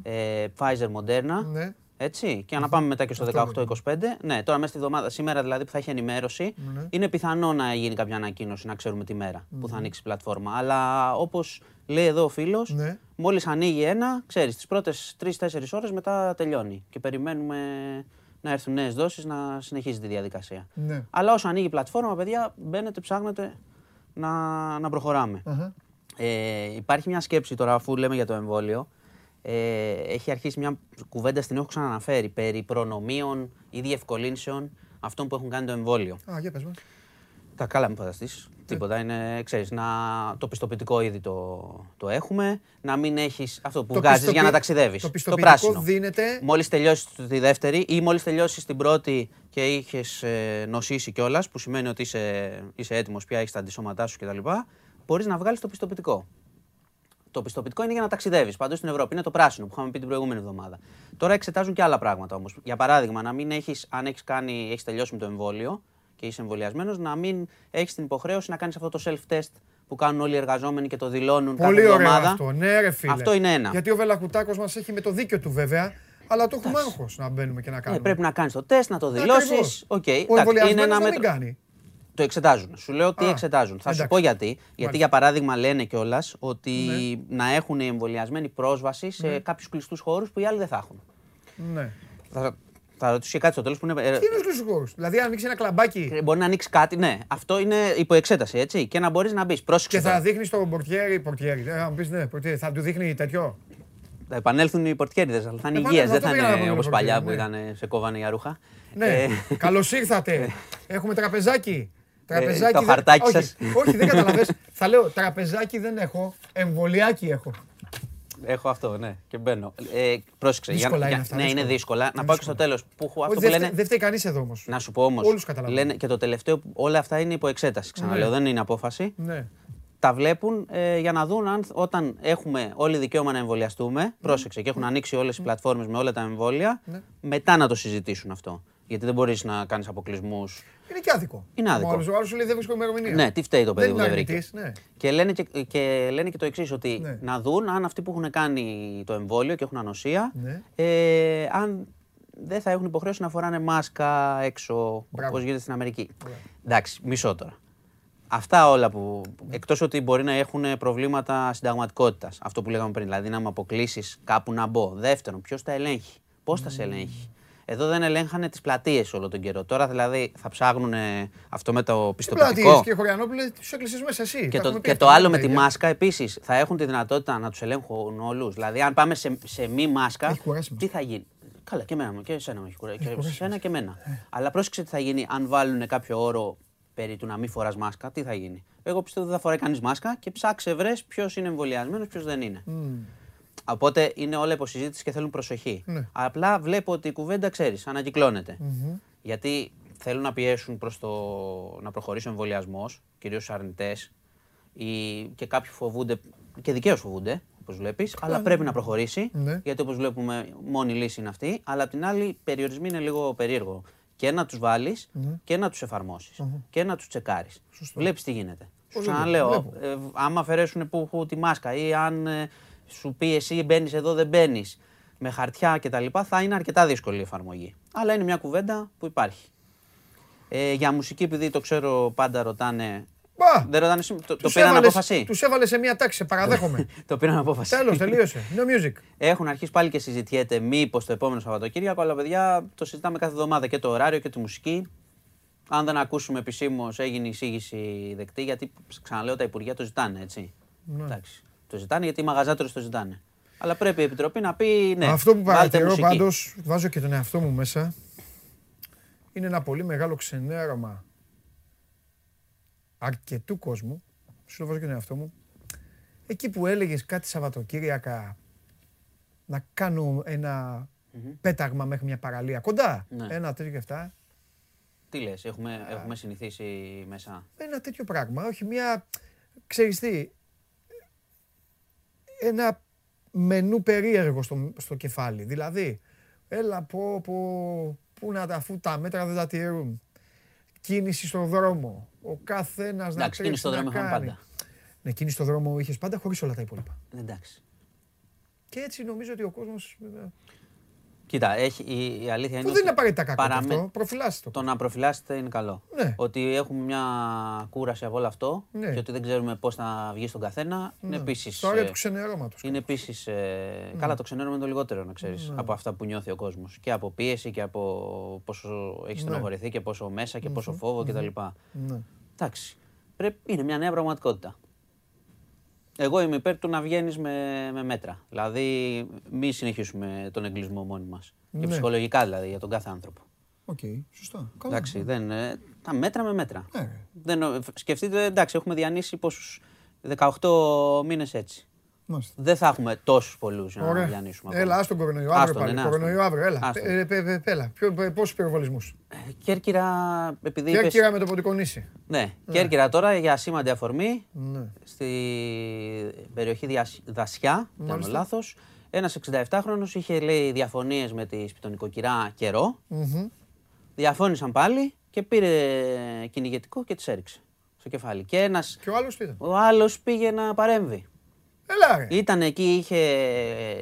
ε, Pfizer Moderna. Ναι. Έτσι, και να πάμε μετά και στο 18-25. Ναι, τώρα μέσα στη εβδομάδα, σήμερα δηλαδή που θα έχει ενημέρωση, ναι. είναι πιθανό να γίνει κάποια ανακοίνωση, να ξέρουμε τη μέρα που θα ανοίξει η πλατφόρμα. Αλλά όπως λέει εδώ ο φίλος, ναι. μόλις ανοίγει ένα, ξέρεις, τις πρώτες 3-4 ώρες μετά τελειώνει. Και περιμένουμε να έρθουν νέες δόσεις να συνεχίζει τη διαδικασία. Ναι. Αλλά όσο ανοίγει η πλατφόρμα, παιδιά, μπαίνετε, ψάχνετε να, να προχωραμε Ε, υπάρχει μια σκέψη τώρα, αφού λέμε για το εμβόλιο ε, έχει αρχίσει μια κουβέντα στην έχω ξαναναφέρει περί προνομίων ή διευκολύνσεων αυτών που έχουν κάνει το εμβόλιο. Α, για πες μας. Τα καλά, μην φανταστεί. Τίποτα. Είναι, ξέρεις, να, το πιστοποιητικό ήδη το, το έχουμε. Να μην έχεις αυτό που βγάζεις για να ταξιδεύεις. Το πιστοποιητικό το πράσινο. δίνεται. Μόλις τελειώσεις τη δεύτερη ή μόλις τελειώσεις την πρώτη και είχες ε, νοσήσει κιόλας, που σημαίνει ότι είσαι, είσαι έτοιμος πια, έχεις τα αντισώματά σου κτλ. Μπορείς να βγάλεις το πιστοποιητικό. Το πιστοποιητικό είναι για να ταξιδεύεις παντού στην Ευρώπη. Είναι το πράσινο που είχαμε πει την προηγούμενη εβδομάδα. Τώρα εξετάζουν και άλλα πράγματα όμως. Για παράδειγμα, να μην έχεις, αν έχεις έχεις τελειώσει με το εμβόλιο και είσαι εμβολιασμένος, να μην έχεις την υποχρέωση να κάνεις αυτό το self-test που κάνουν όλοι οι εργαζόμενοι και το δηλώνουν Πολύ κάθε εβδομάδα. Ωραίο αυτό. Ναι, ρε φίλε. Αυτό είναι ένα. Γιατί ο Βελακουτάκο μας έχει με το δίκιο του βέβαια. Αλλά το έχουμε άγχος να μπαίνουμε και να κάνουμε. Ναι, πρέπει να κάνεις το τεστ, να το δηλώσεις. Okay. Ο εμβολιασμένος δεν κάνει. Το εξετάζουν. Σου λέω τι εξετάζουν. Θα σου πω γιατί. Γιατί για παράδειγμα λένε κιόλας ότι ναι. να έχουν οι εμβολιασμένοι πρόσβαση σε ναι. κάποιους κλειστούς χώρους που οι άλλοι δεν θα έχουν. Ναι. Θα, θα ρωτήσω και κάτι στο τέλος που είναι. Τι είναι κλειστούς χώρους; Δηλαδή, αν ανοίξει ένα κλαμπάκι. Ε, μπορεί να ανοίξει κάτι, ναι. Αυτό είναι υπό εξέταση, έτσι. Και να μπορείς να μπεις. Και θα δείχνεις το πορτιέρι. πορτιέρι. Ε, πεις, ναι, πορτιέρι. Θα του δείχνει τέτοιο. Θα επανέλθουν οι πορτιέριδες, αλλά θα είναι υγιές. Δεν θα είναι όπως παλιά που ναι. ήταν σε κόβανε για ρούχα. Ναι. Ε, Καλώς ήρθατε. Έχουμε τραπεζάκι. Τραπεζάκι. το χαρτάκι σας. Όχι, δεν καταλαβες. Θα λέω τραπεζάκι δεν έχω, εμβολιάκι έχω. Έχω αυτό, ναι, και μπαίνω. Ε, πρόσεξε. Δύσκολα είναι αυτά. Ναι, είναι δύσκολα. Να πάω και στο τέλος. Δεν φταίει κανείς εδώ όμως. Να σου πω όμως. Όλους καταλαβαίνω. Και το τελευταίο, όλα αυτά είναι υπό εξέταση. Ξαναλέω, ναι. δεν είναι απόφαση. Ναι. Τα βλέπουν ε, για να δουν αν όταν έχουμε όλοι δικαίωμα να εμβολιαστούμε, πρόσεξε και έχουν ανοίξει όλες οι πλατφόρμες με όλα τα εμβόλια, μετά να το συζητήσουν αυτό. Γιατί δεν μπορείς να κάνεις αποκλεισμούς. Είναι και άδικο. Είναι άδικο. Ο άλλο σου λέει δεν βρίσκω ημερομηνία. Ναι, τι φταίει το παιδί που δεν βρήκε. Ναι. Και, λένε και, και λένε και το εξής, ότι ναι. να δουν αν αυτοί που έχουν κάνει το εμβόλιο και έχουν ανοσία, ναι. ε, αν δεν θα έχουν υποχρέωση να φοράνε μάσκα έξω όπως γίνεται στην Αμερική. Εντάξει, μισό τώρα. Αυτά όλα που. Εκτός ότι μπορεί να έχουν προβλήματα συνταγματικότητας. Αυτό που λέγαμε πριν. Δηλαδή να με αποκλείσεις κάπου να μπω. Δεύτερον, ποιος τα ελέγχει; Πώς θα σε ελέγχει; Εδώ δεν ελέγχανε τις πλατείες όλο τον καιρό. Τώρα δηλαδή θα ψάχνουν αυτό με το πιστοποιητικό; Πλατείες και Χωριανόπουλες τους έκλεισες μέσα εσύ. Και το, και το άλλο με τη μάσκα επίσης. Θα έχουν τη δυνατότητα να τους ελέγχουν όλους; Δηλαδή, αν πάμε σε, σε μη μάσκα, τι θα γίνει; Καλά, και εμένα και εσένα μου έχει κουράσει. Και εσένα και εμένα. Ε. Αλλά πρόσεξε τι θα γίνει αν βάλουν κάποιο όρο περί του να μην φοράς μάσκα, τι θα γίνει; Εγώ πιστεύω ότι δεν θα φοράει κανείς μάσκα και ψάξε βρες ποιος είναι εμβολιασμένος, ποιος δεν είναι. Οπότε είναι όλα υποσυζήτηση και θέλουν προσοχή. Ναι. Απλά βλέπω ότι η κουβέντα ξέρεις, ανακυκλώνεται. Mm-hmm. Γιατί θέλουν να πιέσουν προς το να προχωρήσει ο εμβολιασμός, κυρίως στους αρνητές, και κάποιοι φοβούνται, και δικαίως φοβούνται, όπως βλέπεις, αλλά πρέπει να προχωρήσει. Ναι. Γιατί όπως βλέπουμε, μόνη λύση είναι αυτή. Αλλά απ' την άλλη, οι περιορισμοί είναι λίγο περίεργο. Και να τους βάλεις και να τους εφαρμοσει και να τους τσεκάρεις. Βλέπεις τι γίνεται. Σου ξαναλέω, ε, άμα αφαιρέσουν που, που, τη μάσκα ή αν ε, σου πει εσύ μπαίνεις εδώ, δεν μπαίνεις με χαρτιά κτλ., θα είναι αρκετά δύσκολη η εφαρμογή. Αλλά είναι μια κουβέντα που υπάρχει. Ε, για μουσική, επειδή το ξέρω, πάντα ρωτάνε. Μπα, δεν ρωτάνε το, το πήραν απόφαση; Τους έβαλες σε μια τάξη, σε παραδέχομαι. το πήραν απόφαση. Τέλος, τελείωσε. No music. Έχουν αρχίσει πάλι και συζητιέται μήπως το επόμενο Σαββατοκύριακο, αλλά παιδιά το συζητάμε κάθε εβδομάδα και το ωράριο και τη μουσική. Αν δεν ακούσουμε επισήμως, έγινε η εισήγηση δεκτή, γιατί ξαναλέω τα υπουργεία το ζητάνε, έτσι. Ναι. Εντάξει το ζητάνε, γιατί οι μαγαζάτορες το ζητάνε. Αλλά πρέπει η Επιτροπή να πει ναι. Αυτό που παρατηρώ πάντως, βάζω και τον εαυτό μου μέσα, είναι ένα πολύ μεγάλο ξενέρωμα αρκετού κόσμου. Σου το βάζω και τον εαυτό μου. Εκεί που έλεγες κάτι Σαββατοκύριακα να κάνω ένα πέταγμα μέχρι μια παραλία κοντά. Ναι. Ένα τέτοιο και αυτά. Τι λες, έχουμε, έχουμε συνηθίσει μέσα. Ένα τέτοιο πράγμα. Όχι μια. Ξέρεις τι, ένα μενού περίεργο στο, στο κεφάλι. Δηλαδή, έλα πω, πω, πού να τα, αφού τα μέτρα δεν τα τηρούν. Κίνηση στον δρόμο. Ο καθένας να ξέρει. Κίνηση στον δρόμο είχαμε πάντα. Ναι, κίνηση στον δρόμο είχες πάντα χωρίς όλα τα υπόλοιπα. Εντάξει. Και έτσι νομίζω ότι ο κόσμος. Κοίτα, έχει, η, η αλήθεια είναι. Που δεν είναι απαραίτητα κακό παραμε... αυτό. Προφυλάσσεται. Το να προφυλάσσεται είναι καλό. Ναι. Ότι έχουμε μια κούραση από όλο αυτό ναι. και ότι δεν ξέρουμε πώς θα βγει στον καθένα. Ναι. Είναι επίση. Το του ξενερώματο. Είναι επίσης. Ε, ναι. Καλά, το ξενέρωμα είναι το λιγότερο, να ξέρεις, ναι. από αυτά που νιώθει ο κόσμος. Και από πίεση και από πόσο έχεις ναι. στενοχωρηθεί και πόσο μέσα και πόσο φόβο κτλ. Ναι. Εντάξει. Πρέπει, είναι μια νέα πραγματικότητα. Εγώ είμαι υπέρ του να βγαίνεις με, με μέτρα. Δηλαδή, μη συνεχίσουμε τον εγκλισμό μόνοι μας. Ναι. Και ψυχολογικά δηλαδή για τον κάθε άνθρωπο. OK, okay, σωστά. Καλά. Εντάξει, δεν, τα μέτρα με μέτρα. Ναι. Δεν, σκεφτείτε, εντάξει, έχουμε διανύσει πόσους 18 μήνες έτσι. Μάλιστα. Δεν θα έχουμε τόσους πολλούς για να διανύσουμε. Έλα, άσ' τον κορονοϊό αύριο πάλι. Ναι, κορονοϊό αύριο, έλα. Ε, έλα. Πόσους πυροβολισμούς; Ε, Κέρκυρα, επειδή. Κέρκυρα με το Ποντικονήσι. Ναι, Κέρκυρα τώρα για ασήμαντη αφορμή. Ναι. Στη περιοχή Δασιά, ήταν λάθος. Ένας 67χρονο είχε λέει διαφωνίες με τη σπιτονικοκυρά καιρό. Διαφώνησαν πάλι και πήρε κυνηγετικό και τις έριξε στο κεφάλι. Και, ένας, και ο άλλος πήγε. Ο άλλος πήγε να παρέμβει. Έλα, Ήταν εκεί, είχε,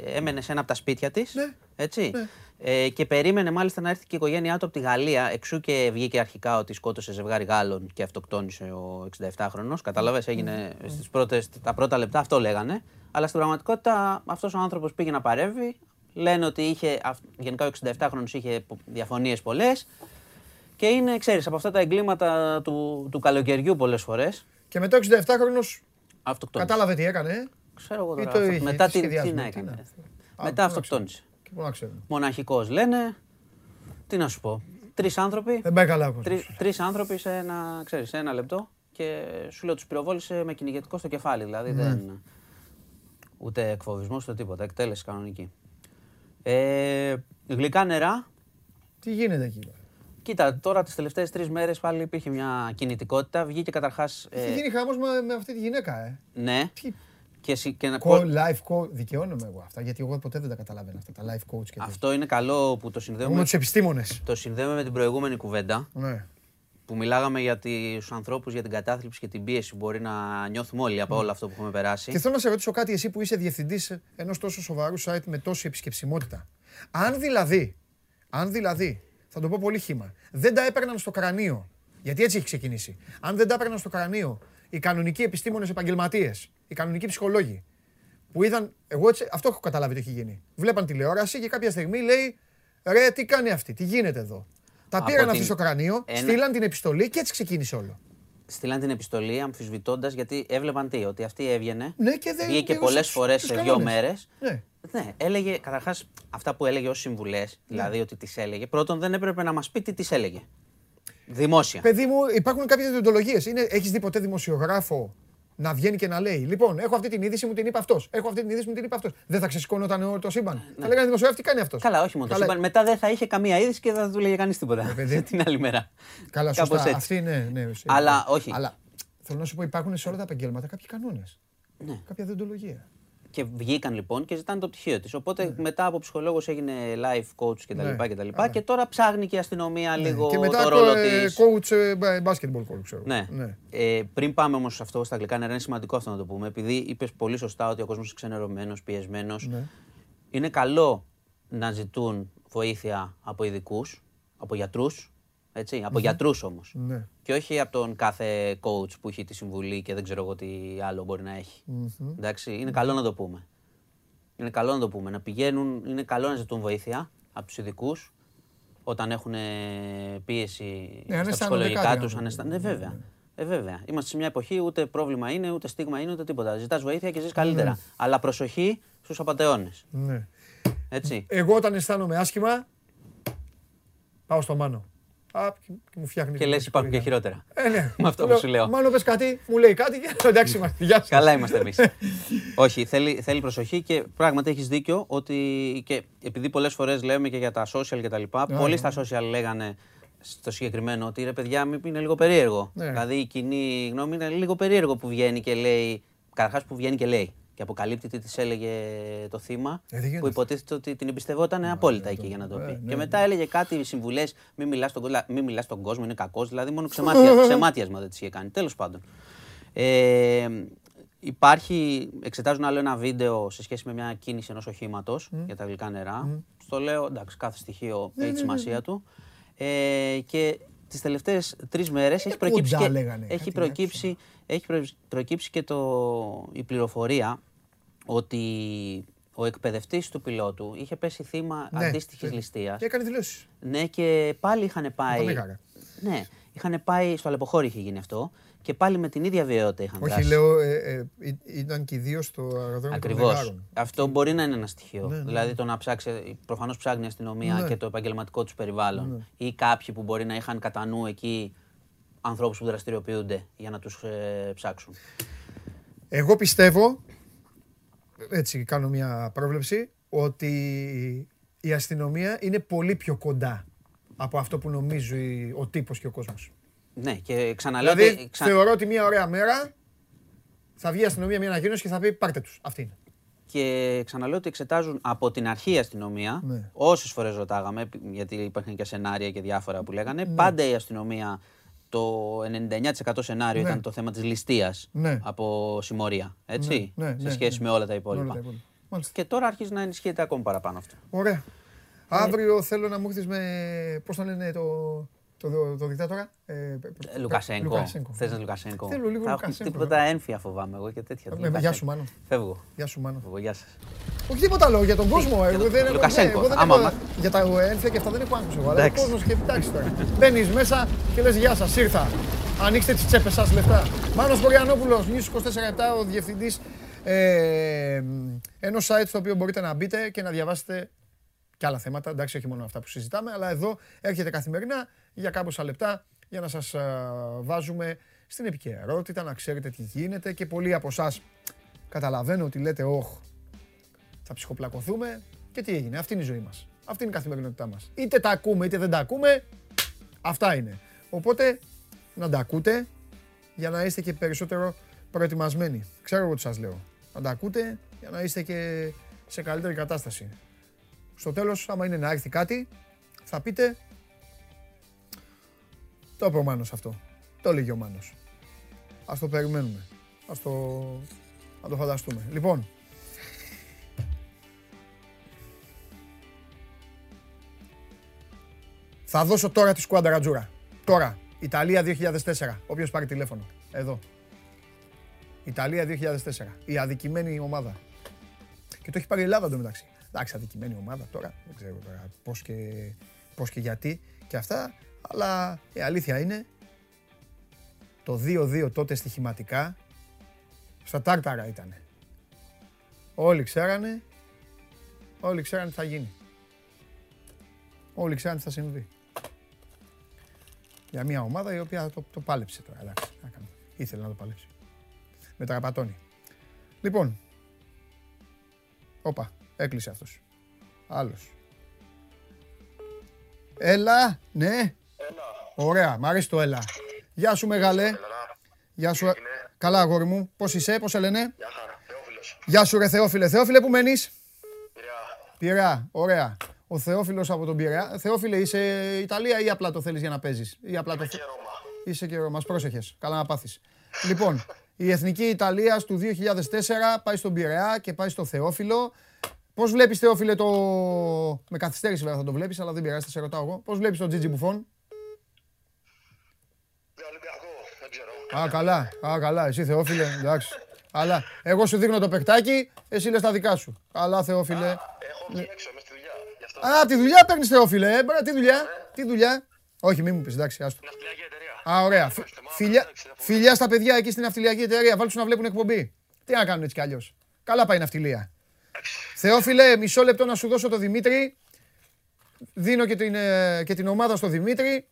έμενε σε ένα από τα σπίτια της. Ναι. Έτσι. Ναι. Ε, και περίμενε μάλιστα να έρθει και η οικογένειά του από τη Γαλλία. Εξού και βγήκε αρχικά ότι σκότωσε ζευγάρι Γάλλων και αυτοκτόνησε ο 67χρονο. Κατάλαβες, έγινε στις πρώτες, τα πρώτα λεπτά αυτό λέγανε. Αλλά στην πραγματικότητα αυτός ο άνθρωπος πήγε να παρέμβει. Λένε ότι είχε, γενικά ο 67χρονο είχε διαφωνίες πολλές. Και είναι, ξέρεις, από αυτά τα εγκλήματα του, του καλοκαιριού πολλές φορές. Και μετά ο 67χρονο. Κατάλαβε τι έκανε. Ξέρω εγώ τώρα. μετά τι, τι να έκανε. Μετά αυτοκτόνησε. Μοναχικός λένε. Τι να σου πω. Τρεις άνθρωποι. Δεν πάει καλά. Τρεις άνθρωποι σε ένα, ξέρεις, σε ένα λεπτό και σου λέω τους πυροβόλησε με κυνηγετικό στο κεφάλι. Δηλαδή ναι. δεν. Ούτε εκφοβισμός ούτε τίποτα. Εκτέλεση κανονική. Ε, γλυκά νερά. Τι γίνεται εκεί. Κοίτα, τώρα τις τελευταίες τρεις μέρες πάλι υπήρχε μια κινητικότητα. Βγήκε καταρχάς. Έχει γίνει χάμο με, αυτή τη γυναίκα, ε. Ναι. Και, και να... life coach, δικαιώνομαι εγώ αυτά, γιατί εγώ ποτέ δεν τα καταλαβαίνω αυτά, τα life coach. Και Αυτό είναι καλό που το συνδέουμε. Με τους επιστήμονες. Το συνδέουμε με την προηγούμενη κουβέντα. Ναι. Που μιλάγαμε για τους ανθρώπους, για την κατάθλιψη και την πίεση που μπορεί να νιώθουμε όλοι από ναι. όλο αυτό που έχουμε περάσει. Και θέλω να σε ρωτήσω κάτι, εσύ που είσαι διευθυντής ενός τόσο σοβαρού site με τόση επισκεψιμότητα. Αν δηλαδή, αν δηλαδή, θα το πω πολύ χήμα, δεν τα έπαιρναν στο κρανίο, γιατί έτσι έχει ξεκινήσει. Αν δεν τα έπαιρναν στο κρανίο οι κανονικοί επιστήμονες επαγγελματίες, οι κανονικοί ψυχολόγοι. Που είδαν, εγώ έτσι, αυτό έχω καταλάβει τι έχει γίνει. Βλέπαν τηλεόραση και κάποια στιγμή λέει ρε, τι κάνει αυτή, τι γίνεται εδώ. Τα πήραν αυτή στο κρανίο, ένα... στείλαν την επιστολή και έτσι ξεκίνησε όλο. Στείλαν την επιστολή αμφισβητώντας γιατί έβλεπαν τι, ότι αυτή έβγαινε. Ναι, και δεν βγήκε πολλές φορές σε δύο μέρες. Ναι. ναι, έλεγε καταρχάς αυτά που έλεγε ως συμβουλές, δηλαδή ναι. ότι τις έλεγε. Πρώτον, δεν έπρεπε να μας πει τι τις έλεγε. Δημόσια. Παιδί μου, υπάρχουν κάποιες διοντολογίες. Έχεις δει ποτέ δημοσιογράφο να βγαίνει και να λέει: Λοιπόν, έχω αυτή την είδηση, μου την είπε αυτός. Έχω αυτή την είδηση, μου την είπε αυτός. Δεν θα ξεσηκώνονταν το σύμπαν. Ναι. Θα λέγανε δημοσιογράφη, τι κάνει αυτός. Καλά, όχι μόνο το σύμπαν. Μετά δεν θα είχε καμία είδηση και δεν θα του λέγε κανείς τίποτα. Ε, την άλλη μέρα. Καλά, σωστά. Έτσι. Αυτή είναι. Ναι, Αλλά όχι. Αλλά θέλω να σου πω, υπάρχουν σε όλα τα επαγγέλματα κάποιοι κανόνες. Ναι. Κάποια διοντολογία. Και βγήκαν λοιπόν και ζητάνε το πτυχίο της. Οπότε ναι. μετά από ψυχολόγος έγινε life coach κτλ. Ναι. Και, ναι. και τώρα ψάχνει και η αστυνομία ναι. λίγο και μετά το ρόλο της. coach ε, basketball coach, ξέρω. Ναι. ναι. Ε, πριν πάμε όμως σε αυτό στα αγγλικά νερά, είναι σημαντικό αυτό να το πούμε. Επειδή είπες πολύ σωστά ότι ο κόσμος είναι ξενερωμένος, πιεσμένος. Ναι. Είναι καλό να ζητούν βοήθεια από ειδικούς, από γιατρούς, έτσι, από mm-hmm. γιατρούς όμως. Ναι. Και όχι από τον κάθε coach που έχει τη συμβουλή και δεν ξέρω εγώ τι άλλο μπορεί να έχει. Mm-hmm. Εντάξει, είναι καλό να το πούμε. Είναι καλό να το πούμε. Να πηγαίνουν, είναι καλό να ζητούν βοήθεια από τους ειδικούς όταν έχουν πίεση ναι, στα ψυχολογικά τους. Ναι, βέβαια. Ναι. Ε, βέβαια. Είμαστε σε μια εποχή ούτε πρόβλημα είναι, ούτε στίγμα είναι, ούτε τίποτα. Ζητάς βοήθεια και ζεις καλύτερα. Ναι. Αλλά προσοχή στους απαταιώνες. Ναι. Έτσι. Εγώ όταν αισθάνομαι άσχημα, πάω στο μάνο. Α, και μου φτιάχνει. Και λες, υπάρχουν και χειρότερα. Ε, ναι. Με αυτό που σου λέω. Μάλλον πες κάτι, μου λέει κάτι και εντάξει είμαστε. Γεια Καλά είμαστε εμείς. Όχι, θέλει, θέλει προσοχή και πράγματι έχεις δίκιο ότι και επειδή πολλές φορές λέμε και για τα social και τα λοιπά, πολλοί στα social λέγανε στο συγκεκριμένο ότι ρε παιδιά είναι λίγο περίεργο. Ναι. Δηλαδή η κοινή γνώμη είναι λίγο περίεργο που βγαίνει και λέει. Καταρχάς που βγαίνει και λέει και αποκαλύπτει τι της έλεγε το θύμα, ε, που υποτίθεται ότι την εμπιστευόταν ναι, απόλυτα εκεί για να το πει. Ναι, και μετά έλεγε κάτι συμβουλές, μην μιλάς στον, μη στον κόσμο, είναι κακός. Δηλαδή μόνο ξεμάτια, ξεμάτιασμα δεν της είχε κάνει. Τέλος πάντων. Ε, υπάρχει, εξετάζουν άλλο ένα βίντεο σε σχέση με μια κίνηση ενός οχήματος για τα γλυκά νερά. Mm. Στο λέω, εντάξει, κάθε στοιχείο έχει τη σημασία του. Ε, και τις τελευταίες τρεις μέρες έχει προκύψει, και, έχει, προκύψει, έχει προκύψει και το, η πληροφορία ότι ο εκπαιδευτής του πιλότου είχε πέσει θύμα ναι, αντίστοιχης ληστείας. Και έκανε δηλώσεις. Ναι, και πάλι είχαν πάει. Ναι, είχαν πάει στο Αλεποχώρι είχε γίνει αυτό και πάλι με την ίδια βιαιότητα είχαν Όχι, λέω, ε, ε, ήταν και οι δύο στο αεροδρόμιο Ακριβώς. Αυτό μπορεί να είναι ένα στοιχείο. Ναι, ναι, δηλαδή ναι. το να ψάξει, προφανώς ψάχνει η αστυνομία ναι. και το επαγγελματικό τους περιβάλλον. Ναι. Ή κάποιοι που μπορεί να είχαν κατά νου εκεί ανθρώπους που δραστηριοποιούνται για να τους ε, ψάξουν. Εγώ πιστεύω, έτσι κάνω μια πρόβλεψη, ότι η αστυνομία είναι πολύ πιο κοντά από αυτό που νομίζει ο τύπος και ο κόσμος. Ναι, και ξαναλέω δηλαδή, ότι... θεωρώ ότι μια ωραία μέρα θα βγει η αστυνομία μια ανακοίνωση και θα πει πάρτε τους. Αυτή είναι. Και ξαναλέω ότι εξετάζουν από την αρχή η αστυνομία, ναι. όσες φορές ρωτάγαμε, γιατί υπάρχουν και σενάρια και διάφορα που λέγανε, ναι. πάντα η αστυνομία το 99% σενάριο ναι. ήταν το θέμα της ληστείας ναι. από συμμορία, έτσι, ναι, σε σχέση με όλα τα υπόλοιπα. Και τώρα αρχίζει να ενισχύεται ακόμη παραπάνω αυτό. Ωραία. Αύριο θέλω να μου έρθεις με, πώς θα λένε το, το, το δικτάτορα. Ε, Λουκασέγκο. Θες να Λουκασέγκο. Θέλω λίγο Λουκασέγκο. Τίποτα έμφυα φοβάμαι εγώ και τέτοια. Ε, γεια σου, Μάνο. Φεύγω. Γεια σου, Μάνο. Φεύγω, γεια σας. Όχι τίποτα άλλο για τον κόσμο. Λουκασέγκο. Για τα έμφυα και αυτά δεν έχω άγχος εγώ. Αλλά ο κόσμος και εντάξει τώρα. Μπαίνεις μέσα και λες γεια σας, ήρθα. Ανοίξτε τις τσέπες σας λεφτά. Μάνος Κοριανόπουλο, νήσου 24 ο διευθυντής ε, ενός site στο οποίο μπορείτε να μπείτε και να διαβάσετε και άλλα θέματα. Εντάξει, όχι μόνο αυτά που συζητάμε, αλλά εδώ έρχεται καθημερινά για κάμποσα λεπτά για να σας βάζουμε στην επικαιρότητα, να ξέρετε τι γίνεται και πολλοί από εσάς καταλαβαίνω ότι λέτε όχ, θα ψυχοπλακωθούμε και τι έγινε; Αυτή είναι η ζωή μας. Αυτή είναι η καθημερινότητά μας. Είτε τα ακούμε είτε δεν τα ακούμε, αυτά είναι. Οπότε να τα ακούτε για να είστε και περισσότερο προετοιμασμένοι. Ξέρω εγώ τι σας λέω. Να τα ακούτε για να είστε και σε καλύτερη κατάσταση. Στο τέλος, άμα είναι να έρθει κάτι, θα πείτε το είπε ο Μάνος αυτό. Το έλεγε ο Μάνος. Ας το περιμένουμε. Ας το, να το φανταστούμε. Λοιπόν, θα δώσω τώρα τη σκουάντα Ρατζούρα. Τώρα. Ιταλία 2004. Όποιος πάρει τηλέφωνο. Εδώ. Ιταλία 2004. Η αδικημένη ομάδα. Και το έχει πάρει η Ελλάδα εντωμεταξύ. Εντάξει, αδικημένη ομάδα τώρα. Δεν ξέρω τώρα πώς και, πώς και γιατί και αυτά. Αλλά η αλήθεια είναι το 2-2 τότε στοιχηματικά στα τάρταρα ήταν. Όλοι ξέρανε, όλοι ξέρανε τι θα γίνει. Όλοι ξέρανε τι θα συμβεί. Για μια ομάδα η οποία το, το πάλεψε τώρα. Εντάξει, ήθελε να το παλέψει. Με τραπατώνει. Λοιπόν, όπα, έκλεισε αυτός. Άλλος. Έλα, ναι. Ωραία, μ' αρέσει το έλα. Γεια σου μεγάλε. Γεια σου. Καλά αγόρι μου. Πώς είσαι, πώς σε λένε; Γεια χαρά, Θεόφιλος. Γεια σου ρε Θεόφιλε. Θεόφιλε που μένεις; Πειραιά. Πειραιά, ωραία. Ο Θεόφιλος από τον Πειραιά. Θεόφιλε είσαι Ιταλία ή απλά το θέλεις για να παίζεις; Ή απλά το... και Ρώμα. Είσαι και Ρώμας, πρόσεχες. Καλά να πάθεις. λοιπόν, η Εθνική Ιταλίας του 2004 πάει στον Πειραιά και πάει στο Θεόφιλο. Πώς βλέπεις, Θεόφιλε, το. Με καθυστέρηση βέβαια θα το βλέπεις, αλλά δεν πειράζει, θα σε ρωτάω εγώ. Πώς βλέπεις τον Τζίτζι Μπουφόν; Α, καλά. Α, καλά. Εσύ, Θεόφιλε, εντάξει. Αλλά εγώ σου δείχνω το παιχτάκι, εσύ λες τα δικά σου. Καλά, Θεόφιλε. Έχω βγει έξω, είμαι στη δουλειά. Α, τη δουλειά παίρνεις, Θεόφιλε. Ε, τι δουλειά, ναι. τι δουλειά. Όχι, μην μου πεις, εντάξει, άστο. Ναυτιλιακή εταιρεία. Α, ωραία. Φιλιά, φιλιά στα παιδιά εκεί στην ναυτιλιακή εταιρεία. Βάλτε να βλέπουν εκπομπή. Τι να κάνουν έτσι κι αλλιώς. Καλά πάει η ναυτιλία. Θεόφιλε, μισό λεπτό να σου δώσω το Δημήτρη. Δίνω και την, ε, και την ομάδα στο Δημήτρη.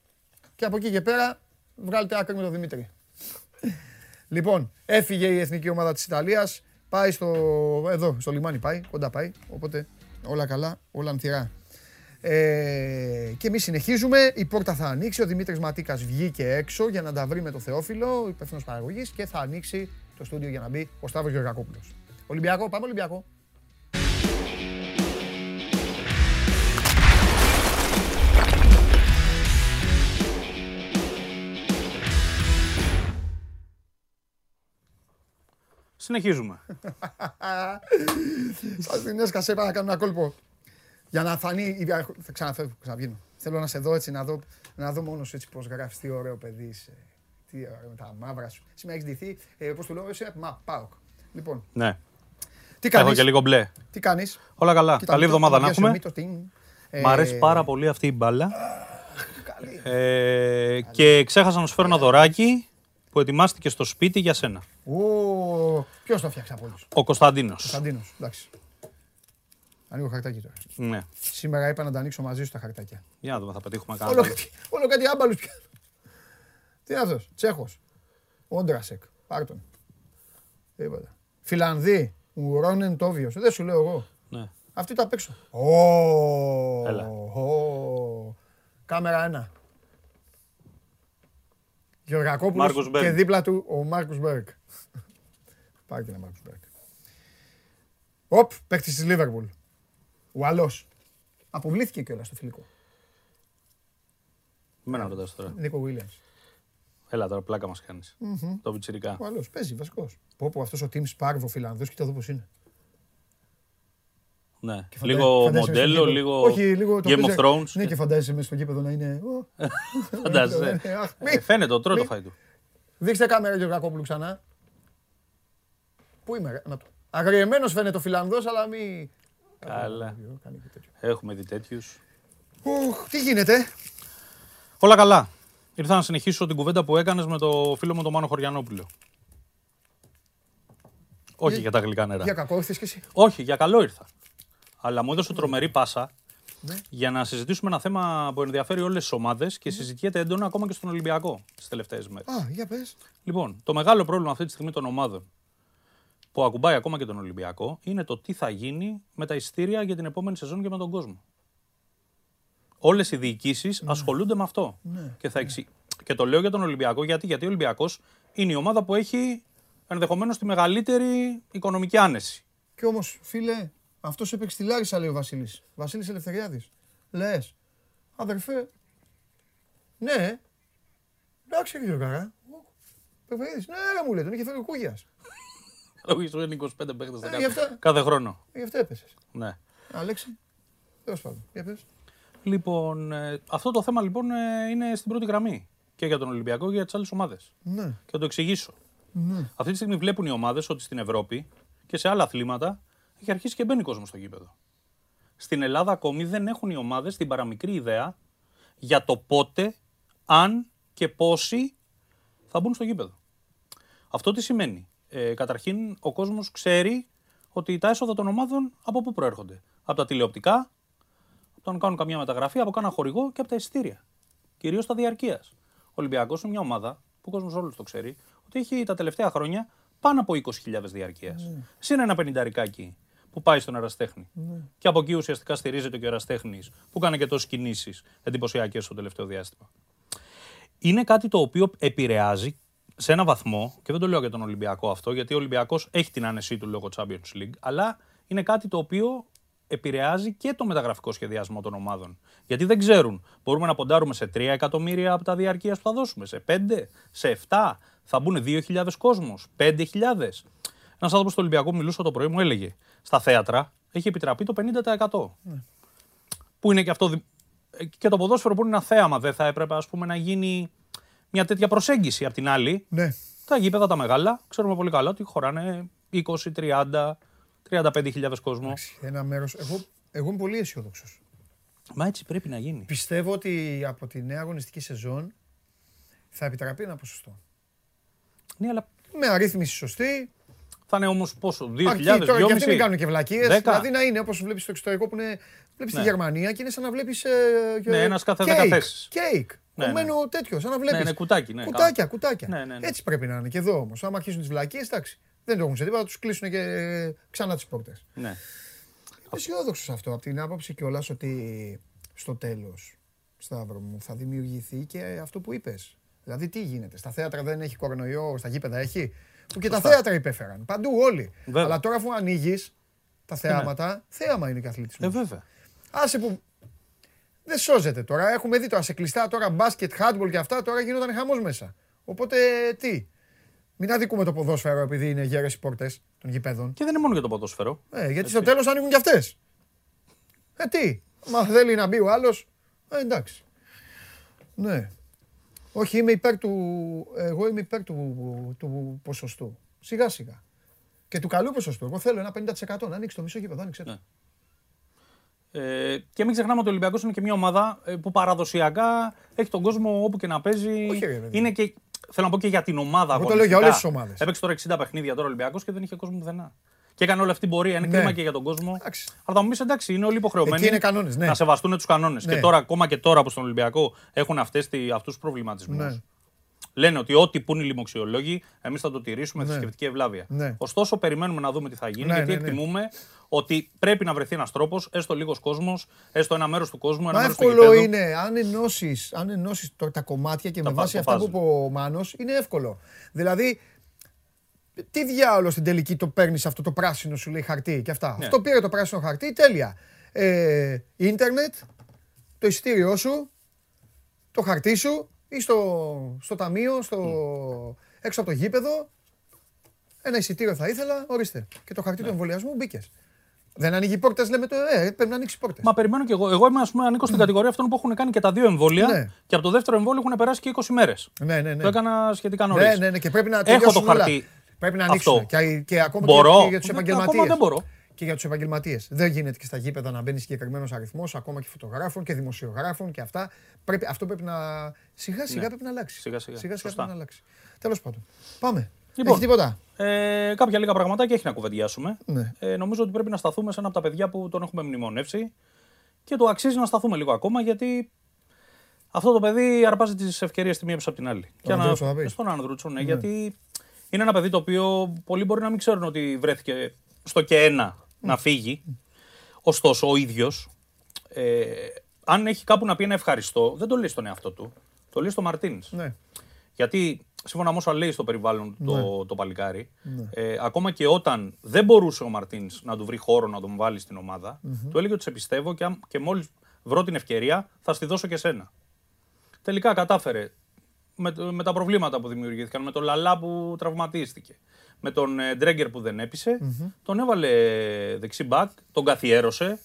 Και από εκεί και πέρα βγάλετε άκρη με τον Δημήτρη. Λοιπόν, έφυγε η εθνική ομάδα της Ιταλίας. Πάει στο, εδώ, στο λιμάνι πάει, κοντά πάει. Οπότε όλα καλά, όλα ανθυρά. Ε, και εμείς συνεχίζουμε. Η πόρτα θα ανοίξει. Ο Δημήτρης Ματίκας βγήκε έξω για να τα βρει με το Θεόφιλο, υπεύθυνος παραγωγής, και θα ανοίξει το στούντιο για να μπει ο Σταύρος Γεωργακόπουλος. Ολυμπιακό, πάμε Ολυμπιακό. Συνεχίζουμε. Σα την έσκασε, να κάνω ένα κόλπο. Για να φανεί. Θα ξαναφεύγω, ξαναβγαίνω. Θέλω να σε δω έτσι, να δω, να δω μόνος έτσι πώς γράφεις. Τι ωραίο παιδί είσαι. Τι ωραίο με τα μαύρα σου. Σήμερα έχεις ντυθεί, ε, πώς το λέω, είσαι μα, πάω. Λοιπόν. Ναι. Τι κάνεις, Έχω και λίγο μπλε. Τι κάνεις; Όλα καλά. Κοίτα, Καλή το- εβδομάδα το να πιάσω, έχουμε. μη το τιν. Μ' αρέσει Ε, πάρα πολύ αυτή η μπάλα. καλή. Ε, και ξέχασα να σου φέρω ένα δωράκι που ετοιμάστηκε στο σπίτι για σένα. Ω, Ποιος το φτιάξει από όλους; Ο Κωνσταντίνος. Κωνσταντίνος. Εντάξει. Ανοίγω χαρτάκι τώρα. Ναι. Σήμερα είπα να τα ανοίξω μαζί σου τα χαρτάκια. Για να δούμε, θα πετύχουμε Όλο κανένα. κάτι, όλο κάτι άμπαλους πια. Τι είναι αυτός, Τσέχος. Όντρασεκ. Πάρτον. Τίποτα. Φιλανδί. Ουρόνεν Τόβιος. Δεν σου λέω εγώ. Ναι. Αυτή το απ' έξω. Ω, Έλα. ω. Κάμερα 1. Γεωργακόπουλος Μάρκος Μπέργκ. και δίπλα του ο Μάρκους Μπεργκ. Πάρε και ένα Μάρκους Μπεργκ. Οπ, παίκτης της Λίβερπουλ. Ουαλός. Αποβλήθηκε κιόλας στο φιλικό. Μένα ρωτάς τώρα. Νίκο Βίλιαμς. Έλα τώρα, πλάκα μας κάνεις. Το πιτσιρικά. Ουαλός, παίζει βασικός. Πω πω αυτός ο Τιμς Σπάρβο Φιλανδός, κοίτα εδώ πώς είναι. Ναι. Και φαντα- Λίγο φαντάζεσαι στο μοντέλο, γήπεδο- λίγο Όχι, λίγο το Game of παίζει- Thrones. Ναι, και φαντάζεσαι μέσα στο γήπεδο να είναι. «Ω, Φαντάζεσαι. ε, αχ, μη. Ε, Φαίνεται, τρώει το Μη. φάι του. Δείξτε κάμερα Γεωργακόπουλου ξανά. Πού είμαι, ρε, να το. Αγριεμένος φαίνεται ο Φιλανδός, αλλά μη... Καλά. Κάνει και τέτοιο. Έχουμε δει τέτοιους. Ουχ, τι γίνεται; Όλα καλά. Ήρθα να συνεχίσω την κουβέντα που έκανες με το φίλο μου τον Μάνο Χωριανόπουλο. Όχι Για- για τα γλυκά νερά. Για κακό ήρθες κι εσύ; Όχι, για καλό ήρθα. Αλλά μου έδωσε τρομερή πάσα Ναι. για να συζητήσουμε ένα θέμα που ενδιαφέρει όλες τις ομάδες και συζητιέται έντονα ακόμα και στον Ολυμπιακό τι τελευταίες μέρες. Α, για πες. Λοιπόν, το μεγάλο πρόβλημα αυτή τη στιγμή των ομάδων που ακουμπάει ακόμα και τον Ολυμπιακό είναι το τι θα γίνει με τα εισιτήρια για την επόμενη σεζόν και με τον κόσμο. Όλες οι διοικήσεις ασχολούνται με αυτό. Και, θα εξη... και το λέω για τον Ολυμπιακό γιατί, γιατί ο Ολυμπιακός είναι η ομάδα που έχει ενδεχομένως τη μεγαλύτερη οικονομική άνεση. Και όμως, φίλε, αυτός έπαιξε τη Λάρισα, λέει ο Βασίλης. Βασίλης Ελευθεριάδης. Λες. Αδερφέ. Ναι. Εντάξει, κύριε Καρά. Πεπαίδη. Ναι, ρε μου λέει, τον είχε φέρει ο Κούγιας. Λόγω του είναι 25 παίχτες ε, κάθε χρόνο. Ε, γι' αυτό έπεσες. Ναι. Αλέξη. Τέλος πάντων. Για πες. Λοιπόν, ε, αυτό το θέμα λοιπόν είναι στην πρώτη γραμμή. Και για τον Ολυμπιακό και για τις άλλες ομάδες. Ναι. Και θα το εξηγήσω. Ναι. Αυτή τη στιγμή βλέπουν οι ομάδες ότι στην Ευρώπη και σε άλλα αθλήματα έχει αρχίσει και μπαίνει κόσμος στο γήπεδο. Στην Ελλάδα ακόμη δεν έχουν οι ομάδες την παραμικρή ιδέα για το πότε, αν και πόσοι θα μπουν στο γήπεδο. Αυτό τι σημαίνει. Ε, καταρχήν, ο κόσμος ξέρει ότι τα έσοδα των ομάδων από πού προέρχονται. Από τα τηλεοπτικά, από το αν κάνουν καμιά μεταγραφή, από κάνα χορηγό και από τα εισιτήρια. Κυρίως τα διαρκείας. Ο Ολυμπιακός είναι μια ομάδα που ο κόσμος όλος το ξέρει ότι έχει τα τελευταία χρόνια πάνω από 20.000 διαρκείας. Συν ένα πενινταρικάκι που πάει στον Εραστέχνη. Και από εκεί ουσιαστικά στηρίζεται και ο Εραστέχνη που κάνει και τόσες κινήσεις εντυπωσιακές στο τελευταίο διάστημα. Είναι κάτι το οποίο επηρεάζει σε ένα βαθμό, και δεν το λέω για τον Ολυμπιακό αυτό, γιατί ο Ολυμπιακός έχει την άνεσή του λόγω Champions League, αλλά είναι κάτι το οποίο επηρεάζει και το μεταγραφικό σχεδιασμό των ομάδων. Γιατί δεν ξέρουν, μπορούμε να ποντάρουμε σε 3 εκατομμύρια από τα διαρκείας που θα δώσουμε, σε 5, σε 7, θα μπουν 2.000 κόσμος, 5.000. Ένας άνθρωπος στο Ολυμπιακό που μιλούσα το πρωί μου έλεγε: Στα θέατρα έχει επιτραπεί το 50%. Που είναι και αυτό. δι- ε, Και το ποδόσφαιρο που είναι ένα θέαμα, δεν θα έπρεπε ας πούμε, να γίνει μια τέτοια προσέγγιση. Απ' την άλλη, Ναι. τα γήπεδα τα μεγάλα ξέρουμε πολύ καλά ότι χωράνε 20, 30, 35.000 κόσμο. Ένα μέρος. Εγώ, εγώ είμαι πολύ αισιόδοξος. Μα έτσι πρέπει να γίνει. Πιστεύω ότι από τη νέα αγωνιστική σεζόν θα επιτραπεί ένα ποσοστό. Ναι, αλλά Με αρρύθμιση σωστή. Θα είναι όμως πόσο, 2.000, Αρκεί τώρα και αυτοί 2.500. μην κάνουν και βλακίες. Δέκα. Δηλαδή να είναι όπως βλέπεις στο εξωτερικό που είναι. Βλέπεις Ναι. τη Γερμανία και είναι σαν να βλέπεις. Ναι, ένας κάθε δέκα θέσεις. Κέικ. Ναι, ναι. Κομμένο τέτοιο, σαν να βλέπεις. ναι, κουτάκι, ναι, κουτάκια, καλά. κουτάκια. Ναι, ναι, ναι. Έτσι πρέπει να είναι και εδώ όμως. Άμα αρχίσουν τις βλακίες, εντάξει. Δεν το έχουν σε τίποτα, θα τους κλείσουν και ξανά τις πόρτες. Ναι. Είμαι αισιόδοξος αυτό από την άποψη κιόλας ότι στο τέλος, Σταύρο μου, θα δημιουργηθεί και αυτό που είπες. Δηλαδή, τι γίνεται. Στα θέατρα δεν έχει κορονοϊό, στα γήπεδα έχει; Που και τα θέατρα υπέφεραν. Παντού όλοι. Βέβαια. Αλλά τώρα, αφού ανοίγεις τα θεάματα, ναι. θέαμα είναι και αθλητισμός. Ε, βέβαια. Άσε που. Δεν σώζεται τώρα. Έχουμε δει τώρα σε κλειστά τώρα μπάσκετ, χάντμπολ και αυτά. Τώρα γίνονταν χαμός μέσα. Οπότε τι; Μην αδικούμε το ποδόσφαιρο επειδή είναι γέρες οι πόρτες των γηπέδων. Και δεν είναι μόνο για το ποδόσφαιρο. Ε, γιατί Έτσι. στο τέλος ανοίγουν κι αυτές. Ε, τι; Μα θέλει να μπει ο άλλος. Ε, εντάξει. Ναι. Όχι, είμαι υπέρ του. Εγώ είμαι υπέρ του, του ποσοστού. Σιγά σιγά. Και του καλού ποσοστού. Εγώ θέλω ένα 50% να ανοίξει το μισό γήπεδο. Άνοιξε. Ναι. Ε, και μην ξεχνάμε ότι ο Ολυμπιακός είναι και μια ομάδα ε, που παραδοσιακά έχει τον κόσμο όπου και να παίζει. Όχι, είναι και, θέλω να πω και για την ομάδα. Εγώ το λέω για όλες τις ομάδες. Έπαιξε τώρα 60 παιχνίδια τώρα ο Ολυμπιακός και δεν είχε κόσμο πουθενά. Και έκανε όλη αυτή την πορεία. Είναι ναι. κρίμα και για τον κόσμο. Εντάξει. Αλλά θα μου πεις εντάξει, είναι όλοι υποχρεωμένοι είναι κανόνες, ναι. να σεβαστούν τους κανόνες. Ναι. Και τώρα, ακόμα και τώρα που στον Ολυμπιακό έχουν αυτούς τους προβληματισμούς. Ναι λένε ότι ό,τι πούν οι λοιμοξιολόγοι, εμείς θα το τηρήσουμε ναι. θρησκευτική ευλάβεια. Ναι. Ωστόσο, περιμένουμε να δούμε τι θα γίνει, ναι, γιατί ναι, ναι. εκτιμούμε ότι πρέπει να βρεθεί ένας τρόπος, έστω λίγος κόσμος, έστω ένα μέρος του κόσμου. Ένα Μα εύκολο είναι, αν ενώσεις αν ενώσεις τα κομμάτια και τα με βάση αυτά που είπε ο Μάνος, είναι εύκολο. Δηλαδή, τι διάολο στην τελική το παίρνεις αυτό το πράσινο σου λέει χαρτί και αυτά. Ναι. Αυτό πήρε το πράσινο χαρτί, τέλεια. Ε, ίντερνετ, το εισιτήριό σου, το χαρτί σου, ή στο, στο ταμείο, στο, έξω από το γήπεδο. Ένα εισιτήριο θα ήθελα, ορίστε. Και το χαρτί του ναι. εμβολιασμού μπήκες. Δεν ανοίγει πόρτες, λέμε το ε, πρέπει να ανοίξει πόρτες. Μα περιμένω κι εγώ. Εγώ είμαι, ας πούμε, ανήκω στην ναι. κατηγορία αυτών που έχουν κάνει και τα δύο εμβόλια ναι. και από το δεύτερο εμβόλιο έχουν περάσει και 20 μέρες. Ναι, ναι, ναι. Το έκανα σχετικά νωρίς. Ναι, ναι, ναι, και πρέπει να Έχω το χαρτί. Πρέπει να ανοίξουν. Και, και ακόμα μπορώ. και για τους επαγγελματίες. δεν μπορώ και για τους επαγγελματίες. Δεν γίνεται και στα γήπεδα να μπαίνει συγκεκριμένος αριθμός, ακόμα και φωτογράφων και δημοσιογράφων και αυτά. Πρέπει, αυτό πρέπει να. Σιγά σιγά ναι. πρέπει να αλλάξει. Σιγά σιγά, σιγά, σιγά πρέπει να αλλάξει. Τέλος πάντων. Πάμε. Λοιπόν, έχεις τίποτα; Ε, κάποια λίγα πραγματάκια έχει να κουβεντιάσουμε. Ναι. Ε, νομίζω ότι πρέπει να σταθούμε σε ένα από τα παιδιά που τον έχουμε μνημονεύσει και το αξίζει να σταθούμε λίγο ακόμα γιατί αυτό το παιδί αρπάζει τις ευκαιρίες τη μία από την άλλη. Και να... Στον Ανδρούτσο, ναι, ναι, γιατί είναι ένα παιδί το οποίο πολλοί μπορεί να μην ξέρουν ότι βρέθηκε στο και ένα να φύγει. Ωστόσο, ο ίδιος, ε, αν έχει κάπου να πει ένα ευχαριστώ, δεν το λέει στον εαυτό του. Το λέει στο Μαρτίνς. Ναι. Γιατί σύμφωνα με όσα λέει στο περιβάλλον το, ναι. το παλικάρι, ναι. ε, ακόμα και όταν δεν μπορούσε ο Μαρτίνς να του βρει χώρο να τον βάλει στην ομάδα, mm-hmm. του έλεγε ότι σε πιστεύω και, και μόλις βρω την ευκαιρία θα στη δώσω και σένα. Τελικά κατάφερε με, με τα προβλήματα που δημιουργήθηκαν, με τον Λαλά που τραυματίστηκε, με τον ε, Ντρέγκερ που δεν έπεισε. Τον έβαλε δεξί μπακ, τον καθιέρωσε.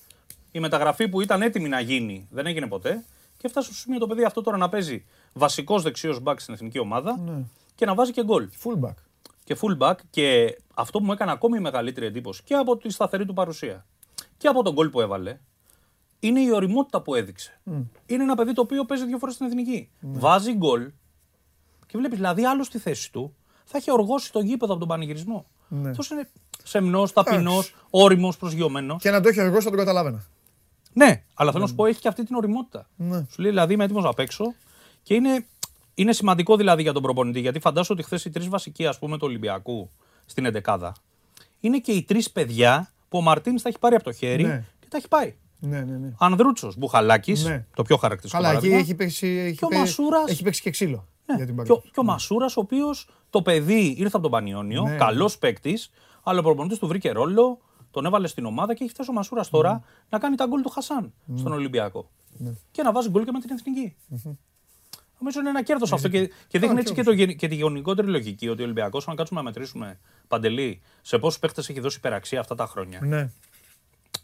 Η μεταγραφή που ήταν έτοιμη να γίνει δεν έγινε ποτέ. Και φτάσει στο σημείο το παιδί αυτό τώρα να παίζει βασικός δεξιό μπακ στην εθνική ομάδα ναι. και να βάζει και γκολ. Fullback. Και fullback. Και αυτό που μου έκανε ακόμη μεγαλύτερη εντύπωση και από τη σταθερή του παρουσία και από τον γκολ που έβαλε είναι η οριμότητα που έδειξε. Είναι ένα παιδί το οποίο παίζει δύο φορές στην εθνική. Ναι. Βάζει γκολ και βλέπεις δηλαδή άλλος στη θέση του θα έχει οργώσει το γήπεδο από τον πανηγυρισμό. Ναι. Αυτός είναι σεμνός, ταπεινός, όριμος, προσγειωμένο. Και να το έχει οργώσει θα τον καταλάβαινα. Ναι, αλλά θέλω να σου πω έχει και αυτή την οριμότητα. Ναι. Σου λέει δηλαδή είμαι έτοιμος να παίξω και είναι, είναι σημαντικό δηλαδή για τον προπονητή γιατί φαντάζομαι ότι χθες οι τρεις βασικοί ας πούμε του Ολυμπιακού στην 11 είναι και οι τρεις παιδιά που ο Μαρτίνς τα έχει πάρει από το χέρι ναι. και τα έχει πάει. Ναι, ναι, ναι. Ανδρούτσος, Μπουχαλάκης, ναι. το πιο χαρακτηριστικό. Καλά, εκεί έχει παίξει, έχει, και έχει παίξει και ξύλο. Ναι. Για την και, ο, και ο Μασούρας, ο οποίος το παιδί ήρθε από τον Πανιόνιο, ναι. καλός παίκτης, αλλά ο προπονητής του βρήκε ρόλο, τον έβαλε στην ομάδα και έχει φτάσει ο Μασούρας τώρα ναι. να κάνει τα γκολ του Χασάν ναι. στον Ολυμπιακό. Ναι. Και να βάζει γκολ και με την εθνική. Mm-hmm. Νομίζω είναι ένα κέρδος αυτό και, και δείχνει έτσι και, το, και τη γενικότερη λογική ότι ο Ολυμπιακός, αν κάτσουμε να μετρήσουμε παντελή σε πόσους παίχτε έχει δώσει υπεραξία αυτά τα χρόνια.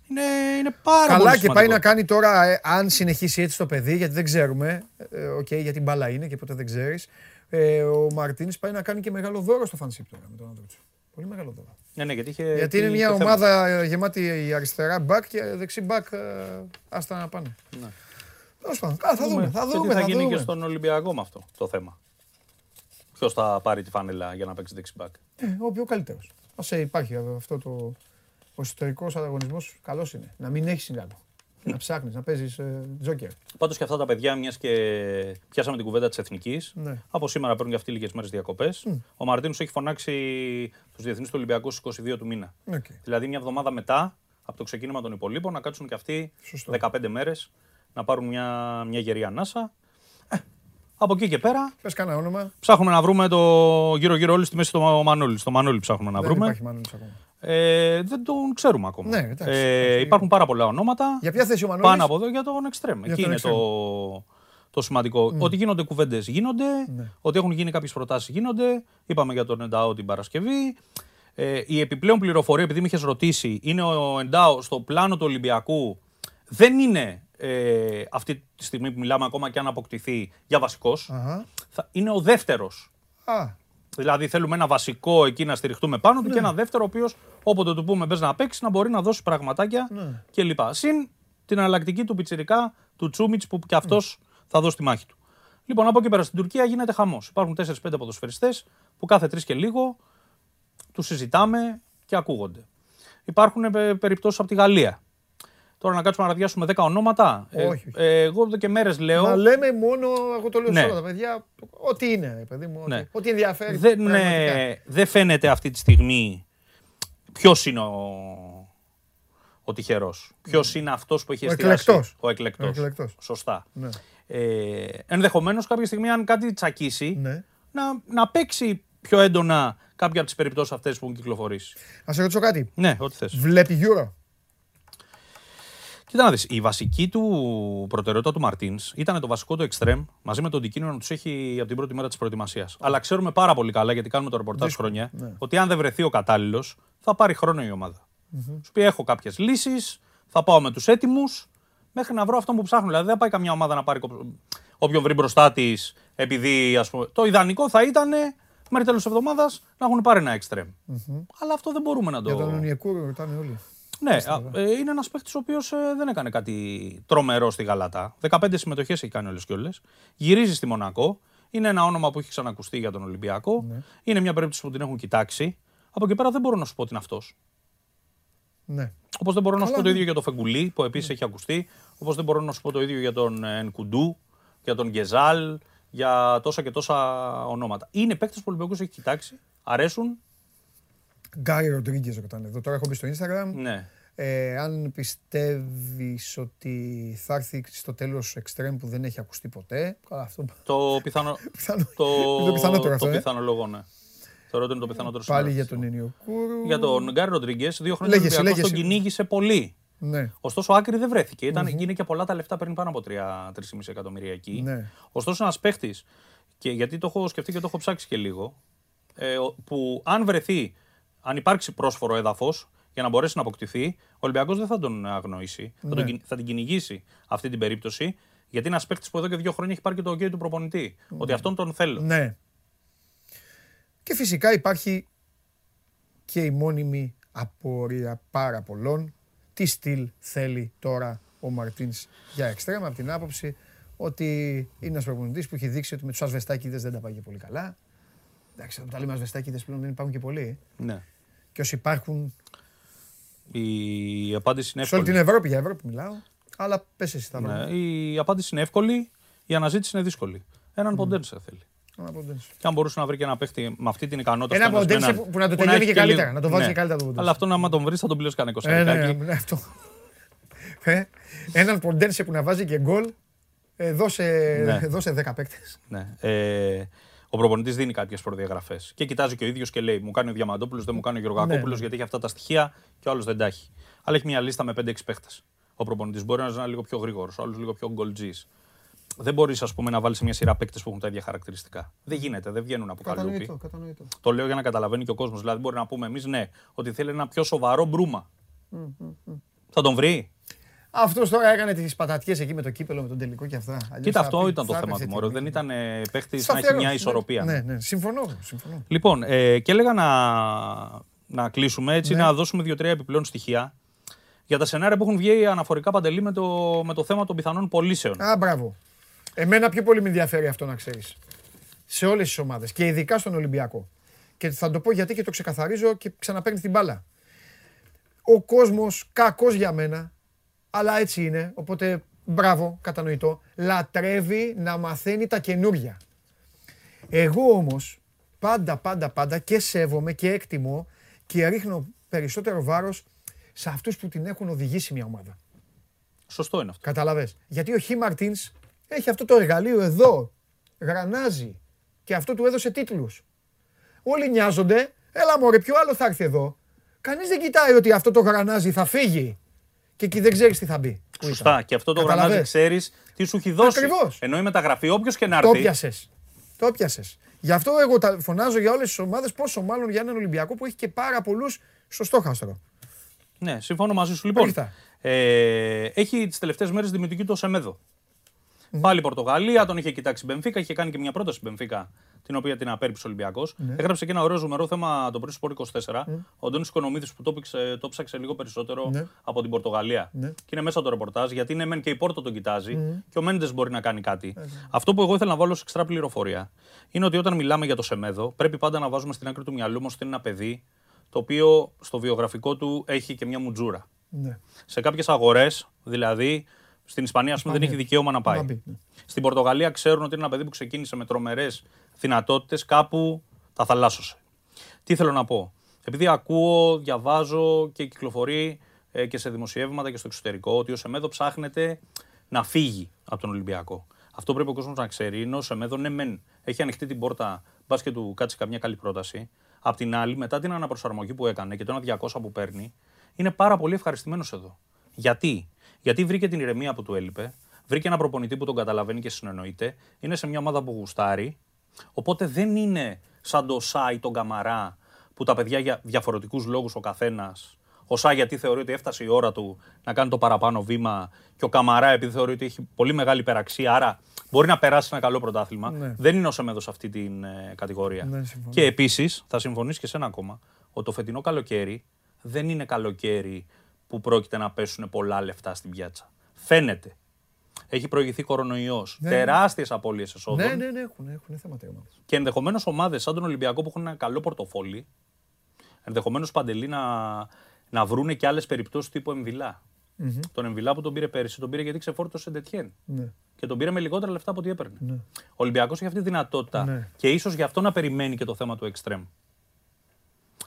Ναι. Είναι, είναι πάρα Καλά πολύ και πάει να κάνει τώρα, ε, αν συνεχίσει έτσι το παιδί, γιατί δεν ξέρουμε. Ε, Οκ, okay, γιατί μπάλα είναι και ποτέ δεν ξέρεις. Ε, ο Μαρτίνης πάει να κάνει και μεγάλο δώρο στο φανσίπ τώρα με τον άντρα του. Πολύ μεγάλο δώρο. Ναι, ναι, γιατί, είχε, γιατί είναι μια ομάδα θέμα. γεμάτη αριστερά μπακ και δεξί μπακ ε, άστα να πάνε. Ναι. Τέλος πάντων, θα δούμε. Θα δούμε. Και τι θα, θα γίνει δούμε. και στον Ολυμπιακό με αυτό το θέμα. Ποιος θα πάρει τη φάνελα για να παίξει δεξί μπακ. Ε, ο πιο καλύτερος. Α υπάρχει αυτό το. Ο εσωτερικό ανταγωνισμός καλός είναι. Να μην έχεις συνάλλο. να ψάχνεις, να παίζεις ε, τζόκερ. Πάντως και αυτά τα παιδιά, μιας και πιάσαμε την κουβέντα της Εθνικής, ναι. από σήμερα παίρνουν και αυτοί λίγες μέρες διακοπές. Mm. Ο Μαρτίνος έχει φωνάξει τους διεθνείς του Ολυμπιακούς στις 22 του μήνα. Okay. Δηλαδή μια εβδομάδα μετά από το ξεκίνημα των υπολείπων να κάτσουν και αυτοί Σωστό. 15 μέρες να πάρουν μια, μια γερή ανάσα. Ε, από εκεί και πέρα. Πες κανένα όνομα. Ψάχνουμε να βρούμε το γύρω-γύρω όλοι στη μέση το Μανώλη. Στο Μανώλη ψάχνουμε να δεν βρούμε. Υπάρχει Μανώλης ακόμα. Ε, δεν τον ξέρουμε ακόμα. Ναι, εντάξει, ε, υπάρχουν πάρα πολλά ονόματα. Για ποια θέση ο Μανώλης; Πάνω από εδώ για τον Εκστρέμ. Εκεί τον είναι το, το σημαντικό. Mm. Ότι γίνονται κουβέντες γίνονται. Ναι. Ότι έχουν γίνει κάποιες προτάσεις γίνονται. Είπαμε για τον Εντάο την Παρασκευή. Ε, η επιπλέον πληροφορία, επειδή με είχες ρωτήσει, είναι ο Εντάο στο πλάνο του Ολυμπιακού. Δεν είναι ε, αυτή τη στιγμή που μιλάμε ακόμα και αν αποκτηθεί για βασικός. Αχα. Είναι ο δεύτερος. Α, Δηλαδή θέλουμε ένα βασικό εκεί να στηριχτούμε πάνω του Ναι. και ένα δεύτερο ο οποίος όποτε του πούμε μπες να παίξεις να μπορεί να δώσει πραγματάκια Ναι. κλπ. Συν την εναλλακτική του Πιτσιρικά, του Τσούμιτς που και αυτός Ναι. θα δώσει τη μάχη του. Λοιπόν, από εκεί πέρα στην Τουρκία γίνεται χαμός. Υπάρχουν 4-5 ποδοσφαιριστές που κάθε τρεις και λίγο τους συζητάμε και ακούγονται. Υπάρχουν ε, περιπτώσεις από τη Γαλλία. Τώρα να κάτσουμε να ραδιάσουμε 10 ονόματα. Ε, Όχι, όχι. ε, εγώ εδώ και μέρες λέω. Μα λέμε μόνο, εγώ το λέω Ναι. σε όλα τα παιδιά, ό,τι είναι, ρε παιδί μου, ό,τι, Ναι. ό,τι ενδιαφέρει. δεν, πραγματικά. ε, δεν φαίνεται αυτή τη στιγμή ποιος είναι ο, ο τυχερός. Ποιος είναι αυτός που έχει Ο εστιάσει. εκλεκτός. Ο εκλεκτός. Ο εκλεκτός. Σωστά. Ναι. Ε, Ενδεχομένως κάποια στιγμή, αν κάτι τσακίσει, Ναι. να, να παίξει πιο έντονα κάποια από τις περιπτώσεις αυτές που έχουν κυκλοφορήσει. Να σε ρωτήσω κάτι. Ναι, ό,τι θες. Βλέπει Euro; Κοίτα να δεις, η βασική του προτεραιότητα του Μαρτίνς ήταν το βασικό του extreme μαζί με τον αντικείμενο να τους έχει από την πρώτη μέρα της προετοιμασίας. Αλλά ξέρουμε πάρα πολύ καλά, γιατί κάνουμε το ρεπορτάζ χρόνια, ναι. ότι αν δεν βρεθεί ο κατάλληλος, θα πάρει χρόνο η ομάδα. Σου πει: Έχω κάποιες λύσεις, θα πάω με τους έτοιμους, μέχρι να βρω αυτό που ψάχνω. Δηλαδή δεν πάει καμιά ομάδα να πάρει κο- όποιον βρει μπροστά της, επειδή ας πούμε. Το ιδανικό θα ήταν μέχρι τέλος εβδομάδας να έχουν πάρει ένα extreme. Αλλά αυτό δεν μπορούμε να το. Για τον Ονιεκούρο ρωτάνε όλοι. Ναι, α, ε, είναι ένας παίχτης ο οποίος δεν έκανε κάτι τρομερό στη Γαλατά. 15 συμμετοχές έχει κάνει όλε και όλε. Γυρίζει στη Μονακό. Είναι ένα όνομα που έχει ξανακουστεί για τον Ολυμπιακό. Είναι μια περίπτωση που την έχουν κοιτάξει. Από εκεί πέρα δεν μπορώ να σου πω ότι είναι αυτός. Ναι. Όπως δεν μπορώ να σου Καλά, πω το ναι. ίδιο για τον Φεγγουλή, που επίσης έχει ακουστεί. Όπως δεν μπορώ να σου πω το ίδιο για τον ε, Νκουντού, για τον Γκεζάλ, για τόσα και τόσα ονόματα. Είναι παίκτε που ο Ολυμπιακός έχει κοιτάξει, αρέσουν. Γκάρι Ροντρίγκες ρωτάνε εδώ. Τώρα έχω μπει στο Instagram. Ναι. Ε, αν πιστεύεις ότι θα έρθει στο τέλος εξτρέμ που δεν έχει ακουστεί ποτέ. Καλά, αυτό. Το πιθανό. Πιθανό- το, είναι το πιθανότερο αυτό, Το ε. πιθανό λόγο, ναι. Θεωρώ ότι είναι το πιθανότερο Πάλι σήμερα. για τον Ενιοκούρου. Για τον Γκάρι Ροντρίγκες, δύο χρόνια Λέγεσαι, ο Ολυμπιακός τον λέγεσαι. κυνήγησε πολύ. Ναι. Ωστόσο, άκρη δεν βρέθηκε. Ήταν, είναι και πολλά τα λεφτά, παίρνει πάνω από 3-3,5 εκατομμύρια εκεί. Ναι. Ωστόσο, ένας παίχτης, και γιατί το έχω σκεφτεί και το έχω ψάξει και λίγο, ε, ο- που αν βρεθεί, αν υπάρξει πρόσφορο έδαφος για να μπορέσει να αποκτηθεί, ο Ολυμπιακός δεν θα τον αγνοήσει. Θα, τον, Ναι. κυ- θα την κυνηγήσει αυτή την περίπτωση. Γιατί είναι ένας παίχτη που εδώ και δύο χρόνια έχει πάρει και το OK του προπονητή. Ότι αυτόν τον θέλω. Ναι. Και φυσικά υπάρχει και η μόνιμη απορία πάρα πολλών. Τι στυλ θέλει τώρα ο Μαρτίνς για εξτρέμα από την άποψη ότι είναι ένας προπονητής που έχει δείξει ότι με τους ασβεστάκηδες δεν τα πάει και πολύ καλά. Εντάξει, όταν τα λέμε ασβεστάκηδες πλέον δεν υπάρχουν και πολλοί. Ναι. Και όσοι υπάρχουν Η απάντηση είναι σε όλη εύκολη. την Ευρώπη, για Ευρώπη μιλάω. Αλλά πες εσύ τα Ναι, βρούμε. η απάντηση είναι εύκολη, η αναζήτηση είναι δύσκολη. Έναν ποντένσε θέλει. Ένα Ποντένσε. Και αν μπορούσε να βρει και ένα παίχτη με αυτή την ικανότητα. Ένα φτάνοντας με Ποντένσε έναν- που- που να το έχει τελειώνει και λίγο- καλύτερα, να το βάζει Ναι. και καλύτερα το Ποντένσε. Αλλά αυτόν, άμα τον βρεις, θα τον πληρώσει κανένα Ε, ναι, εικοσαρικάκι. ναι, αυτό. Ε, έναν Ποντένσε που να βάζει και γκολ, ε, δώσε, Ναι. δώσε 10 παίκτες. Ναι. Ε, ο προπονητής δίνει κάποιες προδιαγραφές. Και κοιτάζει και ο ίδιος και λέει: Μου κάνει ο Διαμαντόπουλος, δεν μου κάνει ο Γεωργακόπουλο, Ναι, ναι. γιατί έχει αυτά τα στοιχεία και ο άλλος δεν τα έχει. Αλλά έχει μια λίστα με 5-6 παίχτες. Ο προπονητής μπορεί να είναι λίγο πιο γρήγορος, ο άλλος λίγο πιο γκολτζή. Δεν μπορείς, ας πούμε, να βάλεις σε μια σειρά παίκτες που έχουν τα ίδια χαρακτηριστικά. Δεν γίνεται, δεν βγαίνουν από καλούπι. Κατανοητό, κατανοητό. Το λέω για να καταλαβαίνει και ο κόσμος. Δηλαδή, μπορεί να πούμε εμείς ναι, ότι θέλει ένα πιο σοβαρό μπρούμα. Θα τον βρει; Αυτός τώρα έκανε τις πατατιές εκεί με το κύπελο, με τον τελικό και αυτά. Αλλιώς Κοίτα, θα αυτό πει- ήταν το θα θέμα έπεθε του Μωρό. τιμή. Δεν ήταν παίχτης να έχει Σταθερός, μια ναι. ισορροπία. Ναι, ναι, συμφωνώ. συμφωνώ. Λοιπόν, ε, και έλεγα να, να κλείσουμε έτσι, Ναι. να δώσουμε δύο-τρία επιπλέον στοιχεία για τα σενάρια που έχουν βγει αναφορικά παντελή με το, με το θέμα των πιθανών πωλήσεων. Α, μπράβο. Εμένα πιο πολύ με ενδιαφέρει αυτό να ξέρεις. Σε όλες τις ομάδες και ειδικά στον Ολυμπιακό. Και θα το πω γιατί και το ξεκαθαρίζω και ξαναπαίρνει την μπάλα. Ο κόσμος, κακός για μένα, αλλά έτσι είναι. Οπότε μπράβο, κατανοητό. Λατρεύει να μαθαίνει τα καινούρια. Εγώ όμως πάντα, πάντα, πάντα και σέβομαι και εκτιμώ και ρίχνω περισσότερο βάρος σε αυτούς που την έχουν οδηγήσει μια ομάδα. Σωστό είναι αυτό. Καταλαβέ. Γιατί ο Χι Μαρτίνς έχει αυτό το εργαλείο εδώ. Γρανάζει. Και αυτό του έδωσε τίτλους. Όλοι νοιάζονται. Έλα μωρέ, ποιο άλλο θα έρθει εδώ. Κανείς δεν κοιτάει ότι αυτό το γρανάζι θα φύγει. Και εκεί δεν ξέρεις τι θα μπει. Σωστά. Και αυτό το γρανάζι ξέρεις τι σου έχει δώσει. Ακριβώς. Ενώ η μεταγραφή, όποιος και να έρθει. Το πιασε. Το πιασε. Γι' αυτό εγώ τα φωνάζω για όλες τις ομάδες, πόσο μάλλον για έναν Ολυμπιακό που έχει και πάρα πολλούς στο στόχαστρο. Ναι, συμφωνώ μαζί σου. Λοιπόν, ε, έχει τις τελευταίες μέρες δημιουργηθεί το Σεμέδο. Mm. Πάλι Πορτογαλία, τον είχε κοιτάξει η Μπενφίκα, είχε κάνει και μια πρόταση Μπενφίκα, την οποία την απέρριψε ο Ολυμπιακός. Ναι. Έγραψε και ένα ωραίο ζουμερό θέμα το πρωί στο 24. Mm. Ο Αντώνης Οικονομίδης που το, το ψάξε λίγο περισσότερο ναι. από την Πορτογαλία. Ναι. Και είναι μέσα το ρεπορτάζ, γιατί είναι μεν και η Πόρτο τον κοιτάζει mm. και ο Μέντες μπορεί να κάνει κάτι. Αυτό που εγώ ήθελα να βάλω σε εξτρά πληροφορία είναι ότι όταν μιλάμε για το Σεμέδο, πρέπει πάντα να βάζουμε στην άκρη του μυαλού μας ότι είναι ένα παιδί το οποίο στο βιογραφικό του έχει και μια μουτζούρα. Ναι. Σε κάποιες αγορές, δηλαδή στην Ισπανία, πούμε, δεν έχει δικαίωμα να πάει. Ναι. Στην Πορτογαλία ξέρουν ότι είναι ένα παιδί που ξεκίνησε με τρομερές δυνατότητες, κάπου τα θαλάσσωσε. Τι θέλω να πω; Επειδή ακούω, διαβάζω και κυκλοφορεί ε, και σε δημοσιεύματα και στο εξωτερικό ότι ο Σεμέδο ψάχνεται να φύγει από τον Ολυμπιακό. Αυτό πρέπει ο κόσμος να ξέρει. Είναι ο Σεμέδο, ναι, μεν έχει ανοιχτεί την πόρτα, μπας και του κάτσει καμιά καλή πρόταση. Απ' την άλλη, μετά την αναπροσαρμογή που έκανε και το 1.200 που παίρνει, είναι πάρα πολύ ευχαριστημένος εδώ. Γιατί; Γιατί βρήκε την ηρεμία που του έλειπε, βρήκε ένα προπονητή που τον καταλαβαίνει και συνεννοείται, είναι σε μια ομάδα που γουστάρει. Οπότε δεν είναι σαν το Σάι τον Καμαρά που τα παιδιά για διαφορετικούς λόγους ο καθένας. Ο Σάι γιατί θεωρεί ότι έφτασε η ώρα του να κάνει το παραπάνω βήμα και ο Καμαρά επειδή θεωρεί ότι έχει πολύ μεγάλη υπεραξία, άρα μπορεί να περάσει ένα καλό πρωτάθλημα. Ναι. Δεν είναι ο Σεμέδος σε αυτή την ε, κατηγορία. Ναι, και επίσης θα συμφωνήσεις και σε ένα ακόμα ότι το φετινό καλοκαίρι δεν είναι καλοκαίρι που πρόκειται να πέσουν πολλά λεφτά στην πιάτσα. Φαίνεται. Έχει προηγηθεί κορονοϊός. Ναι, ναι. Τεράστιες απώλειες εσόδων. Ναι, ναι, ναι, έχουν, έχουν θέματα Και ενδεχομένως ομάδες σαν τον Ολυμπιακό που έχουν ένα καλό πορτοφόλι, ενδεχομένως παντελή να, να βρούνε και άλλες περιπτώσεις τύπου εμβυλά. Mm-hmm. Τον Εμβιλά που τον πήρε πέρυσι, τον πήρε γιατί ξεφόρτωσε Ντετιέν. Ναι. Και τον πήρε με λιγότερα λεφτά από ό,τι έπαιρνε. Ναι. Ο Ολυμπιακός έχει αυτή τη δυνατότητα ναι. και ίσως γι' αυτό να περιμένει και το θέμα του Extreme.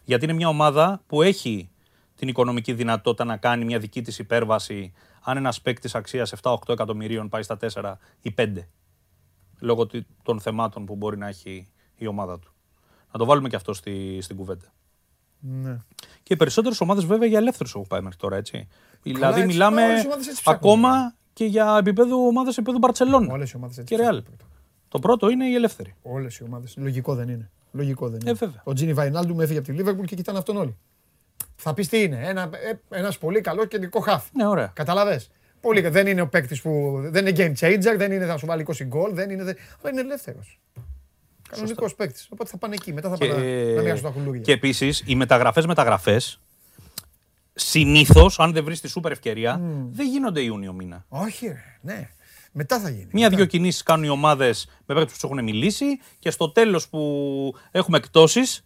Γιατί είναι μια ομάδα που έχει την οικονομική δυνατότητα να κάνει μια δική της υπέρβαση αν ένας παίκτης αξίας 7-8 εκατομμυρίων πάει στα 4 ή 5. Λόγω των θεμάτων που μπορεί να έχει η ομάδα του. Να το βάλουμε και αυτό στη, στην κουβέντα. Ναι. Και οι περισσότερες ομάδες βέβαια για ελεύθερους έχουν πάει μέχρι τώρα, έτσι. δηλαδή μιλάμε ακόμα και για επίπεδο ομάδες επίπεδου Μπαρσελόνα. Όλες οι ομάδες Και Ρεάλ. Το πρώτο είναι η ελεύθερη. Όλες οι ομάδες. Λογικό δεν είναι. Λογικό δεν είναι. Ε, βέβαια. Ο Τζίνι Βαϊνάλντου με έφυγε από τη Λίβερπουλ και κοιτάνε αυτόν όλοι. Θα πεις τι είναι. Ένα ένας πολύ καλός κεντρικό χάφ. Ναι, ωραία. Καταλαβέ. Πολύ, δεν είναι ο παίκτης που. Δεν είναι game changer, δεν είναι θα σου βάλει 20 γκολ, δεν είναι. Αλλά είναι ελεύθερος. Κανονικός παίκτης. Οπότε θα πάνε εκεί. Μετά θα πάνε να μοιράσουν τα κουλούρια. Και επίσης οι μεταγραφές μεταγραφές συνήθως, αν δεν βρεις τη σούπερ ευκαιρία, δεν γίνονται Ιούνιο μήνα. Όχι, ναι. Μετά θα γίνει. Μία-δύο κινήσεις κάνουν οι ομάδες με παίκτες που τους έχουν μιλήσει και στο τέλος που έχουμε εκτόσεις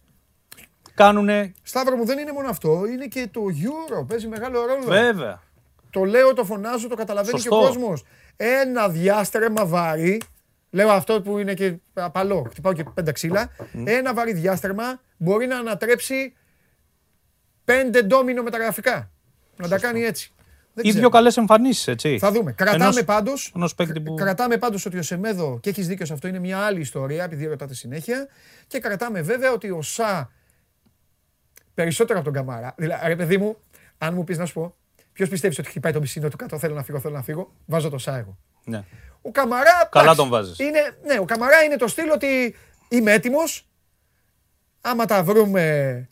κάνουν. Σταύρο μου δεν είναι μόνο αυτό, είναι και το Euro. Παίζει μεγάλο ρόλο. Βέβαια. Το λέω, το φωνάζω, το καταλαβαίνει και ο κόσμος. Ένα διάστρεμα βάρη. Λέω αυτό που είναι και απαλό. Χτυπάω και πέντε ξύλα. Ένα βαρύ διάστρεμα μπορεί να ανατρέψει πέντε ντόμινο μεταγραφικά. Να τα κάνει έτσι. Δεν ή δύο καλές εμφανίσεις, έτσι. Θα δούμε. Κρατάμε πάντω που... κρατάμε πάντως ότι ο Σεμέδο, και έχεις δίκιο σε αυτό, είναι μια άλλη ιστορία, επειδή ρωτάτε συνέχεια. Και κρατάμε βέβαια ότι ο Σα περισσότερο από τον Καμάρα. Δηλαδή, ρε παιδί μου, αν μου πεις να σου πω, ποιος πιστεύεις ότι χτυπάει τον πισίνο του κάτω, θέλω να φύγω, θέλω να φύγω, βάζω το Σα εγώ. Ναι. Ο Καμαρά. Καλά τον βάζεις. Είναι, ναι, ο Καμαρά είναι το στυλ ότι είμαι έτοιμος. Άμα τα βρούμε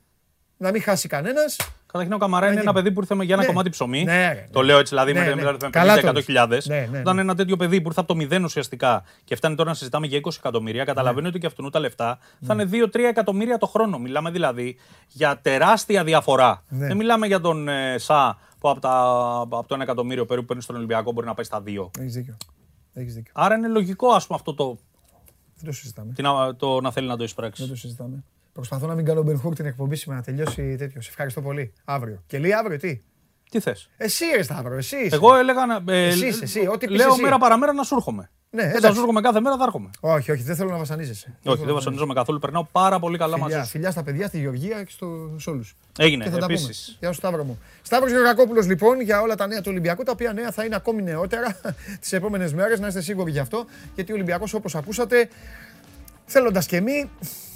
να μην χάσει κανένας. Καταρχήν ο Καμαρά είναι ένα παιδί που ήρθε για ένα ναι. κομμάτι ψωμί. Ναι, ναι. Το λέω έτσι, δηλαδή με 50-100.000. Όταν ένα τέτοιο παιδί που ήρθε από το μηδέν ουσιαστικά και φτάνει τώρα να συζητάμε για 20 εκατομμύρια, καταλαβαίνει ότι και αυτού τα λεφτά θα είναι 2-3 εκατομμύρια το χρόνο. Μιλάμε δηλαδή για τεράστια διαφορά. Δεν μιλάμε για τον ε, Σα που από, τα, από το 1 εκατομμύριο περίπου παίρνει στον Ολυμπιακό μπορεί να πάει στα 2. Έχεις δίκιο. Έχεις δίκιο. Άρα είναι λογικό ας πούμε αυτό το. Δεν το συζητάμε. το να θέλει να το εισπράξει. Δεν το συζητάμε. Προσπαθώ να μην κάνω Μπενχούρ την εκπομπή σήμερα να τελειώσει τέτοιος. Σε ευχαριστώ πολύ. Αύριο. Και λέει αύριο τι; Τι θες; Εσύ ρε Σταύρο, εσύ. Εγώ έλεγα να. Ε, εσύ, εσύ, ό,τι Λέω εσύ. μέρα παραμέρα να σου έρχομαι. Ναι, δεν θα σου κάθε μέρα, θα έρχομαι. Όχι, όχι, δεν θέλω να βασανίζεσαι. Όχι, δεν βασανίζομαι καθόλου. Περνάω πάρα πολύ καλά φιλιά, μαζί σου. Φιλιά στα παιδιά, στη Γεωργία και σε όλους. Έγινε, και θα επίσης. Γεια σου, Σταύρο μου. Σταύρος Γεωργακόπουλος, λοιπόν, για όλα τα νέα του Ολυμπιακού, τα οποία νέα θα είναι ακόμη νεότερα τις επόμενες μέρες, να είστε σίγουροι γι' αυτό. Γιατί ο Ολυμπιακός, όπως ακούσατε, θέλοντας και εμείς,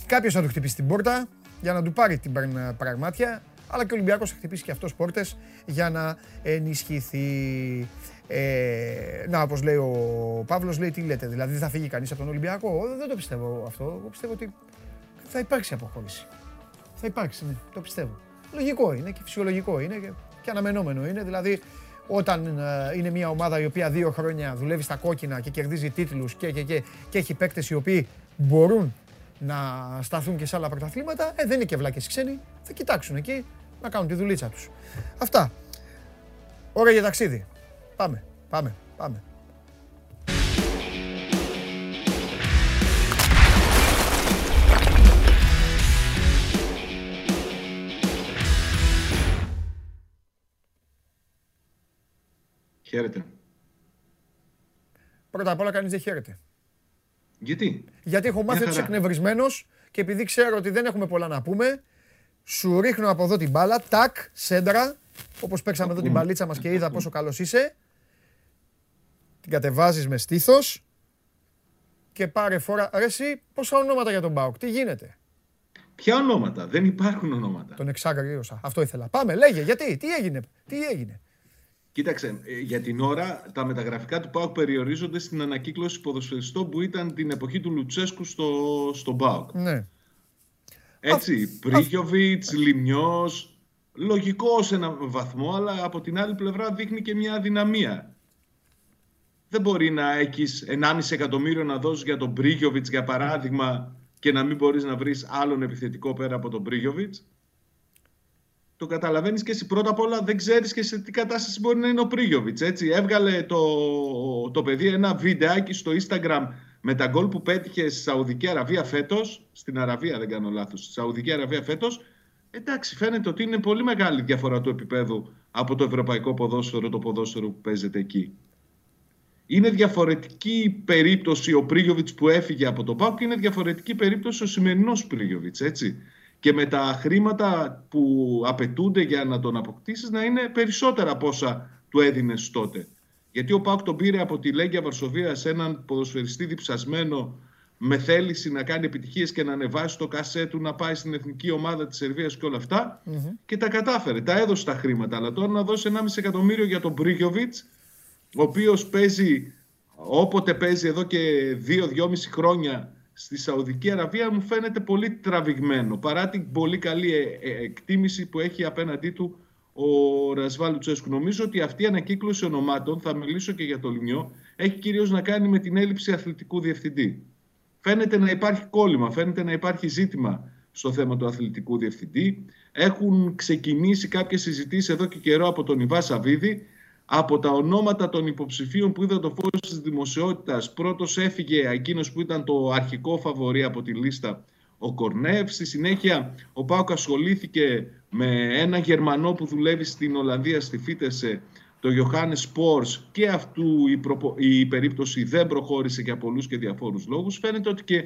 κάποιος θα του χτυπήσει την πόρτα για να του πάρει την πραγμάτια. Αλλά και ο Ολυμπιακός θα χτυπήσει και αυτός πόρτες για να ενισχυθεί. Ε, να, όπως λέει ο Παύλος, λέει τι λέτε, δηλαδή δεν θα φύγει κανείς από τον Ολυμπιακό; Δεν το πιστεύω αυτό. Εγώ πιστεύω ότι θα υπάρξει αποχώρηση. Θα υπάρξει, ναι, το πιστεύω. Λογικό είναι και φυσιολογικό είναι και, και αναμενόμενο είναι. Δηλαδή, όταν ε, είναι μια ομάδα η οποία δύο χρόνια δουλεύει στα κόκκινα και κερδίζει τίτλους και, και, και, και έχει παίκτες οι οποίοι μπορούν να σταθούν και σε άλλα πρωταθλήματα, ε, δεν είναι και βλάκες ξένοι, θα κοιτάξουν εκεί να κάνουν τη δουλίτσα τους. Αυτά. Ώρα για ταξίδι. Πάμε, πάμε, πάμε. Χαίρετε. Πρώτα απ' όλα κανείς δεν χαίρεται. Γιατί; Γιατί έχω μάθει ότι εκνευρισμένος και επειδή ξέρω ότι δεν έχουμε πολλά να πούμε, σου ρίχνω από εδώ την μπάλα, τάκ, σέντρα, όπως παίξαμε εδώ την μπαλίτσα μας και είδα πόσο καλός είσαι. Την κατεβάζεις με στήθος και πάρε φορά. Ρε εσύ, πόσα ονόματα για τον Μπάουκ, τι γίνεται; Ποια ονόματα, δεν υπάρχουν ονόματα. Τον εξάγριωσα, αυτό ήθελα. Πάμε, λέγε, γιατί, τι έγινε, τι έγινε; Κοίταξε, ε, για την ώρα τα μεταγραφικά του ΠΑΟΚ περιορίζονται στην ανακύκλωση ποδοσφαιριστών που ήταν την εποχή του Λουτσέσκου στο, στο ΠΑΟΚ. Ναι. Έτσι, Πρίγιοβιτς, Λιμιός, λογικό σε έναν βαθμό, αλλά από την άλλη πλευρά δείχνει και μια αδυναμία. Δεν μπορεί να έχεις 1,5 εκατομμύριο να δώσεις για τον Πρίγιοβιτς, για παράδειγμα, και να μην μπορείς να βρεις άλλον επιθετικό πέρα από τον Πρίγιοβιτς το καταλαβαίνεις και εσύ. Πρώτα απ' όλα δεν ξέρεις και σε τι κατάσταση μπορεί να είναι ο Πρίγιοβιτς. Έβγαλε το, το παιδί ένα βιντεάκι στο Instagram με τα γκολ που πέτυχε στη Σαουδική Αραβία φέτος. Στην Αραβία, δεν κάνω λάθος. Στη Σαουδική Αραβία φέτος. Εντάξει, φαίνεται ότι είναι πολύ μεγάλη διαφορά του επίπεδου από το ευρωπαϊκό ποδόσφαιρο, το ποδόσφαιρο που παίζεται εκεί. Είναι διαφορετική περίπτωση ο Πρίγιοβιτς που έφυγε από το ΠΑΟΚ και είναι διαφορετική περίπτωση ο σημερινός Πρίγιοβιτς. Έτσι και με τα χρήματα που απαιτούνται για να τον αποκτήσεις να είναι περισσότερα από όσα του έδινες τότε. Γιατί ο Πάουκ τον πήρε από τη Λέγκια Βαρσοβία σε έναν ποδοσφαιριστή διψασμένο με θέληση να κάνει επιτυχίες και να ανεβάσει το κασέ του, να πάει στην εθνική ομάδα της Σερβίας και όλα και τα κατάφερε, τα έδωσε τα χρήματα. Αλλά τώρα να δώσει 1,5 εκατομμύριο για τον Μπρίγιοβιτς, ο οποίος παίζει όποτε παίζει εδώ και 2-2,5 χρόνια στη Σαουδική Αραβία μου φαίνεται πολύ τραβηγμένο παρά την πολύ καλή ε, ε, εκτίμηση που έχει απέναντί του ο Ρασβάλου Τσέσκου. Νομίζω ότι αυτή η ανακύκλωση ονομάτων, θα μιλήσω και για το Λιμιό, έχει κυρίως να κάνει με την έλλειψη αθλητικού διευθυντή. Φαίνεται να υπάρχει κόλλημα, φαίνεται να υπάρχει ζήτημα στο θέμα του αθλητικού διευθυντή. Έχουν ξεκινήσει κάποιες συζητήσεις εδώ και καιρό από τον Ιβά Σαββίδη από τα ονόματα των υποψηφίων που είδαν το φως της δημοσιότητας πρώτος έφυγε εκείνος που ήταν το αρχικό φαβορή από τη λίστα ο Κορνεύ. Στη συνέχεια ο Πάουκ ασχολήθηκε με ένα Γερμανό που δουλεύει στην Ολλανδία στη Φίτεσε το Johannes Σπόρς και αυτού η, η περίπτωση δεν προχώρησε για πολλούς και διαφόρους λόγους. Φαίνεται ότι και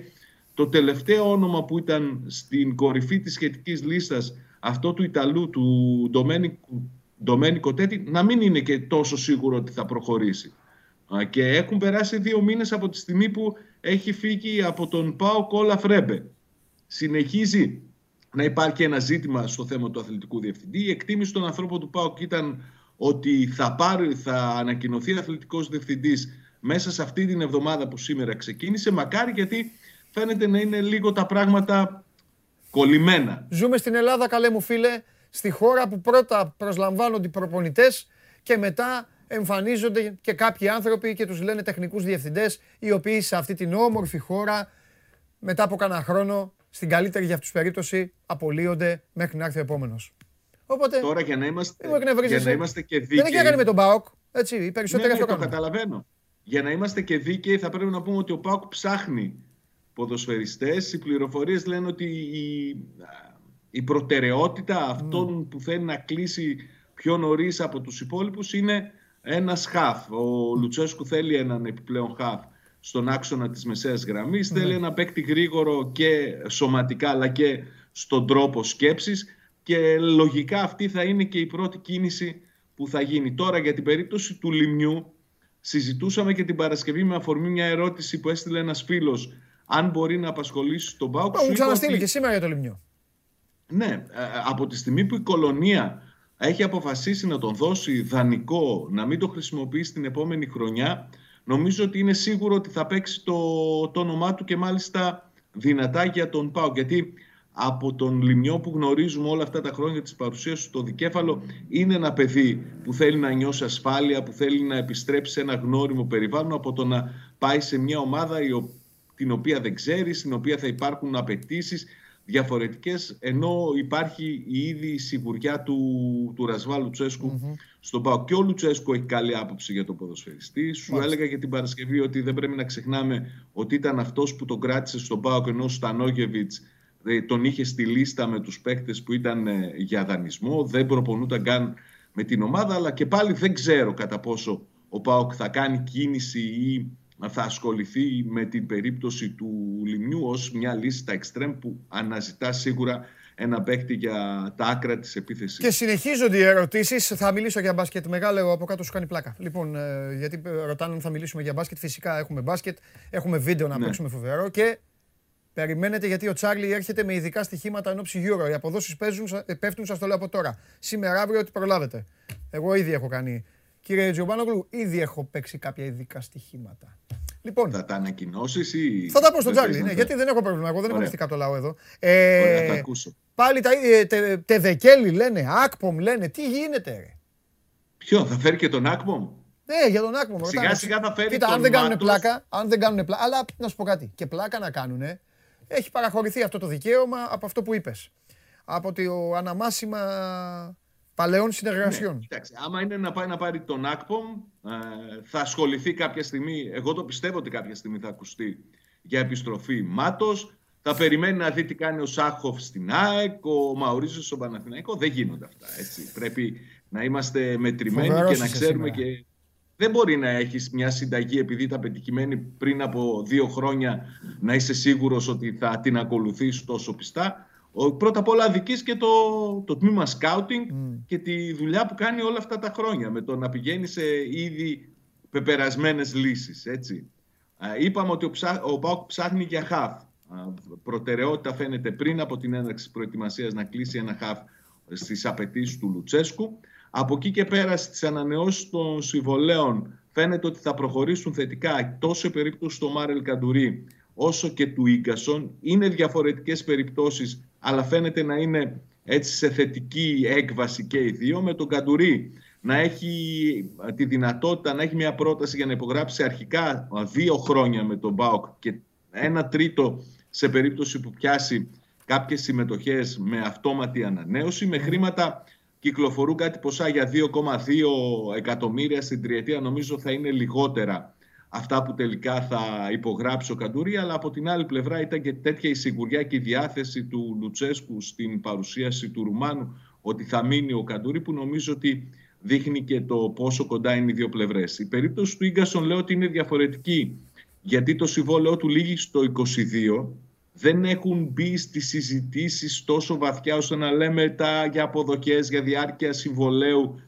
το τελευταίο όνομα που ήταν στην κορυφή της σχετικής λίστας αυτό του Ιταλού, του Ντομένικου Ντομένικο Τέτι να μην είναι και τόσο σίγουρο ότι θα προχωρήσει. Και έχουν περάσει δύο μήνες από τη στιγμή που έχει φύγει από τον Πάο Κόλα Φρέμπε. Συνεχίζει να υπάρχει ένα ζήτημα στο θέμα του αθλητικού διευθυντή. Η εκτίμηση των ανθρώπων του ΠΑΟΚ ήταν ότι θα, πάρει, θα ανακοινωθεί αθλητικός διευθυντής μέσα σε αυτή την εβδομάδα που σήμερα ξεκίνησε. Μακάρι γιατί φαίνεται να είναι λίγο τα πράγματα κολλημένα. Ζούμε στην Ελλάδα, καλέ μου φίλε, στη χώρα που πρώτα προσλαμβάνονται οι προπονητές και μετά εμφανίζονται και κάποιοι άνθρωποι και τους λένε τεχνικούς διευθυντές οι οποίοι σε αυτή την όμορφη χώρα μετά από κανένα χρόνο στην καλύτερη για αυτούς περίπτωση απολύονται μέχρι να έρθει ο επόμενος. Οπότε, Τώρα για να είμαστε, για να είμαστε και δίκαιοι. Δεν έχει να κάνει με τον ΠΑΟΚ. Έτσι, οι περισσότεροι ναι, ναι, το καταλαβαίνω. Για να είμαστε και δίκαιοι θα πρέπει να πούμε ότι ο ΠΑΟΚ ψάχνει ποδοσφαιριστές. Οι πληροφορίες λένε ότι η, η προτεραιότητα αυτών που θέλει να κλείσει πιο νωρίς από τους υπόλοιπους είναι ένας χαφ. Ο Λουτσέσκου θέλει έναν επιπλέον χαφ στον άξονα της μεσαίας γραμμής. Ναι. Θέλει ένα παίκτη γρήγορο και σωματικά αλλά και στον τρόπο σκέψης και λογικά αυτή θα είναι και η πρώτη κίνηση που θα γίνει. Τώρα για την περίπτωση του Λιμιού συζητούσαμε και την Παρασκευή με αφορμή μια ερώτηση που έστειλε ένας φίλος αν μπορεί να απασχολήσει τον Πάουκ. Το ξαναστείλει και σήμερα για το Λιμιού. Ναι, ε, από τη στιγμή που η κολονία έχει αποφασίσει να τον δώσει δανεικό, να μην το χρησιμοποιήσει την επόμενη χρονιά, νομίζω ότι είναι σίγουρο ότι θα παίξει το, το όνομά του και μάλιστα δυνατά για τον Πάο. Γιατί από τον Λιμιό που γνωρίζουμε όλα αυτά τα χρόνια της παρουσίας του στο δικέφαλο είναι ένα παιδί που θέλει να νιώσει ασφάλεια, που θέλει να επιστρέψει σε ένα γνώριμο περιβάλλον από το να πάει σε μια ομάδα την οποία δεν ξέρεις, στην οποία θα υπάρχουν απαιτήσεις διαφορετικές, ενώ υπάρχει η ήδη σιγουριά του, του Ρασβά Λουτσέσκου mm-hmm. στον ΠΑΟ. Και ο Λουτσέσκου έχει καλή άποψη για τον ποδοσφαιριστή. Σου έλεγα για την Παρασκευή ότι δεν πρέπει να ξεχνάμε ότι ήταν αυτός που τον κράτησε στον ΠΑΟ ενώ ο Στανόγεβιτς ε, τον είχε στη λίστα με τους παίκτες που ήταν ε, για δανεισμό, δεν προπονούνταν καν με την ομάδα, αλλά και πάλι δεν ξέρω κατά πόσο ο ΠΑΟΚ θα κάνει κίνηση ή θα ασχοληθεί με την περίπτωση του Λιμιού ως μια λύση στα εξτρέμ που αναζητά σίγουρα ένα παίκτη για τα άκρα της επίθεσης. Και συνεχίζονται οι ερωτήσεις. Θα μιλήσω για μπάσκετ. Μεγάλο από κάτω σου κάνει πλάκα. Λοιπόν, ε, γιατί ρωτάνε αν θα μιλήσουμε για μπάσκετ. Φυσικά έχουμε μπάσκετ. Έχουμε βίντεο να ναι. παίξουμε φοβερό. Και περιμένετε γιατί ο Τσάρλι έρχεται με ειδικά στοιχήματα εν ώψη Euro. Οι αποδόσεις ε, πέφτουν, σας το λέω από τώρα. Σήμερα, αύριο, ότι προλάβετε. Εγώ ήδη έχω κάνει Κύριε Τζιομπάνογλου, ήδη έχω παίξει κάποια ειδικά στοιχήματα. Λοιπόν, θα τα ανακοινώσεις ή. Θα τα πω στον Τζάρλι, ναι, γιατί δεν έχω πρόβλημα. Εγώ δεν έχω μυστικά το λαό εδώ. Ε, Ωραία, θα ακούσω. Πάλι τα ε, τε, Τεδεκέλη λένε, Ακπομ λένε, τι γίνεται, ρε; Ποιο, θα φέρει και τον Ακπομ. Ναι, για τον Ακπομ. Σιγά σιγά θα φέρει Κοίτα, τον αν δεν κάνουν πλάκα, αν δεν κάνουν πλάκα, αλλά να σου πω κάτι, και πλάκα να κάνουν, έχει παραχωρηθεί αυτό το δικαίωμα από αυτό που είπες. Από το αναμάσιμα παλαιών συνεργασιών. Ναι, κοιτάξτε, άμα είναι να πάει να πάρει τον ΑΚΠΟΜ, ε, θα ασχοληθεί κάποια στιγμή, εγώ το πιστεύω ότι κάποια στιγμή θα ακουστεί για επιστροφή Μάτος, θα περιμένει να δει τι κάνει ο Σάχοφ στην ΑΕΚ, ο Μαουρίζος στον Παναθηναϊκός. Δεν γίνονται αυτά. Έτσι. Πρέπει να είμαστε μετρημένοι και να ξέρουμε και δεν μπορεί να έχεις μια συνταγή επειδή ήταν πετυχημένη πριν από δύο χρόνια να είσαι σίγουρος ότι θα την ακολουθείς τόσο πιστά. Πρώτα απ' όλα αδικείς και το, το τμήμα scouting και τη δουλειά που κάνει όλα αυτά τα χρόνια με το να πηγαίνεις σε ήδη πεπερασμένες λύσεις. Έτσι. Είπαμε ότι ο, ψά, ο Πάουκ ψάχνει για χαφ. Προτεραιότητα φαίνεται πριν από την έναρξη προετοιμασίας να κλείσει ένα χαφ στις απαιτήσεις του Λουτσέσκου. Από εκεί και πέρα στις ανανεώσεις των συμβολέων φαίνεται ότι θα προχωρήσουν θετικά τόσο σε περίπτωση του Μάρελ Καντουρί όσο και του Ίγκασον. Είναι διαφορετικές περιπτώσεις αλλά φαίνεται να είναι έτσι σε θετική έκβαση και οι δύο. Με τον Καντουρί να έχει τη δυνατότητα να έχει μια πρόταση για να υπογράψει αρχικά δύο χρόνια με τον ΠΑΟΚ και ένα τρίτο σε περίπτωση που πιάσει κάποιες συμμετοχές με αυτόματη ανανέωση, με χρήματα κυκλοφορούν κάτι ποσά για 2,2 εκατομμύρια στην τριετία, νομίζω θα είναι λιγότερα αυτά που τελικά θα υπογράψει ο Καντούρη, αλλά από την άλλη πλευρά ήταν και τέτοια η σιγουριά και η διάθεση του Λουτσέσκου στην παρουσίαση του Ρουμάνου ότι θα μείνει ο Καντούρη, που νομίζω ότι δείχνει και το πόσο κοντά είναι οι δύο πλευρές. Η περίπτωση του γκασον λέω ότι είναι διαφορετική, γιατί το συμβόλαιό του λήγει στο 22, δεν έχουν μπει στις συζητήσεις τόσο βαθιά ώστε να λέμε τα για αποδοχές, για διάρκεια συμβολέου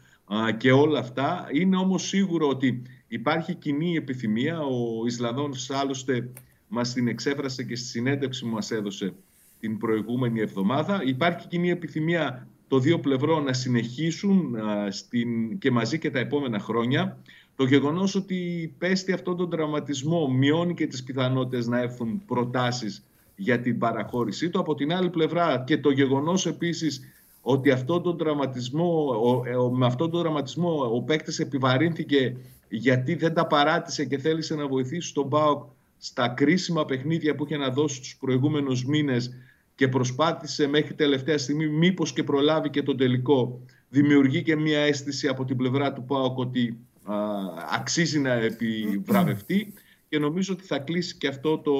και όλα αυτά. Είναι όμως σίγουρο ότι Υπάρχει κοινή επιθυμία. Ο Ισλανδός άλλωστε μας την εξέφρασε και στη συνέντευξη που μας έδωσε την προηγούμενη εβδομάδα. Υπάρχει κοινή επιθυμία το δύο πλευρό να συνεχίσουν στην, και μαζί και τα επόμενα χρόνια. Το γεγονός ότι πέστη αυτόν τον τραυματισμό μειώνει και τις πιθανότητες να έρθουν προτάσεις για την παραχώρησή του. Από την άλλη πλευρά και το γεγονός επίσης ότι αυτόν τον τραυματισμό, ο, με αυτόν τον τραυματισμό ο παίκτης επιβαρύνθηκε γιατί δεν τα παράτησε και θέλησε να βοηθήσει τον ΠΑΟΚ στα κρίσιμα παιχνίδια που είχε να δώσει τους προηγούμενους μήνες και προσπάθησε μέχρι τελευταία στιγμή μήπως και προλάβει και τον τελικό. Δημιουργεί και μια αίσθηση από την πλευρά του ΠΑΟΚ ότι α, αξίζει να επιβραβευτεί και νομίζω ότι θα κλείσει και αυτό το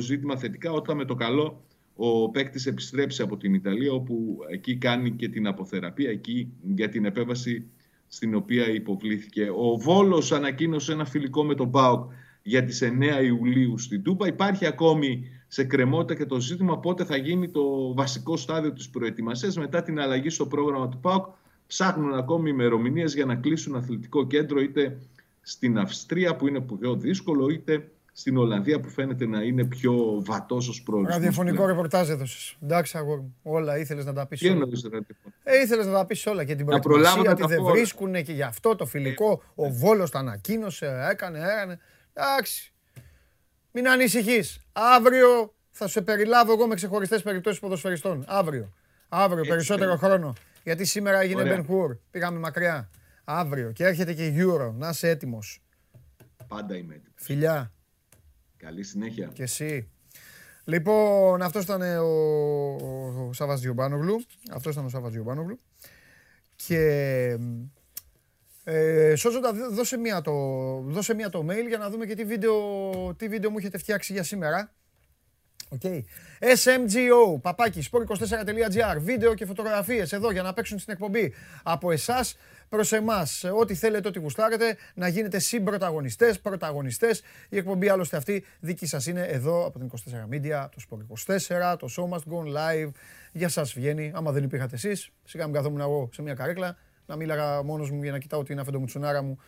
ζήτημα θετικά όταν με το καλό ο παίκτης επιστρέψει από την Ιταλία όπου εκεί κάνει και την αποθεραπεία εκεί για την επέβαση στην οποία υποβλήθηκε. Ο Βόλος ανακοίνωσε ένα φιλικό με τον ΠΑΟΚ για τις 9 Ιουλίου στην Τούπα. Υπάρχει ακόμη σε κρεμότητα και το ζήτημα πότε θα γίνει το βασικό στάδιο της προετοιμασίας μετά την αλλαγή στο πρόγραμμα του ΠΑΟΚ. Ψάχνουν ακόμη ημερομηνίες για να κλείσουν αθλητικό κέντρο είτε στην Αυστρία που είναι πιο δύσκολο είτε στην Ολλανδία που φαίνεται να είναι πιο βατός ως πρόεδρο. Ραδιοφωνικό ρεπορτάζ έδωσες. Εντάξει, αγόρι μου. Όλα ήθελες να τα πεις. Τι εννοείς, Ε, ήθελες να τα πεις όλα και την προετοιμασία ότι δεν βρίσκουν και γι' αυτό το φιλικό. Ε, ο Βόλος τα ανακοίνωσε, έκανε, έκανε. Εντάξει. Μην ανησυχείς. Αύριο θα σε περιλάβω εγώ με ξεχωριστές περιπτώσεις ποδοσφαιριστών. Αύριο. Αύριο, περισσότερο χρόνο. Γιατί σήμερα έγινε Ben Hur. Πήγαμε μακριά. Αύριο. Και έρχεται και η Euro. Να είσαι έτοιμος. Πάντα είμαι έτοιμος. Φιλιά. Καλή συνέχεια. Και εσύ. Λοιπόν, αυτός ήταν ο, ο Σάββας Διομπάνογλου. Αυτός ήταν ο Σάββας Διομπάνογλου. Και ε, Σώζοντα, δώσε μία, το, δώσε μία το mail για να δούμε και τι βίντεο, τι βίντεο μου έχετε φτιάξει για σήμερα. Okay. SMGO, παπάκι, sport24.gr, βίντεο και φωτογραφίες εδώ για να παίξουν στην εκπομπή. Από εσάς προς εμάς, ό,τι θέλετε, ό,τι γουστάρετε, να γίνετε συμπροταγωνιστές, πρωταγωνιστές. Η εκπομπή άλλωστε αυτή δική σας είναι εδώ από την 24 Media, το Sport24, το Show Must Go Live. Για σας βγαίνει, άμα δεν υπήρχατε εσείς, σιγά μην καθόμουν εγώ σε μια καρέκλα, να μίλαγα μόνος μου για να κοιτάω την αφεντομουτσουνάρα μου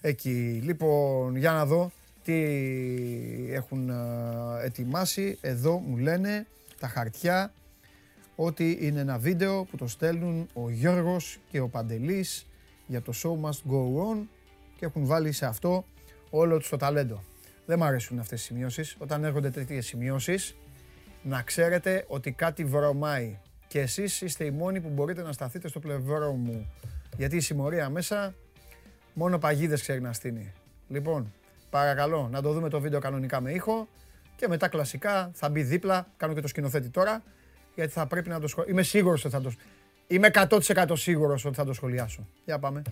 εκεί. Λοιπόν, για να δω τι έχουν ετοιμάσει. Εδώ μου λένε τα χαρτιά ότι είναι ένα βίντεο που το στέλνουν ο Γιώργος και ο Παντελής για το show must go on και έχουν βάλει σε αυτό όλο τους το ταλέντο. Δεν μου αρέσουν αυτές οι σημειώσεις. Όταν έρχονται τέτοιες σημειώσεις, να ξέρετε ότι κάτι βρωμάει. Και εσείς είστε οι μόνοι που μπορείτε να σταθείτε στο πλευρό μου. Γιατί η συμμορία μέσα μόνο παγίδες ξέρει να στείνει. Λοιπόν, παρακαλώ να το δούμε το βίντεο κανονικά με ήχο και μετά κλασικά θα μπει δίπλα, κάνω και το σκηνοθέτη τώρα, γιατί θα πρέπει να το σχολιάσω. Είμαι σίγουρος ότι θα το Είμαι 100% σίγουρος ότι θα το σχολιάσω. Για πάμε.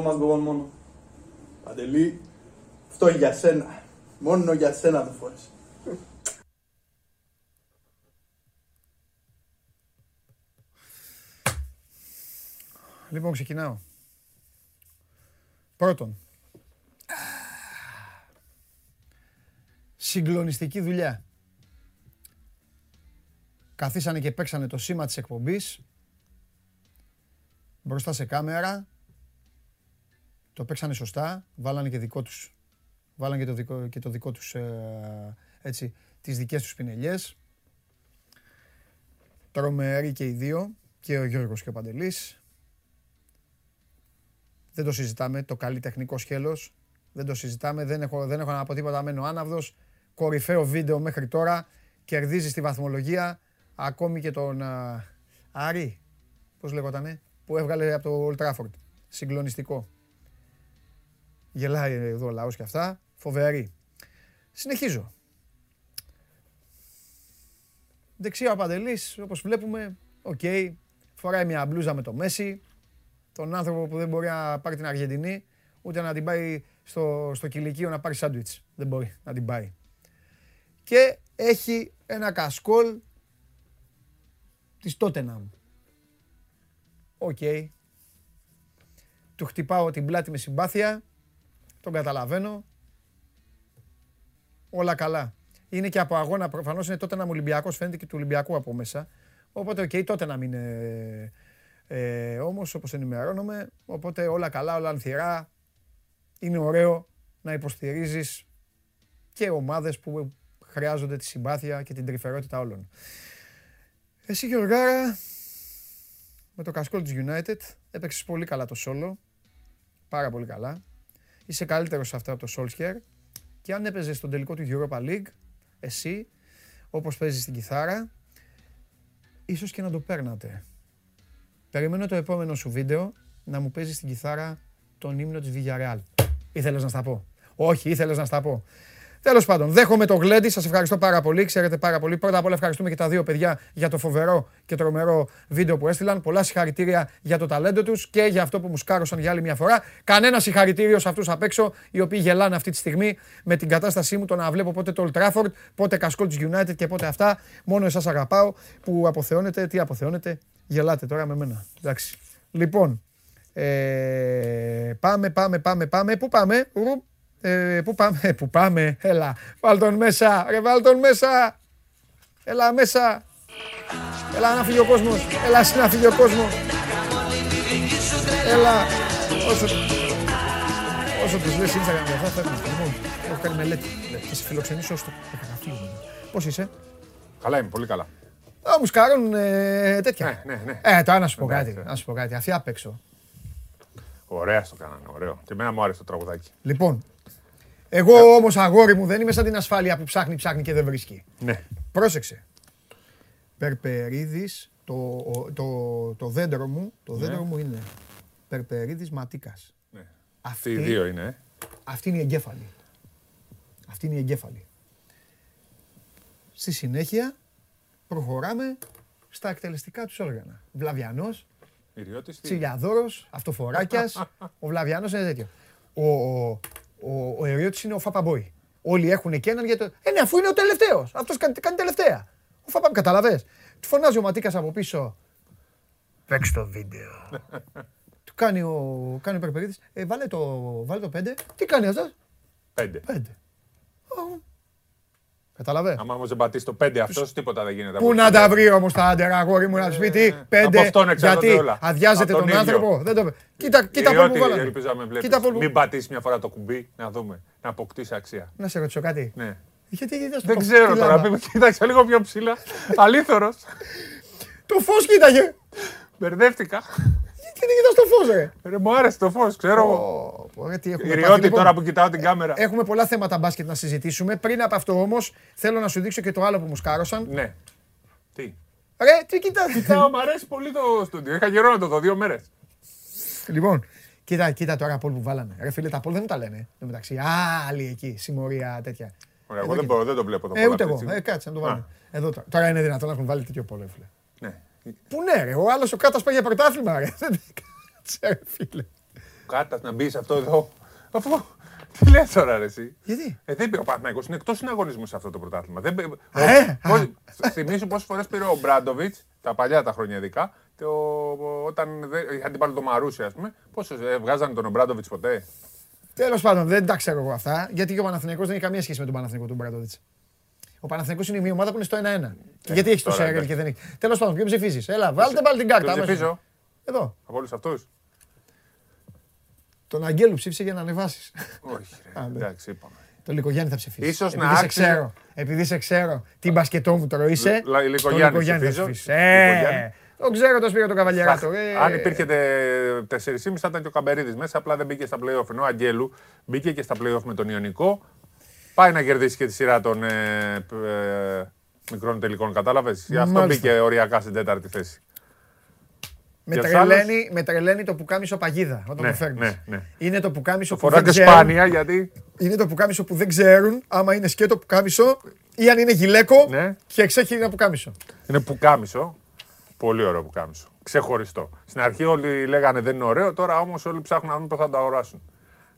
Μας go μόνο. Παντελή, αυτό για σένα. Μόνο για σένα το φόρεσε. Λοιπόν, ξεκινάω. Πρώτον, συγκλονιστική δουλειά. Καθίσανε και παίξανε το σήμα της εκπομπής μπροστά σε κάμερα το παίξανε σωστά, βάλανε και δικό τους, βάλανε και το δικό, και το δικό τους, ε, έτσι, τις δικές τους πινελιές. Τρομεροί και οι δύο, και ο Γιώργος και ο Παντελής. Δεν το συζητάμε, το καλλιτεχνικό σχέλος. Δεν το συζητάμε, δεν έχω, δεν έχω να πω τίποτα, μένω άναυδος. Κορυφαίο βίντεο μέχρι τώρα, κερδίζει στη βαθμολογία, ακόμη και τον ε, Άρη, πώς λεγότανε, που έβγαλε από το Old Trafford. Συγκλονιστικό. Γελάει εδώ ο λαός και αυτά. Φοβερή. Συνεχίζω. Δεξιά ο Παντελής, όπως βλέπουμε, οκ. φοράει μια μπλούζα με το Μέσι. Τον άνθρωπο που δεν μπορεί να πάρει την Αργεντινή, ούτε να την πάει στο, στο κυλικείο να πάρει σάντουιτς. Δεν μπορεί να την πάει. Και έχει ένα κασκόλ της Τότεναμ. Οκ. Του χτυπάω την πλάτη με συμπάθεια τον καταλαβαίνω. Όλα καλά. Είναι και από αγώνα, προφανώς είναι Τότεναμ Ολυμπιακός, φαίνεται και του Ολυμπιακού από μέσα. Οπότε, OK, okay, Τότεναμ είναι. Ε, Όμως, όπως ενημερώνομαι, οπότε όλα καλά, όλα ανθηρά. Είναι ωραίο να υποστηρίζεις και ομάδες που χρειάζονται τη συμπάθεια και την τρυφερότητα όλων. Εσύ Γιωργάρα, με το κασκόλ της United, έπαιξες πολύ καλά το solo. Πάρα πολύ καλά είσαι καλύτερος σε αυτά από το Solskjaer και αν έπαιζες στον τελικό του Europa League, εσύ, όπως παίζεις στην κιθάρα, ίσως και να το παίρνατε. Περιμένω το επόμενο σου βίντεο να μου παίζεις στην κιθάρα τον ύμνο της Villarreal. Ήθελες να στα πω; Όχι, ήθελες να στα πω. Τέλος πάντων, δέχομαι το γλέντι. Σας ευχαριστώ πάρα πολύ. Ξέρετε πάρα πολύ. Πρώτα απ' όλα ευχαριστούμε και τα δύο παιδιά για το φοβερό και τρομερό βίντεο που έστειλαν. Πολλά συγχαρητήρια για το ταλέντο τους και για αυτό που μου σκάρωσαν για άλλη μια φορά. Κανένα συγχαρητήριο σε αυτούς απ' έξω, οι οποίοι γελάνε αυτή τη στιγμή με την κατάστασή μου το να βλέπω πότε το Old Trafford, πότε κασκόλ τη United και πότε αυτά. Μόνο εσάς αγαπάω που αποθεώνετε. Τι αποθεώνετε, γελάτε τώρα με μένα. Εντάξει. Λοιπόν, ε, πάμε, πάμε, πάμε, πάμε. Πού πάμε, ε, πού πάμε, ε, πού πάμε, έλα, βάλ τον μέσα, ρε βάλ τον μέσα, έλα μέσα, έλα να φύγει ο κόσμος, έλα εσύ να φύγει ο κόσμος, έλα, όσο, όσο τους λες Instagram για αυτά φεύγουν, λοιπόν, έχω κάνει μελέτη, θα σε φιλοξενήσω στο γραφείο Πώς είσαι; Καλά είμαι, πολύ καλά. Α, μου σκάρουν ε, τέτοια. Ναι, ναι, ναι. Ε, τώρα να σου πω κάτι, να σου πω κάτι, αυτή απ' έξω. Ωραία στο κάνανε, ωραίο. Και εμένα μου άρεσε το τραγουδάκι. Λοιπόν, εγώ ε. όμως αγόρι μου δεν είμαι σαν την ασφάλεια που ψάχνει, ψάχνει και δεν βρίσκει. Ναι. Πρόσεξε. Περπερίδης, το, το, το δέντρο μου, το ναι. δέντρο μου είναι Περπερίδης Ματίκας. Ναι. Αυτοί οι δύο είναι. Ε; Αυτή είναι η εγκέφαλη. Αυτή είναι η εγκέφαλη. Στη συνέχεια προχωράμε στα εκτελεστικά τους όργανα. Βλαβιανός, Τσιλιαδόρος, Αυτοφοράκιας. ο Βλαβιανός είναι τέτοιο. Ο, ο, ο Ερειώτη είναι ο Φαπαμπόη. Όλοι έχουν και έναν για το. Ε, ναι, αφού είναι ο τελευταίος. Αυτός κάνει, κάνει τελευταία. Ο Φαπαμπόη, καταλαβέ. Του φωνάζει ο Ματίκας από πίσω. Παίξ το βίντεο. Του κάνει ο, κάνει ο Ε, βάλε το, βάλε το 5. Τι κάνει αυτός; 5. 5. Καταλαβέ. Αν όμως δεν πατήσει το 5 αυτός, τίποτα δεν γίνεται. Πού να τα βρει όμως τα άντερα, αγόρι μου, να του πει τι. 5. Γιατί αδειάζεται τον άνθρωπο. Δεν το... Κοίτα, κοίτα από πού βάλανε. Κοίτα Μην πατήσεις μια φορά το κουμπί, να δούμε. Να αποκτήσει αξία. Να σε ρωτήσω κάτι. Ναι. Γιατί, δεν ξέρω τώρα. Κοίταξε λίγο πιο ψηλά. Αλήθωρος. Το φως κοίταγε. Μπερδεύτηκα. Τι δεν κοιτάς το φως, ρε. Ρε, μου άρεσε το φως, ξέρω. Ριώτη λοιπόν, τώρα που κοιτάω την κάμερα. Έχουμε πολλά θέματα μπάσκετ να συζητήσουμε. Πριν από αυτό όμως, θέλω να σου δείξω και το άλλο που μου σκάρωσαν. Ναι. Τι; Ρε, τι κοιτάς; Κοιτάω, μου αρέσει πολύ το στούντιο. Είχα καιρό να το δω δύο μέρες. Λοιπόν, κοίτα, κοίτα τώρα πόλ που βάλανε. Ρε φίλε, τα πόλ δεν μου τα λένε. Εν μεταξύ, άλλοι εκεί, συμμορία τέτοια. Ωραία, εγώ δεν, μπορώ, δεν το βλέπω το ε, ούτε εγώ. Ε, κάτσε να το βάλω. Εδώ, τώρα είναι δυνατόν να έχουν βάλει τέτοιο πόλ, φίλε. Ναι. Πού ναι, ρε, ο άλλος ο Κάτας πάει για πρωτάθλημα, ρε. Κάτσε, φίλε. Κάτας να μπει αυτό εδώ. Αφού. Τι λες τώρα, ρε, εσύ; Γιατί; Ε, δεν πήρε ο Παναγιώ, είναι εκτός συναγωνισμού σε αυτό το πρωτάθλημα. Δεν... Ε, Θυμήσου πόσες φορές πήρε ο Μπράντοβιτς, τα παλιά τα χρόνια ειδικά, το, όταν είχαν την πάρει το Μαρούσι, ας πούμε. Πόσο ε, βγάζανε τον Μπράντοβιτς ποτέ; Τέλος πάντων, δεν τα ξέρω εγώ αυτά, γιατί και ο Παναθηναϊκός δεν έχει καμία σχέση με τον Παναθηναϊκό του Μπράντοβιτς. Ο Παναθηναϊκός είναι μια ομάδα που είναι στο 1-1. και γιατί έχεις το Σέγγελ και δεν έχεις. Τέλος πάντων, ποιο ψηφίζει. Έλα, βάλτε πάλι την κάρτα. ψηφίζω. Εδώ. Από όλους αυτούς. Τον Αγγέλου ψήφισε για να ανεβάσεις. Όχι. Εντάξει, είπαμε. Το Λικογιάννη θα ψηφίσει. Ίσως επειδή να σε ξέρω, επειδή σε ξέρω τι μπασκετό μου τώρα είσαι. Λικογιάννη θα ψηφίσεις. Ε, τον ξέρω το Σπύρο τον Καβαλιαράτο. Ε. Αν υπήρχε 4,5 θα ήταν και ο Καμπερίδης μέσα, απλά δεν μπήκε στα playoff. Ενώ ο Αγγέλου μπήκε και στα playoff με τον Ιωνικό. Πάει να κερδίσει και τη σειρά των ε, ε, μικρών τελικών, κατάλαβες; Γι' αυτό μπήκε οριακά στην τέταρτη θέση. Με τρελαίνει, με τρελαίνει το πουκάμισο παγίδα όταν ναι, το φέρνεις. Ναι, ναι. Είναι το πουκάμισο που δεν ξέρουν. σπάνια γιατί... Είναι το πουκάμισο που δεν ξέρουν άμα είναι σκέτο πουκάμισο ή αν είναι γυλαίκο ναι. και εξέχει ένα πουκάμισο. Είναι πουκάμισο. Πολύ ωραίο πουκάμισο. Ξεχωριστό. Στην αρχή όλοι λέγανε δεν είναι ωραίο, τώρα όμως όλοι ψάχνουν να δουν πώς θα το αγοράσουν.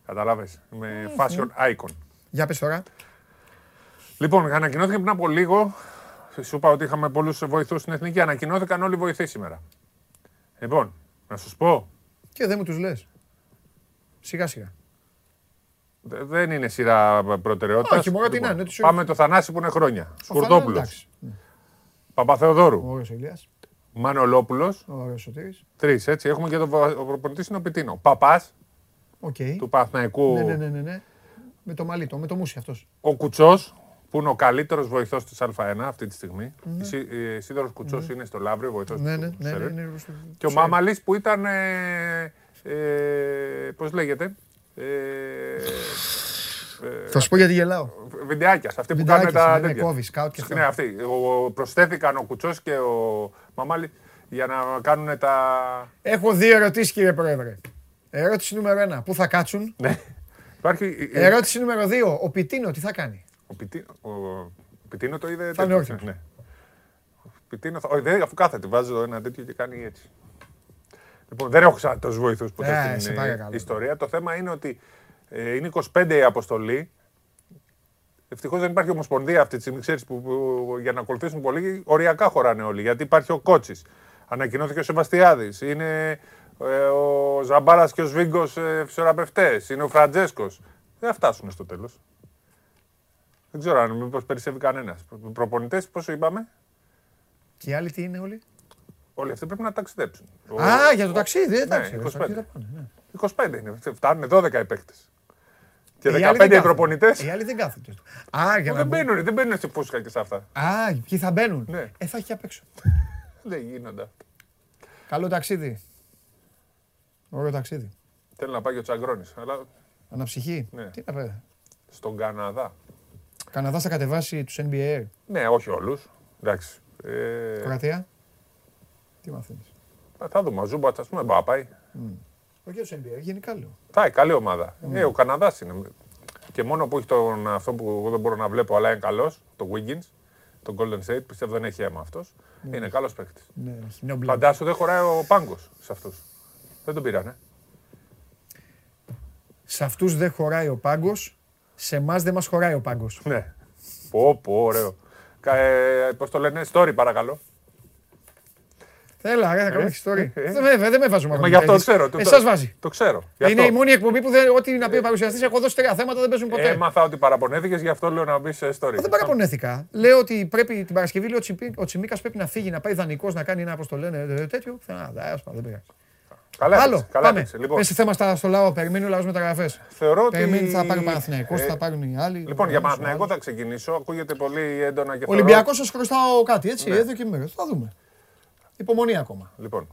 Καταλάβες; Με fashion icon. Για πες τώρα. Λοιπόν, ανακοινώθηκε πριν από λίγο. Σου είπα ότι είχαμε πολλούς βοηθούς στην εθνική. Ανακοινώθηκαν όλοι οι βοηθοί σήμερα. Λοιπόν, να σου πω. Και δεν μου τους λες. Σιγά σιγά. Δεν είναι σειρά προτεραιότητας. Όχι, μόνο λοιπόν, είναι. Πάμε το Θανάση που είναι χρόνια. Σκουρτόπουλο. Παπαθεοδόρου. Ωραίο Ηλίας. Μανολόπουλος. Ωραίο Σωτήρης. Τρεις έτσι. Έχουμε και τον προπονητής είναι ο Πιτίνο. Παπάς. Okay. Του Παθναϊκού. Ναι, ναι, ναι, ναι, ναι. Με το μαλίτο, με το μουσι αυτός. Ο Κουτσός που είναι ο καλύτερος βοηθός της Α1 αυτή τη στιγμή. Ναι. Σίδωρος Κουτσός ναι. είναι στο Λαύριο, βοηθός ναι, ναι, ναι, ναι, ναι, Και ο Μάμαλη που ήταν. Ε, ε, Πώς λέγεται. Ε, θα σου πω γιατί γελάω. Βιντεάκιας, αυτοί που κάνουν τα ναι, τέτοια. σκάουτ και Ναι, αυτοί. Προσθέθηκαν ο Κουτσός και ο Μαμάλη για να κάνουν τα. Έχω δύο ερωτήσεις, κύριε Πρόεδρε. Ερώτηση νούμερο ένα. Πού θα κάτσουν; Ναι. Υπάρχει... Ερώτηση νούμερο 2. Ο Πιτίνο τι θα κάνει; Ο, Πιτίνο, ο... Πιτίνο το είδε. Θα είναι όρθιο. Ναι. Πιτίνο θα... Όχι, δεν, αφού κάθεται, βάζω ένα τέτοιο και κάνει έτσι. Λοιπόν, δεν έχω ξανά τόσου βοηθούς ποτέ Ε, στην σε ε, παρακαλώ. ιστορία. Το θέμα είναι ότι ε, είναι 25 η αποστολή. Ευτυχώς δεν υπάρχει ομοσπονδία αυτή τη στιγμή, ξέρεις, που, που, για να ακολουθήσουν πολύ. Οριακά χωράνε όλοι. Γιατί υπάρχει ο Κότσι. Ανακοινώθηκε ο Σεβαστιάδης. Είναι ε, ο Ζαμπάρας και ο Σβίγκος ε, φυσιοθεραπευτές. Είναι ο Φραντζέσκος. Δεν θα φτάσουν στο τέλος. Δεν ξέρω αν μήπως περισσεύει κανένας. Προπονητές, πόσο είπαμε; Και οι άλλοι τι είναι όλοι; Όλοι αυτοί πρέπει να ταξιδέψουν. Ο- Α, για το ταξίδι, εντάξει. Ναι, το 25. ταξίδι θα πάνε, ναι. 25 είναι. Φτάνουν 12 οι παίκτες. Και Οι άλλοι 15 δεν οι κάθονται. προπονητές. Οι άλλοι δεν κάθονται. Α, για να Δεν μπουν. μπαίνουν, δεν μπαίνουν στη φούσκα και σε αυτά. Α, ποιοι θα μπαίνουν. Ναι. Ε, θα έχει απ' έξω. Δεν γίνονται αυτά. Καλό ταξίδι. Ωραίο ταξίδι. Θέλει να πάει και ο Τσαγκρόνης. Αλλά Αναψυχή. Ναι. Τι να πει. στον Καναδά. Καναδά θα κατεβάσει τους NBA. Ναι, όχι όλους. Εντάξει. Ε, Κροατία. Τι μαθαίνεις. θα δούμε. Ο Ζούμπατς, ας πούμε, μπορεί να πάει. Όχι για του NBA, γενικά λέω. Θα έχει καλή ομάδα. Ε, ο Καναδάς είναι. Και μόνο που έχει τον, αυτό που εγώ δεν μπορώ να βλέπω, αλλά είναι καλός, το Wiggins, τον Golden State, πιστεύω δεν έχει αίμα αυτός. Είναι καλός παίκτης. Ναι, έχει νέο μπλε. Φαντάσου δεν χωράει ο πάγκος σε αυτούς. Δεν τον πήρανε. Σε αυτούς δεν χωράει ο πάγκος. Σε εμάς δεν μας χωράει ο πάγκος. Ναι. Πω, πω, ωραίο. Κα- Ε, Πώς το λένε, story παρακαλώ. Έλα, ρε, θα κάνω Ε, ιστορία. ε, ε. Δεν με- Δεν με βάζω Μα γι' αυτό το ξέρω. το- Εσά το- βάζει. Το ξέρω. Γι' Είναι αυτό. η μόνη εκπομπή που δεν, ό,τι να πει ο παρουσιαστής, έχω δώσει τρία θέματα, δεν παίζουν ποτέ. Έμαθα ότι παραπονέθηκες, γι' αυτό λέω να μπεις σε story. Δεν παραπονέθηκα. Λέω ότι πρέπει την Παρασκευή λέει, ο, Τσιπί, ο Τσιμίκας πρέπει να φύγει, να πάει δανεικός να κάνει ένα όπως το λένε ε, τέτοιο. Α, δα, δεν πειράζει. Καλά, Άλλο, έπαιξε, καλά πάμε. έπαιξε. Λοιπόν, Πες θέμα στα, στο λαό, περιμένει ο λαός μεταγραφές. θεωρώ ότι... Περιμένει θα πάρει ο Παναθηναϊκός, Ε, θα πάρουν οι άλλοι. Λοιπόν, για ο άλλος, ο Παναθηναϊκό άλλος. θα ξεκινήσω. Ακούγεται πολύ έντονα και Ο θεωρώ- Ολυμπιακός σας χρωστάω κάτι, έτσι, Ναι. εδώ και μέρες. Θα δούμε. Υπομονή ακόμα. Λοιπόν,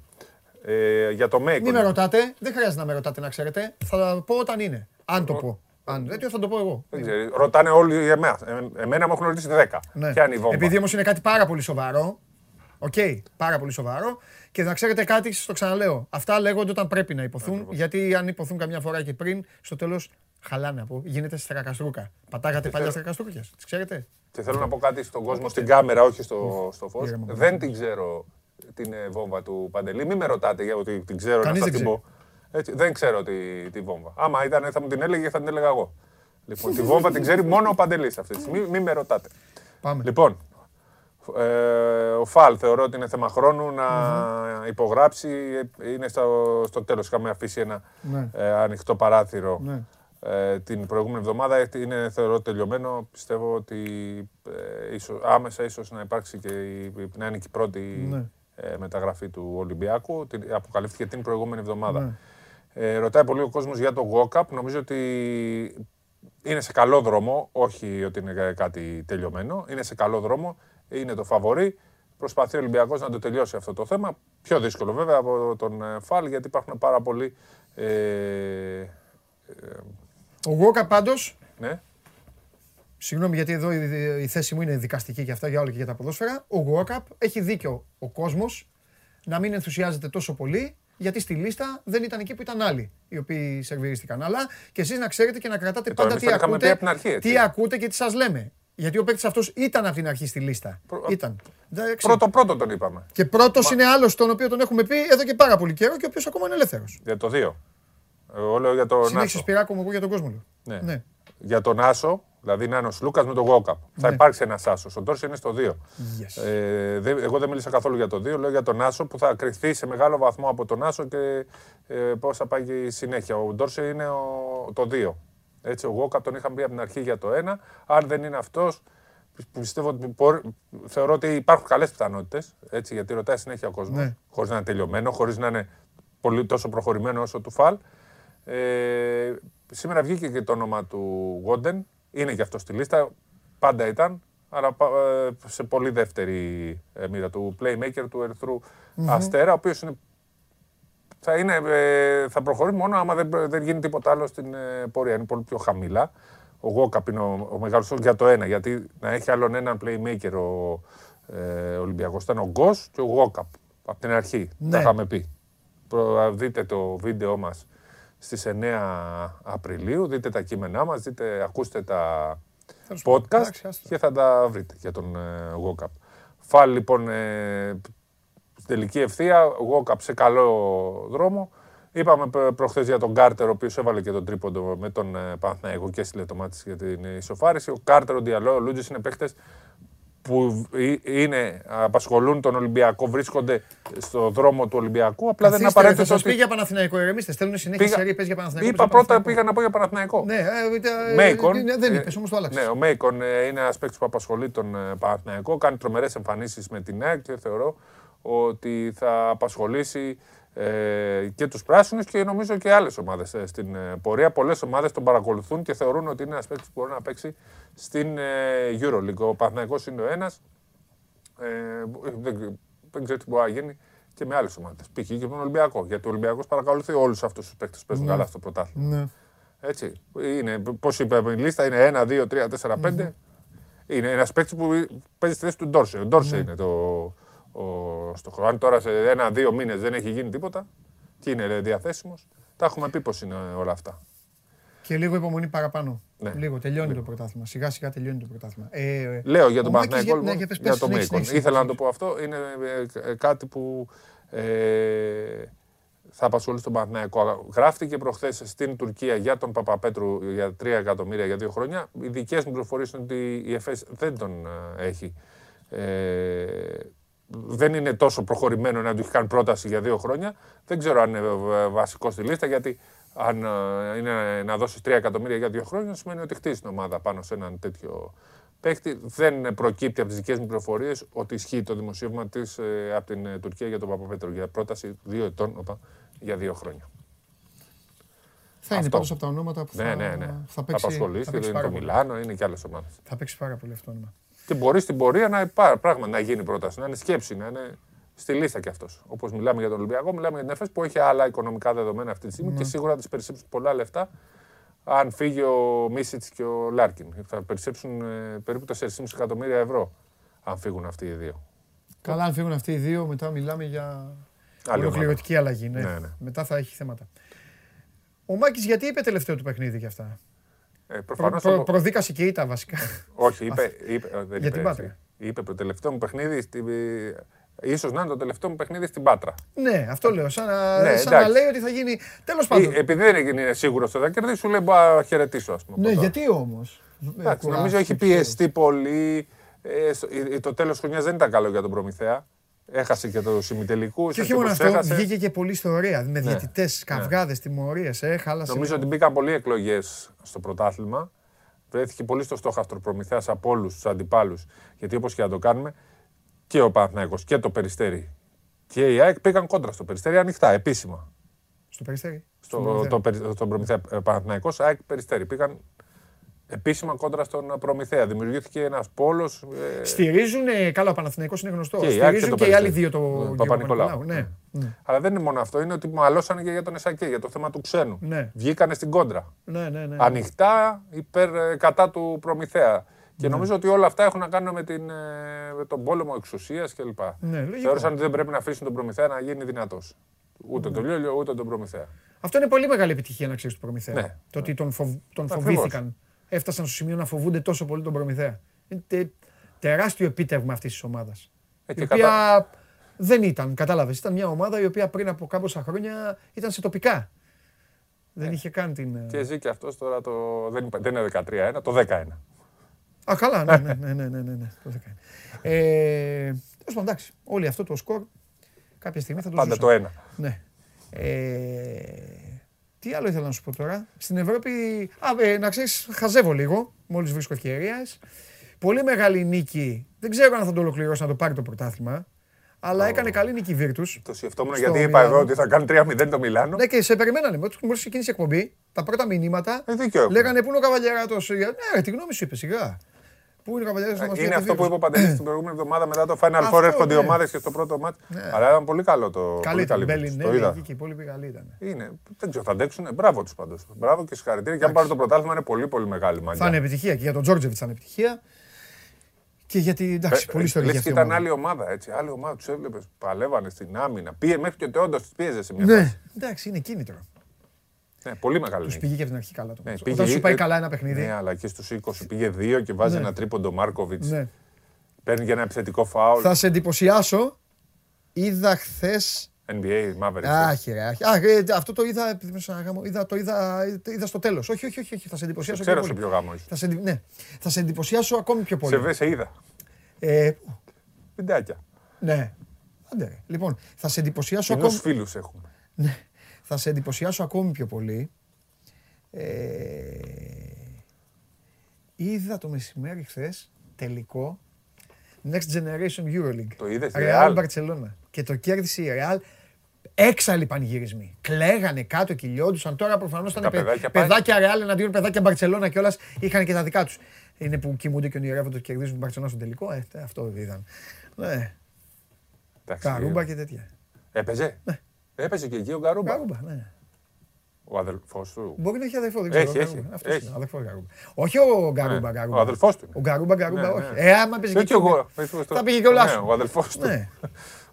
ε, για το Μέικον. Μην με ρωτάτε, δεν χρειάζεται να με ρωτάτε να ξέρετε. Θα πω όταν είναι. Αν το πω. Αν τέτοιο θα το πω εγώ. Δεν ξέρει. Ρωτάνε όλοι για εμένα. Ε, εμένα μου έχουν ρωτήσει 10. Ναι. Ποια είναι η βόμβα; Επειδή όμως είναι κάτι πάρα πολύ σοβαρό. Οκ, πάρα πολύ σοβαρό. Και να ξέρετε κάτι, σας το ξαναλέω. Αυτά λέγονται όταν πρέπει να ειπωθούν. Γιατί αν ειπωθούν καμιά φορά και πριν, στο τέλος χαλάνε από. Γίνεται στρακαστρούκα. Πατάγατε παλιά στρακαστρούκια. Τις ξέρετε; Και θέλω να πω κάτι στον κόσμο, στην κάμερα, όχι στο, στο φως. Ήρεμα, Δεν την ξέρω την ε, βόμβα του Παντελή. Μην με ρωτάτε για ότι την ξέρω Κανείς να δεν σας την πω. Έτσι, δεν ξέρω τη, τη βόμβα. Άμα ήταν, θα μου την έλεγε, θα την έλεγα εγώ. Λοιπόν, τη βόμβα την ξέρει μόνο ο Παντελής αυτή τη στιγμή. Μην με ρωτάτε. Πάμε. Λοιπόν, ε, ο Φαλ θεωρώ ότι είναι θέμα χρόνου να υπογράψει. Είναι στο, στο τέλος. Είχαμε αφήσει ένα Ναι. ε, ανοιχτό παράθυρο Ναι. ε, την προηγούμενη εβδομάδα. Ε, Είναι θεωρώ τελειωμένο. Πιστεύω ότι ε, ίσως, άμεσα ίσως να υπάρξει και η, να είναι και η πρώτη Ναι. ε, μεταγραφή του Ολυμπιακού. Την, αποκαλύφθηκε την προηγούμενη εβδομάδα. Ναι. Ε, ρωτάει πολύ ο κόσμος για το Walkup. Νομίζω ότι είναι σε καλό δρόμο, όχι ότι είναι κάτι τελειωμένο. Είναι σε καλό δρόμο, είναι το φαβορή. Προσπαθεί ο Ολυμπιακός να το τελειώσει αυτό το θέμα. Πιο δύσκολο βέβαια από τον ε, Φαλ, γιατί υπάρχουν πάρα πολλοί... Ε, Ο Γόκα πάντως, ναι, Συγγνώμη γιατί εδώ η, η θέση μου είναι δικαστική και αυτά για όλα και για τα ποδόσφαιρα. Ο Γουόκαπ έχει δίκιο ο κόσμος να μην ενθουσιάζεται τόσο πολύ γιατί στη λίστα δεν ήταν εκεί που ήταν άλλοι οι οποίοι σερβιρίστηκαν. Αλλά και εσείς να ξέρετε και να κρατάτε το πάντα εμείς τι το είχαμε ακούτε, πει απ' την αρχή, έτσι. τι ακούτε και τι σας λέμε. Γιατί ο παίκτης αυτός ήταν από την αρχή στη λίστα. Ήταν. Εντάξει. πρώτο πρώτο τον είπαμε. Και πρώτος είναι άλλος τον οποίο τον έχουμε πει εδώ και πάρα πολύ καιρό και ο οποίος ακόμα είναι ελεύθερος. Για το 2. Εγώ λέω για τον Συνέχισε Άσο. Σπυράκο μου εγώ για τον κόσμο. λέω. Ναι. Ναι. Για τον Άσο, δηλαδή να είναι ο Σλούκα με τον Walkup. Θα Ναι. υπάρξει ένας Άσος. Ο Τόρση είναι στο 2. Yes. Ε, δεν- εγώ δεν μίλησα καθόλου για το 2, λέω για τον Άσο που θα κρυφθεί σε μεγάλο βαθμό από τον Άσο και ε, πώς θα πάει και η συνέχεια. Ο Ντόρσε είναι ο, το 2. Έτσι, ο Γόκαπ τον είχαμε πει από την αρχή για το 1. Αν δεν είναι αυτός, πιστεύω ότι μπορεί- θεωρώ ότι υπάρχουν καλές πιθανότητες. Γιατί ρωτάει συνέχεια ο κόσμος. Ναι. Χωρίς να είναι τελειωμένο, χωρίς να είναι πολύ τόσο προχωρημένο όσο του Φαλ. Ε, σήμερα βγήκε και το όνομα του Γόντεν. Είναι και αυτό στη λίστα. Πάντα ήταν. Αλλά πα- ε, σε πολύ δεύτερη ε, μοίρα του playmaker του ερυθρου Αστέρα, ο οποίος είναι θα, είναι, ε, θα προχωρεί μόνο άμα δεν, δεν γίνει τίποτα άλλο στην ε, πορεία. Είναι πολύ πιο χαμηλά. Ο Γόκαπ είναι ο, ο μεγάλος για το ένα. Γιατί να έχει άλλον έναν playmaker ο ε, Ολυμπιακός ήταν ο Γκος και ο Γόκαπ. Από την αρχή. Ναι. Τα είχαμε πει. Προ- δείτε το βίντεο μας στις 9 Απριλίου. Δείτε τα κείμενά μας, δείτε, ακούστε τα podcast και θα τα βρείτε για τον Walkup. Φάλ λοιπόν στην τελική ευθεία, Walkup σε καλό δρόμο. Είπαμε προχθές για τον Κάρτερ, ο οποίος έβαλε και τον τρίποντο με τον Παναθναϊκό και στη το για την ισοφάριση. Ο Κάρτερ, ο Διαλό, ο Λούτζης είναι παίχτε που είναι, απασχολούν τον Ολυμπιακό, βρίσκονται στο δρόμο του Ολυμπιακού. Απλά δεν είναι απαραίτητο. Θα σας πει για Παναθηναϊκό, ηρεμήστε. Στέλνουν συνέχεια πήγα... σε πες για Παναθηναϊκό. Είπα πρώτα πήγα να πω για Παναθηναϊκό. Ναι, ε, Μέικον, ε, δεν είπες, όμως το άλλαξες. Ναι, ο Μέικον ε, είναι ένας παίκτης που απασχολεί τον Παναθηναϊκό. Κάνει τρομερές εμφανίσεις με την ΑΕΚ και θεωρώ ότι θα απασχολήσει ε, και τους πράσινους και νομίζω και άλλες ομάδες ε, στην ε, πορεία. Πολλές ομάδες τον παρακολουθούν και θεωρούν ότι είναι ένας παίκτης που μπορεί να παίξει στην ε, EuroLeague. Ο Παναθηναϊκός είναι ο ένας. Ε, δεν, δεν ξέρω τι μπορεί να γίνει και με άλλες ομάδες. Π.χ. και τον Ολυμπιακό. Γιατί ο Ολυμπιακός παρακολουθεί όλους αυτούς τους παίκτες που παίζουν ναι. καλά στο πρωτάθλημα. Ναι. Έτσι. Είναι, πώς είπε η λίστα, είναι 1, 2, 3, 4, 5. Mm-hmm. Είναι ένας παίκτης που παίζει στη θέση του Ντόρσε. Ο Ντόρσε mm. είναι το, ο Στοχο. Αν τώρα σε ένα-δύο μήνες δεν έχει γίνει τίποτα και είναι διαθέσιμος, τα έχουμε πει πώς είναι όλα αυτά. Και λίγο υπομονή παραπάνω. Ναι. Λίγο, τελειώνει λίγο. το πρωτάθλημα. Σιγά σιγά τελειώνει το πρωτάθλημα. Ε, Λέω για τον Παναθηναϊκό λοιπόν, για, για το Μέικον. Ήθελα να το πω αυτό. Είναι ε, ε, κάτι που ε, θα απασχολήσει τον Παναθηναϊκό. Γράφτηκε προχθές στην Τουρκία για τον Παπαπέτρου για 3 εκατομμύρια για δύο χρόνια. Οι δικές μου πληροφορίες είναι ότι η ΕΦΕΣ δεν τον ε, έχει. Ε, δεν είναι τόσο προχωρημένο να του έχει κάνει πρόταση για δύο χρόνια. Δεν ξέρω αν είναι βασικό στη λίστα, γιατί αν ε, είναι να δώσει 3 εκατομμύρια για δύο χρόνια, σημαίνει ότι χτίζει την ομάδα πάνω σε έναν τέτοιο παίχτη. Δεν προκύπτει από τις δικές μου πληροφορίες ότι ισχύει το δημοσίευμα της ε, από την ε, Τουρκία για τον Παπαπέτρο για πρόταση δύο ετών οπα, για δύο χρόνια. Θα είναι πάντως από τα ονόματα που ναι, θα, ναι, ναι. θα παίξει. Θα απασχολήσει, θα είναι το Μιλάνο, είναι και άλλες ομάδες. Θα παίξει πάρα πολύ αυτό το όνομα. Και μπορεί στην πορεία να, υπάρχει πράγμα, να γίνει πρόταση, να είναι σκέψη, να είναι στη λίστα κι αυτός. Όπως μιλάμε για τον Ολυμπιακό, μιλάμε για την ΕΦΕΣ που έχει άλλα οικονομικά δεδομένα αυτή τη στιγμή ναι. και σίγουρα θα τη περισσέψουν πολλά λεφτά αν φύγει ο Μίσιτς και ο Λάρκιν. Θα περισσέψουν ε, περίπου 4,5 εκατομμύρια ευρώ αν φύγουν αυτοί οι δύο. Καλά, αν φύγουν αυτοί οι δύο, μετά μιλάμε για ολοκληρωτική αλλαγή. Ναι. Ναι, ναι. Μετά θα έχει θέματα. Ο Μάκης γιατί είπε τελευταίο του παιχνίδι κι αυτά; Ε, προφανώς προ, προ, προδίκασε και ήταν βασικά. Όχι, είπε. είπε δεν Για την Πάτρα. Είπε το τελευταίο μου παιχνίδι. Στη, ίσως να είναι το τελευταίο μου παιχνίδι στην Πάτρα. Ναι, αυτό λέω. Σαν να, ναι, σαν να λέει ότι θα γίνει. Τέλος ε, πάντων. Επειδή δεν είναι σίγουρος ότι θα κερδίσει, σου λέει να χαιρετήσω, ας πούμε. Ναι, γιατί όμως; Νομίζω έχει πιεστεί πολύ. Ε, το τέλος χρονιάς δεν ήταν καλό για τον Προμηθέα. Έχασε και το ημιτελικού. Και όχι μόνο αυτό, βγήκε και πολύ ιστορία. Με ναι. διαιτητές, ναι. καυγάδες, τιμωρίες. Ε, Νομίζω ότι μπήκαν πολλοί εκλογές στο πρωτάθλημα. Βρέθηκε πολύ στο στόχαστρο προμηθέας από όλους τους αντιπάλους. Γιατί όπως και να το κάνουμε, και ο Παναθναϊκό και το Περιστέρι και η ΑΕΚ πήγαν κόντρα στο Περιστέρι ανοιχτά, επίσημα. Στο Περιστέρι. Στο, το, το, το, Προμηθέα Παναθναϊκό, ΑΕΚ Περιστέρι. Πήγαν επίσημα κόντρα στον Προμηθέα. Δημιουργήθηκε ένας πόλος. Ε... Στηρίζουν, καλά, ο Παναθηναϊκός είναι γνωστός. Και Στηρίζουν και, και οι άλλοι δύο το Παπα-Νικολάου. Ναι. ναι. Αλλά δεν είναι μόνο αυτό, είναι ότι μαλώσανε και για τον Εσακέ, για το θέμα του ξένου. Ναι. Βγήκανε στην κόντρα. Ναι, ναι, ναι. Ανοιχτά υπέρ, ε, κατά του Προμηθέα. Και ναι. νομίζω ότι όλα αυτά έχουν να κάνουν με, την, ε, με τον πόλεμο εξουσίας κλπ. Ναι, Θεώρησαν ότι δεν πρέπει να αφήσουν τον Προμηθέα να γίνει δυνατός. Ούτε ναι. τον Λιόλιο, ούτε τον Προμηθέα. Αυτό είναι πολύ μεγάλη επιτυχία να ξέρεις του Προμηθέα. Ναι. Το ότι τον, φοβ, τον φοβήθηκαν έφτασαν στο σημείο να φοβούνται τόσο πολύ τον Προμηθέα. Είναι τεράστιο επίτευγμα αυτής της ομάδας. Ε, η οποία δεν ήταν, κατάλαβες. Ήταν μια ομάδα η οποία πριν από κάμποσα χρόνια ήταν σε τοπικά. Δεν ε. είχε καν την. Ε, και ζει και αυτός τώρα το. Δεν, δεν είναι 13-1, το 10-1. Α, καλά, ναι, ναι, ναι, ναι, ναι, ναι, ναι το 10 ε, Τέλος πάντων, εντάξει, όλο αυτό το σκορ κάποια στιγμή θα το Πάντα το ένα. Ναι. Ε, τι άλλο ήθελα να σου πω τώρα. Στην Ευρώπη. Α, ε, να ξέρεις, χαζεύω λίγο. Μόλις βρίσκω ευκαιρίες. Πολύ μεγάλη νίκη. Δεν ξέρω αν θα το ολοκληρώσει να το πάρει το πρωτάθλημα. Αλλά έκανε καλή νίκη η Βίρτου. Το σκεφτόμουν γιατί είπα εγώ ότι θα κάνει 3-0 το Μιλάνο. Ναι, και σε περιμένανε. Μόλις ξεκίνησε η εκπομπή, τα πρώτα μηνύματα ε, λέγανε πού είναι ο Καβαλιαράτο. Ναι, τη γνώμη σου είπε σιγά. Πού είναι ο Καβαλιαράτο να Είναι αυτό που είπε ο Παντελή την προηγούμενη εβδομάδα μετά το Final Four έρχονται οι ναι. ομάδες και στο πρώτο μάτι. Ναι. Αλλά ήταν πολύ καλό το. Καλή ήταν. Ναι, και πολύ καλή ήταν. Είναι. Δεν ξέρω, θα αντέξουν. Μπράβο τους πάντως. Μπράβο και συγχαρητήρια. Και αν πάρει το πρωτάθλημα είναι πολύ πολύ μεγάλη μαγιά. Θα είναι επιτυχία και για τον Τζόρτζεβιτς θα είναι επιτυχία. Και γιατί εντάξει, πολύ ιστορία. Και ήταν άλλη ομάδα έτσι. Άλλη ομάδα τους έβλεπες. Παλεύανε στην άμυνα. Πήγε μέχρι και ο όντω του πίεζε σε μια ναι, εντάξει, είναι κίνητρο. Ναι, πολύ μεγάλη. Τους πήγε και από την αρχή καλά το ναι, πήγε, Όταν σου πάει καλά ένα παιχνίδι. Ναι, αλλά και στους 20 πήγε δύο και βάζει ναι. ένα τρίποντο Μάρκοβιτς. Ναι. Παίρνει για ένα επιθετικό φάουλ. Θα σε εντυπωσιάσω. Είδα χθε. NBA, Mavericks. Άχι, ρε, άχι. Α, ε, αυτό το είδα, είδα, το είδα, είδα στο τέλος. Όχι, όχι, όχι, θα σε εντυπωσιάσω. Ξέρω σε ποιο γάμο έχεις. Θα σε, ναι. θα σε εντυπωσιάσω ακόμη πιο πολύ. Σε βέ, σε είδα. Ε, Βιντεάκια. Ναι. Άντε, λοιπόν, θα σε εντυπωσιάσω ακόμη. φίλους έχουμε. Ναι. Θα σε εντυπωσιάσω ακόμη πιο πολύ. Ε, είδα το μεσημέρι χθες τελικό Next Generation Euroleague. Το είδες, Real Barcelona. Και το κέρδισε η Real. Έξαλλοι πανηγυρισμοί. Κλαίγανε κάτω, κυλιόντουσαν. Τώρα προφανώς ήταν παιδάκια, παιδάκια Real εναντίον παιδάκια Barcelona και όλα είχαν και τα δικά τους. Είναι που κοιμούνται και ονειρεύονται ότι κερδίζουν την Barcelona στο τελικό. Ε, αυτό είδαν. Ναι. Καρούμπα και τέτοια. Έπαιζε; Ναι. Έπαιζε και εκεί ο Καρούμπα. Καρούμπα, ναι. Ο αδελφός του. Μπορεί να έχει αδελφό, δεν ξέρω. Έχει, έχει. Αυτός έχει. Είναι, αδελφός Γκαρούμπα. Όχι ο Γκαρούμπα. Ναι, ο αδελφός του. Ο Γκαρούμπα, Γκαρούμπα, ναι, όχι. Ναι. Ε, άμα παίζει και εγώ. Θα πήγε και ο Λάσο. Ναι, ο αδελφός του. Ναι.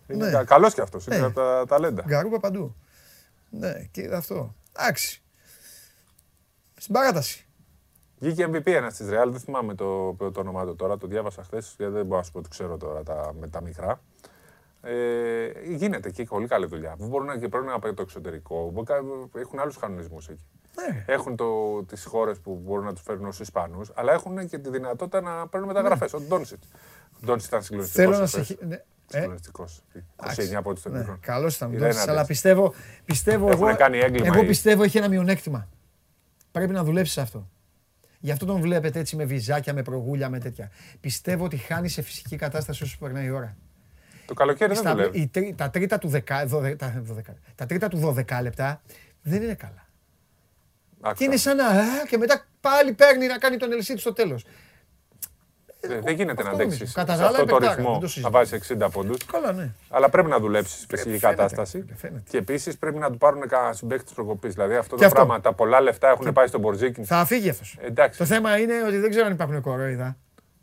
Είναι καλός κι αυτός. Είναι από τα ταλέντα. Γκαρούμπα παντού. Ναι, και αυτό. Εντάξει. Στην παράταση. Βγήκε MVP ένας της Real, δεν θυμάμαι το, το όνομά του τώρα, το διάβασα χθες, γιατί δεν μπορώ να σου πω ότι ξέρω τώρα τα, με τα μικρά. Ε, γίνεται και πολύ καλή δουλειά. Μπορούν να και πρέπει να πάει το εξωτερικό. Έχουν άλλους κανονισμούς εκεί. Ναι. Έχουν τις χώρες που μπορούν να τους φέρουν ως Ισπανούς, αλλά έχουν και τη δυνατότητα να παίρνουν μεταγραφές. Ναι. Ο Ντόνσιτ. Ο Ντόνσιτ ήταν συγκλονιστικός. Θέλω να σε. Ναι. Ε; Συγκλονιστικός. 29 από ό,τι ναι. Καλός ήταν. Αλλά πιστεύω. πιστεύω εγώ, κάνει έγκλημα εγώ πιστεύω έχει ένα μειονέκτημα. Πρέπει να δουλέψεις αυτό. Γι' αυτό τον βλέπετε έτσι με βυζάκια, με προγούλια, με τέτοια. Πιστεύω ότι χάνει σε φυσική κατάσταση όσο περνάει η ώρα. Το καλοκαίρι δεν δουλεύει. τα, τρίτα του 10, τα, τα τρίτα του 12 λεπτά δεν είναι καλά. Και είναι σαν να. και μετά πάλι παίρνει να κάνει τον Ελσίτ στο τέλος. Ε, δεν γίνεται να αντέξεις σε αυτό το ρυθμό να βάζεις 60 πόντους. Καλά, ναι. Αλλά πρέπει να δουλέψεις σε φυσική κατάσταση. Και επίσης πρέπει να του πάρουν κανένα συμπέκτη τη προκοπή. Δηλαδή αυτό το πράγμα, τα πολλά λεφτά έχουν πάει στον Μπορζίκιν. Θα φύγει αυτός. Το θέμα είναι ότι δεν ξέρω αν υπάρχουν κορόιδα.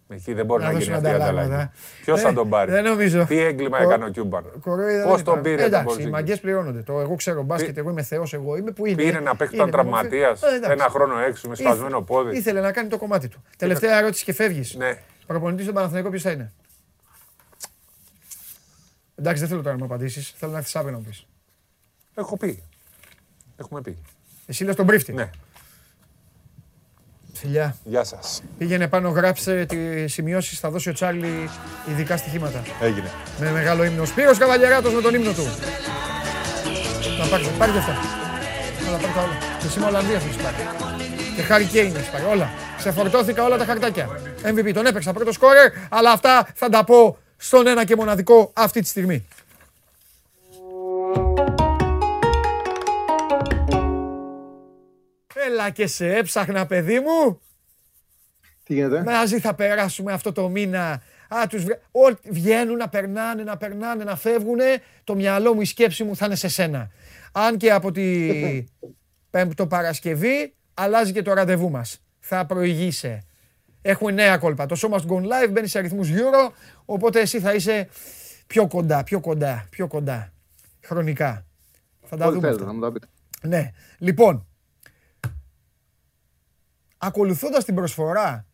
Εκεί δεν μπορεί να, γίνει αυτή η ανταλλαγή. Ποιος θα τον πάρει; Δεν νομίζω. Τι έγκλημα έκανε ο Κιούμπαν; Πώς τον πήρε. Εντάξει, οι μαγκές πληρώνονται. Το εγώ ξέρω μπάσκετ, εγώ είμαι Θεός, εγώ είμαι που είναι; Πήρε να παίξει τον τραυματίας ένα χρόνο έξω με σπασμένο πόδι. Ήθελε να κάνει το κομμάτι του. Τελευταία ερώτηση και φεύγεις. Ναι. Προπονητής στον Παναθηναϊκό ποιος θα είναι; Εντάξει, δεν θέλω τώρα να μου απαντήσεις. Θέλω να έρθεις αύριο να μου πεις. Έχω πει. Έχουμε πει. Εσύ λες τον πρίφτη. Ναι. Φιλιά. Γεια σας. Πήγαινε πάνω, γράψε τις σημειώσεις, θα δώσει ο Τσάρλι ειδικά στοιχήματα. Έγινε. Με μεγάλο ύμνο. Σπύρος Καβαλιαράτος με τον ύμνο του. Να πάρει, πάρει και αυτά. Όλα, πάρει τα όλα. Και σήμερα Ολλανδίας θα πάρει. Και Χάρη Κέιν έχει πάρει. Όλα. Ξεφορτώθηκα όλα τα χαρτάκια. MVP τον έπαιξα πρώτο σκόρερ, αλλά αυτά θα τα πω στον ένα και μοναδικό αυτή τη στιγμή. Έλα και σε έψαχνα, παιδί μου. Τι γίνεται; Μαζί θα περάσουμε αυτό το μήνα. Α, τους βγαίνουν να περνάνε, να περνάνε, να φεύγουν. Το μυαλό μου, η σκέψη μου θα είναι σε σένα. Αν και από τη Πέμπτο Παρασκευή αλλάζει και το ραντεβού μας. Θα προηγείσαι. Έχουμε νέα κόλπα. Το show must go live, μπαίνει σε αριθμούς Euro, οπότε εσύ θα είσαι πιο κοντά, πιο κοντά, πιο κοντά. Χρονικά. Θα τα δούμε. Ναι. Λοιπόν, ακολουθώντας την προσφορά,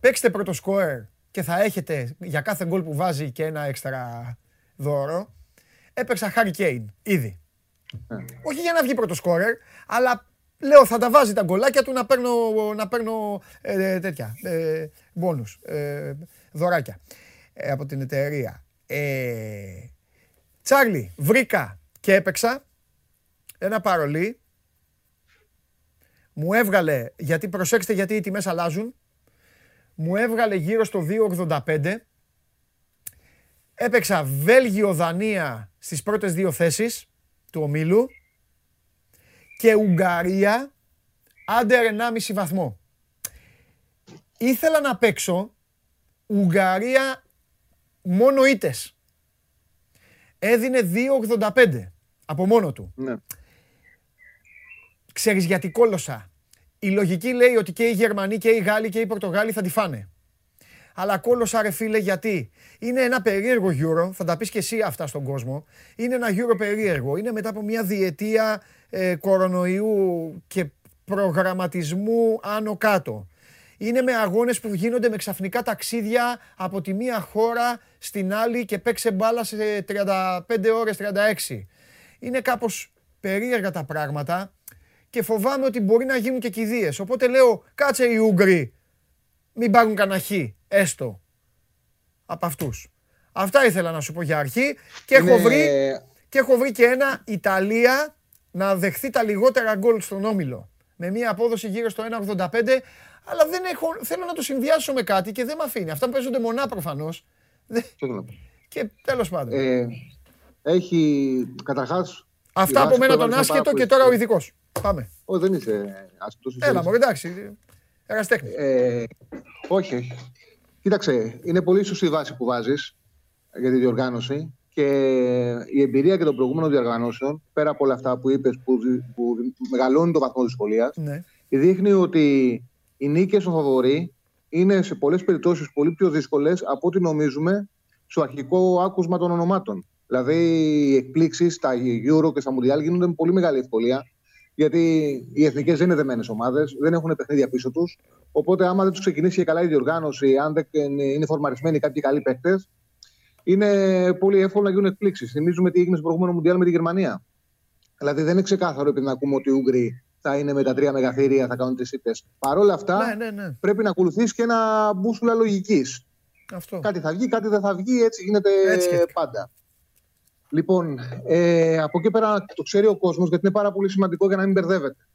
παίξτε πρώτο σκόρερ και θα έχετε για κάθε γκολ που βάζει και ένα έξτρα δώρο. Έπαιξα Harry Kane, ήδη. Ε. Όχι για να βγει πρώτο σκόρερ, αλλά λέω θα τα βάζει τα γκολάκια του να παίρνω, να παίρνω ε, τέτοια, ε, μπόνους, ε, δωράκια ε, από την εταιρεία. Ε, Τσάρλι, βρήκα και έπαιξα ένα παρολί μου έβγαλε, γιατί προσέξτε γιατί οι τιμές αλλάζουν, μου έβγαλε γύρω στο 2,85. Έπαιξα Βέλγιο-Δανία στις πρώτες δύο θέσεις του ομίλου και Ουγγαρία άντερ 1,5 βαθμό. Ήθελα να παίξω Ουγγαρία μόνο ήτες. Έδινε 2,85 από μόνο του. Ναι. Ξέρεις γιατί κόλωσα; Η λογική λέει ότι και οι Γερμανοί και οι Γάλλοι και οι Πορτογάλοι θα τη φάνε. Αλλά κόλωσα ρε φίλε γιατί. Είναι ένα περίεργο Euro, θα τα πεις και εσύ αυτά στον κόσμο. Είναι ένα Euro περίεργο. Είναι μετά από μια διετία ε, κορονοϊού και προγραμματισμού άνω κάτω. Είναι με αγώνες που γίνονται με ξαφνικά ταξίδια από τη μία χώρα στην άλλη και παίξε μπάλα σε 35 ώρες, 36. Είναι κάπως περίεργα τα πράγματα και φοβάμαι ότι μπορεί να γίνουν και κηδείες. Οπότε λέω, κάτσε οι Ούγγροι, μην πάρουν κανένα χ, έστω, από αυτούς. Αυτά ήθελα να σου πω για αρχή και, έχω, βρει, και έχω βρει και ένα Ιταλία να δεχθεί τα λιγότερα γκολ στον Όμιλο. Με μια απόδοση γύρω στο 1,85, αλλά δεν έχω, θέλω να το συνδυάσω με κάτι και δεν με αφήνει. Αυτά παίζονται μονά προφανώς. Και τέλος πάντων. Ε, έχει καταρχάς. Αυτά από μένα τον άσχετο και τώρα ο ειδικός. Πάμε. Όχι, δεν είσαι άσχετος. Έλα, μου εντάξει. Εραστέχνη. Ε, όχι, όχι. Κοίταξε, είναι πολύ σωστή η βάση που βάζεις για τη διοργάνωση και η εμπειρία και των προηγούμενων διοργανώσεων, πέρα από όλα αυτά που είπες, που, που μεγαλώνει το βαθμό δυσκολία, ναι. δείχνει ότι οι νίκες στο φαβορή είναι σε πολλές περιπτώσεις πολύ πιο δύσκολες από ό,τι νομίζουμε στο αρχικό άκουσμα των ονομάτων. Δηλαδή, οι εκπλήξεις στα Euro και στα Mundial γίνονται με πολύ μεγάλη ευκολία. Γιατί οι εθνικές δεν είναι δεμένες ομάδες, δεν έχουν παιχνίδια πίσω τους. Οπότε, άμα δεν τους ξεκινήσει και καλά η διοργάνωση, αν δεν είναι φορμαρισμένοι κάποιοι καλοί παίκτες, είναι πολύ εύκολο να γίνουν εκπλήξεις. Θυμίζουμε τι έγινε στο προηγούμενο Μουντιάλ με τη Γερμανία. Δηλαδή, δεν είναι ξεκάθαρο επειδή να ακούμε ότι οι Ούγγροι θα είναι με τα τρία μεγαθύρια, θα κάνουν τι ήττες. Παρ' όλα αυτά, ναι, ναι, ναι. πρέπει να ακολουθήσει και ένα μπούσουλα λογικής. Κάτι θα βγει, κάτι δεν θα βγει, έτσι γίνεται έτσι πάντα. Λοιπόν, ε, από εκεί πέρα το ξέρει ο κόσμος, γιατί είναι πάρα πολύ σημαντικό για να μην μπερδεύεται.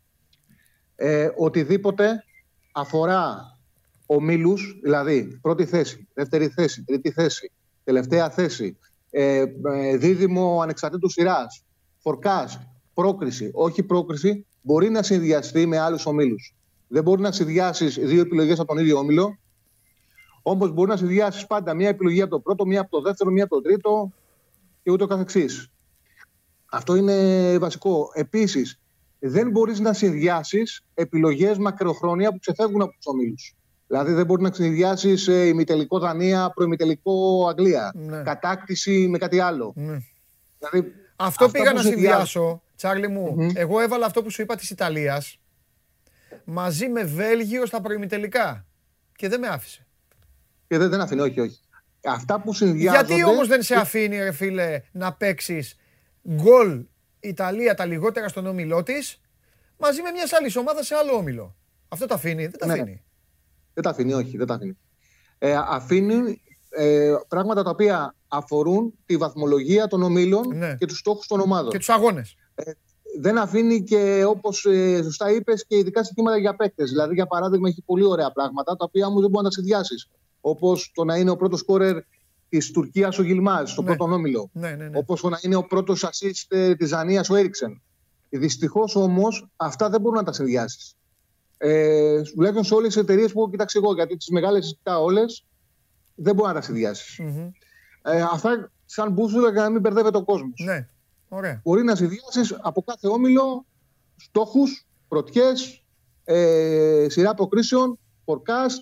Ε, οτιδήποτε αφορά ομίλους, δηλαδή πρώτη θέση, δεύτερη θέση, τρίτη θέση, τελευταία θέση, ε, ε δίδυμο ανεξαρτήτου σειράς, φορκάς, πρόκριση, όχι πρόκριση, μπορεί να συνδυαστεί με άλλους ομίλους. Δεν μπορεί να συνδυάσεις δύο επιλογές από τον ίδιο όμιλο. Όμως μπορεί να συνδυάσεις πάντα μία επιλογή από το πρώτο, μία από το δεύτερο, μία από το τρίτο και ούτω καθεξής. Αυτό είναι βασικό. Επίσης, δεν μπορείς να συνδυάσεις επιλογές μακροχρόνια που ξεφεύγουν από τους ομίλους. Δηλαδή, δεν μπορείς να συνδυάσεις ε, ημιτελικό Δανία, προημιτελικό Αγγλία. Ναι. Κατάκτηση με κάτι άλλο. Ναι. Δηλαδή, αυτό πήγα να συνδυάσω, Τσάρλι μου. Εγώ έβαλα αυτό που σου είπα της Ιταλίας μαζί με Βέλγιο στα προημιτελικά. Και δεν με άφησε. Και δεν, δεν αφήνει, όχι, όχι. Αυτά που συνδυάζονται... Γιατί όμως δεν σε αφήνει, ρε φίλε, να παίξεις γκολ Ιταλία τα λιγότερα στον όμιλό της μαζί με μιας άλλης ομάδας σε άλλο όμιλο. Αυτό τα αφήνει, δεν τα ναι. αφήνει. Δεν τα αφήνει, όχι, δεν τα αφήνει. Ε, αφήνει ε, πράγματα τα οποία αφορούν τη βαθμολογία των ομίλων ναι. και τους στόχους των ομάδων. Και τους αγώνες. Ε, δεν αφήνει και όπως ε, σωστά είπες και ειδικά στοιχήματα για παίκτες. Δηλαδή, για παράδειγμα, έχει πολύ ωραία πράγματα τα οποία όμως δεν μπορεί να τα συνδυάσει. Όπως το να είναι ο πρώτος σκόρερ της Τουρκίας ο Γιλμάζ, στο ναι. πρώτο όμιλο. Ναι, ναι, ναι. Όπως το να είναι ο πρώτος assist ε, της Δανίας ο Έριξεν. Δυστυχώς όμως αυτά δεν μπορούν να τα συνδυάσεις. Ε, τουλάχιστον σε όλες τις εταιρείες που έχω κοιτάξει εγώ, γιατί τις μεγάλες όλες δεν μπορεί να τα συνδυασει Ε, αυτά σαν μπούσουλα για να μην μπερδεύεται ο κόσμος. Ναι. Ωραία. Μπορεί να συνδυάσεις από κάθε όμιλο στόχους, πρωτιές, ε, σειρά αποκρίσεων, forecast,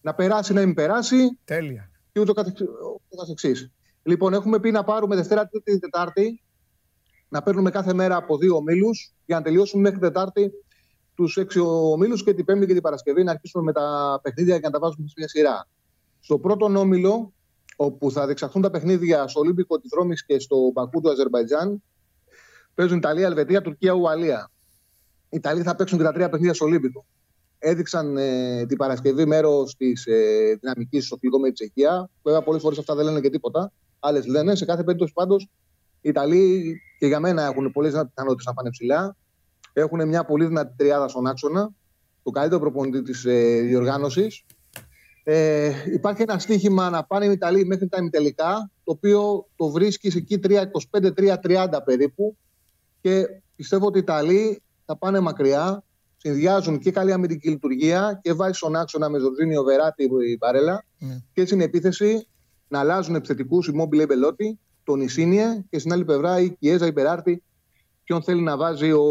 να περάσει, να μην περάσει. Τέλεια. Και ούτω καθεξή. Λοιπόν, έχουμε πει να πάρουμε Δευτέρα, Τρίτη, Τετάρτη, να παίρνουμε κάθε μέρα από δύο ομίλους για να τελειώσουμε μέχρι Τετάρτη τους έξι ομίλους και την Πέμπτη και την Παρασκευή να αρχίσουμε με τα παιχνίδια για να τα βάζουμε σε μια σειρά. Στο πρώτο όμιλο, όπου θα διεξαχθούν τα παιχνίδια στο Ολύμπικο της Ρώμης και στο Μπακού του Αζερβαϊτζάν, παίζουν Ιταλία, Ελβετία, Τουρκία, Ουαλία. Οι Ιταλοί θα παίξουν και τα τρία παιχνίδια στο Ολύμπικο. Έδειξαν ε, την Παρασκευή μέρος της ε, δυναμικής στο φιλικό με την Τσεχία. Βέβαια, πολλές φορές αυτά δεν λένε και τίποτα. Άλλες λένε. Σε κάθε περίπτωση πάντως, οι Ιταλοί και για μένα έχουν πολλές πιθανότητε να πάνε ψηλά. Έχουν μια πολύ δυνατή τριάδα στον άξονα. Το καλύτερο προπονητή της ε, διοργάνωσης. Ε, υπάρχει ένα στίχημα να πάνε οι Ιταλοί μέχρι τα ημιτελικά, το οποίο το βρίσκεις εκεί 3-25-3-30 περίπου. Και πιστεύω ότι οι Ιταλοί θα πάνε μακριά, συνδυάζουν και καλή αμυντική λειτουργία και βάζει στον άξονα με Ζορζίνιο Βεράτη η Μπαρέλα. Ναι. Και στην επίθεση να αλλάζουν επιθετικούς η Μόμπιλε Μπελότη, τον Ισίνιε και στην άλλη πλευρά η Κιέζα Υπεράρτη ποιον θέλει να βάζει ο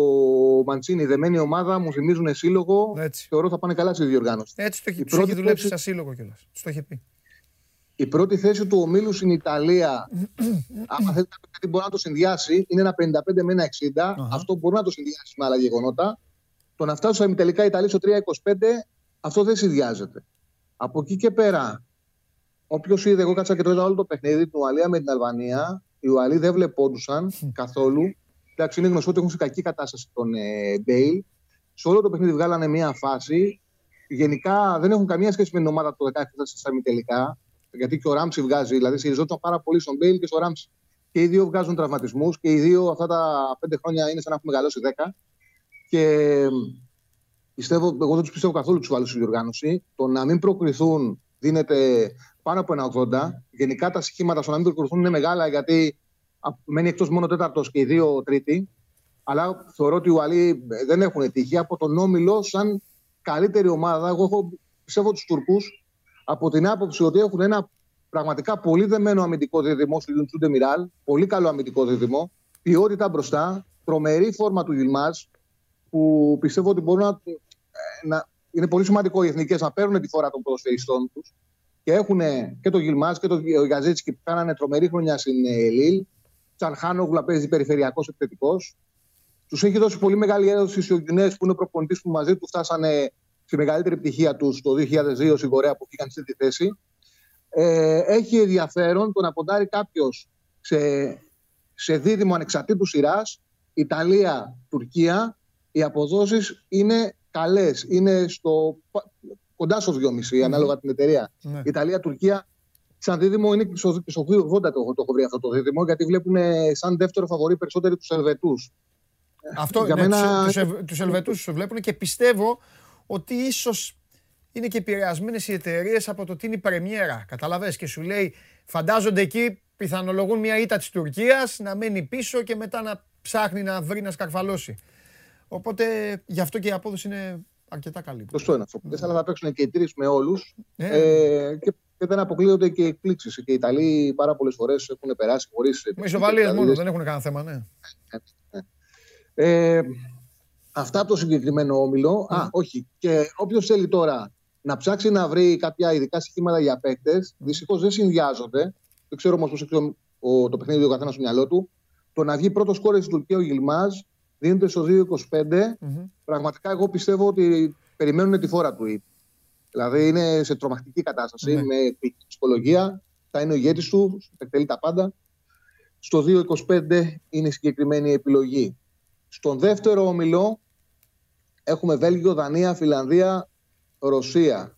Μαντσίνη. Η δεμένη ομάδα μου θυμίζουν σύλλογο. Έτσι. Θεωρώ θα πάνε καλά στη διοργάνωση. Έτσι το έχει, πρώτη δουλέψει σαν σύλλογο κιόλας. Το είχε πει. Η πρώτη θέση του ομίλου στην Ιταλία, άμα θέλετε να μπορεί να το συνδυάσει, είναι ένα 55 με ένα 60. Αυτό μπορεί να το συνδυάσει με άλλα γεγονότα. Το να φτάσει στα ημιτελικά Ιταλία στο 3,25, αυτό δεν συνδυάζεται. Από εκεί και πέρα, όποιος είδε, εγώ κάτσα και το είδα όλο το παιχνίδι του Ουαλία με την Αλβανία, οι Ουαλοί δεν βλεπόντουσαν καθόλου. Εντάξει, είναι γνωστό ότι έχουν σε κακή κατάσταση τον ε, Μπέιλ. Σε όλο το παιχνίδι βγάλανε μία φάση. Γενικά δεν έχουν καμία σχέση με την ομάδα του 16 στα ημιτελικά. Γιατί και ο Ράμψη βγάζει, δηλαδή στηριζόταν πάρα πολύ στον Μπέιλ και στο Ράμψη. Και οι δύο βγάζουν τραυματισμούς και οι δύο αυτά τα πέντε χρόνια είναι σαν να έχουν μεγαλώσει 10. Και πιστεύω, εγώ δεν τους πιστεύω καθόλου τους βάλου στη διοργάνωση. Το να μην προκριθούν δίνεται πάνω από ένα 80. Γενικά τα σχήματα στο να μην προκριθούν είναι μεγάλα γιατί μένει εκτός μόνο τέταρτος και οι δύο τρίτη. Αλλά θεωρώ ότι οι Ουαλοί δεν έχουν τύχη από τον Όμιλο σαν καλύτερη ομάδα. Εγώ έχω, πιστεύω τους Τουρκού από την άποψη ότι έχουν ένα πραγματικά πολύ δεμένο αμυντικό δίδυμο στο Λιουντσούντε Μιράλ. Πολύ καλό αμυντικό δίδυμο. Ποιότητα μπροστά. Τρομερή φόρμα του Γιλμάζ που πιστεύω ότι μπορούν να, να είναι πολύ σημαντικό οι εθνικές να παίρνουν τη φορά των ποδοσφαιριστών τους. Και έχουν και τον Γιλμάζ και τον Γαζίτσκι που κάνανε τρομερή χρονιά στην ε, Λίλ. Τσαρχάνογλα παίζει περιφερειακός επιθετικός. Τους έχει δώσει πολύ μεγάλη έδωση ο Γιουνές που είναι προπονητής που μαζί του φτάσανε στη μεγαλύτερη πτυχία τους το 2002 στην Κορέα που πήγαν στη θέση. Ε, έχει ενδιαφέρον το να ποντάρει κάποιος σε, σε δίδυμο ανεξαρτήτου σειράς, Ιταλία-Τουρκία. Οι αποδόσεις είναι καλές. Είναι στο, κοντά στο 2,5 mm ανάλογα την εταιρεία. Ναι. Ιταλία-Τουρκία σαν δίδυμο είναι στο, 2,80 το, το έχω βρει αυτό το δίδυμο, γιατί βλέπουν σαν δεύτερο φαβορή περισσότεροι τους Ελβετούς. Αυτό Για ναι, μένα... τους, Ελβετούς βλέπουν και πιστεύω ότι ίσως είναι και επηρεασμένες οι εταιρείες από το τι είναι η πρεμιέρα. Καταλαβες και σου λέει, φαντάζονται εκεί πιθανολογούν μια ήττα της Τουρκίας να μένει πίσω και μετά να ψάχνει να βρει να σκαρφαλώσει. Οπότε γι' αυτό και η απόδοση είναι αρκετά καλή. Σωστό είναι αυτό. Δεν θα παίξουν και οι τρεις με όλους. Ε. ε, και, και δεν αποκλείονται και εκπλήξεις. Και οι Ιταλοί πάρα πολλές φορές έχουν περάσει χωρίς. Με ισοβαλίε μόνο, δεν έχουν κανένα θέμα, ναι. Ε, ε, αυτά από το συγκεκριμένο όμιλο. Α, όχι. Και όποιος θέλει τώρα να ψάξει να βρει κάποια ειδικά στοιχήματα για παίκτες, δυστυχώς δεν συνδυάζονται. Δεν ξέρω όμως πώς έχει το παιχνίδι ο καθένας στο μυαλό του. Το να βγει πρώτος κόρε στην Τουρκία ο Γιλμάζ δίνεται στο 2,25. Πραγματικά εγώ πιστεύω ότι περιμένουν τη φόρα του. Δηλαδή είναι σε τρομακτική κατάσταση με ψυχολογία. Θα είναι ο ηγέτης του, εκτελεί τα πάντα. Στο 2,25 είναι η συγκεκριμένη επιλογή. Στον δεύτερο όμιλο έχουμε Βέλγιο, Δανία, Φιλανδία, Ρωσία.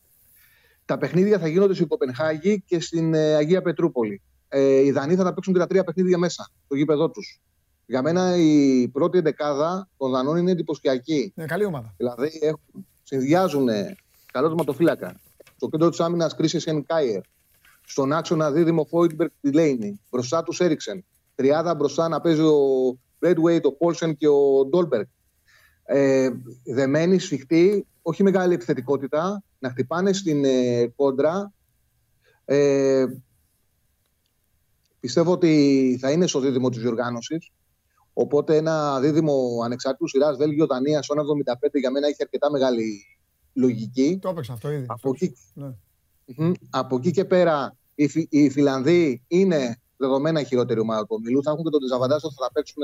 Τα παιχνίδια θα γίνονται στην Κοπενχάγη και στην ε, Αγία Πετρούπολη. Ε, οι Δανείοι θα τα παίξουν και τα τρία παιχνίδια μέσα, στο γήπεδό τους. Για μένα η πρώτη δεκάδα των Δανών είναι εντυπωσιακή. Είναι καλή ομάδα. Δηλαδή έχουν, συνδυάζουν καλός ματοφύλακα. Στο κέντρο της άμυνας Κρίσιεν Κάιερ. Στον άξονα δίδυμο Φόιτμπεργκ Τιλέινι. Μπροστά τους Έριξεν. Τριάδα μπροστά να παίζει ο Ρέντουέιτ, ο Πόλσεν και ο Ντόλμπεργκ. Ε, δεμένοι, σφιχτοί, όχι μεγάλη επιθετικότητα, να χτυπάνε στην ε, κόντρα. Ε, πιστεύω ότι θα είναι στο δίδυμο της διοργάνωσης. Οπότε ένα δίδυμο ανεξάρτητου σειράς Βέλγιο-Δανία στο 75 για μένα έχει αρκετά μεγάλη λογική. Το έπαιξα αυτό ήδη. Από, εκεί, ναι. από εκεί και πέρα οι, οι Φιλανδοί είναι δεδομένα η χειρότερη ομάδα του ομιλού. Θα έχουν και τον Τεζαβαντάσο, θα παίξουν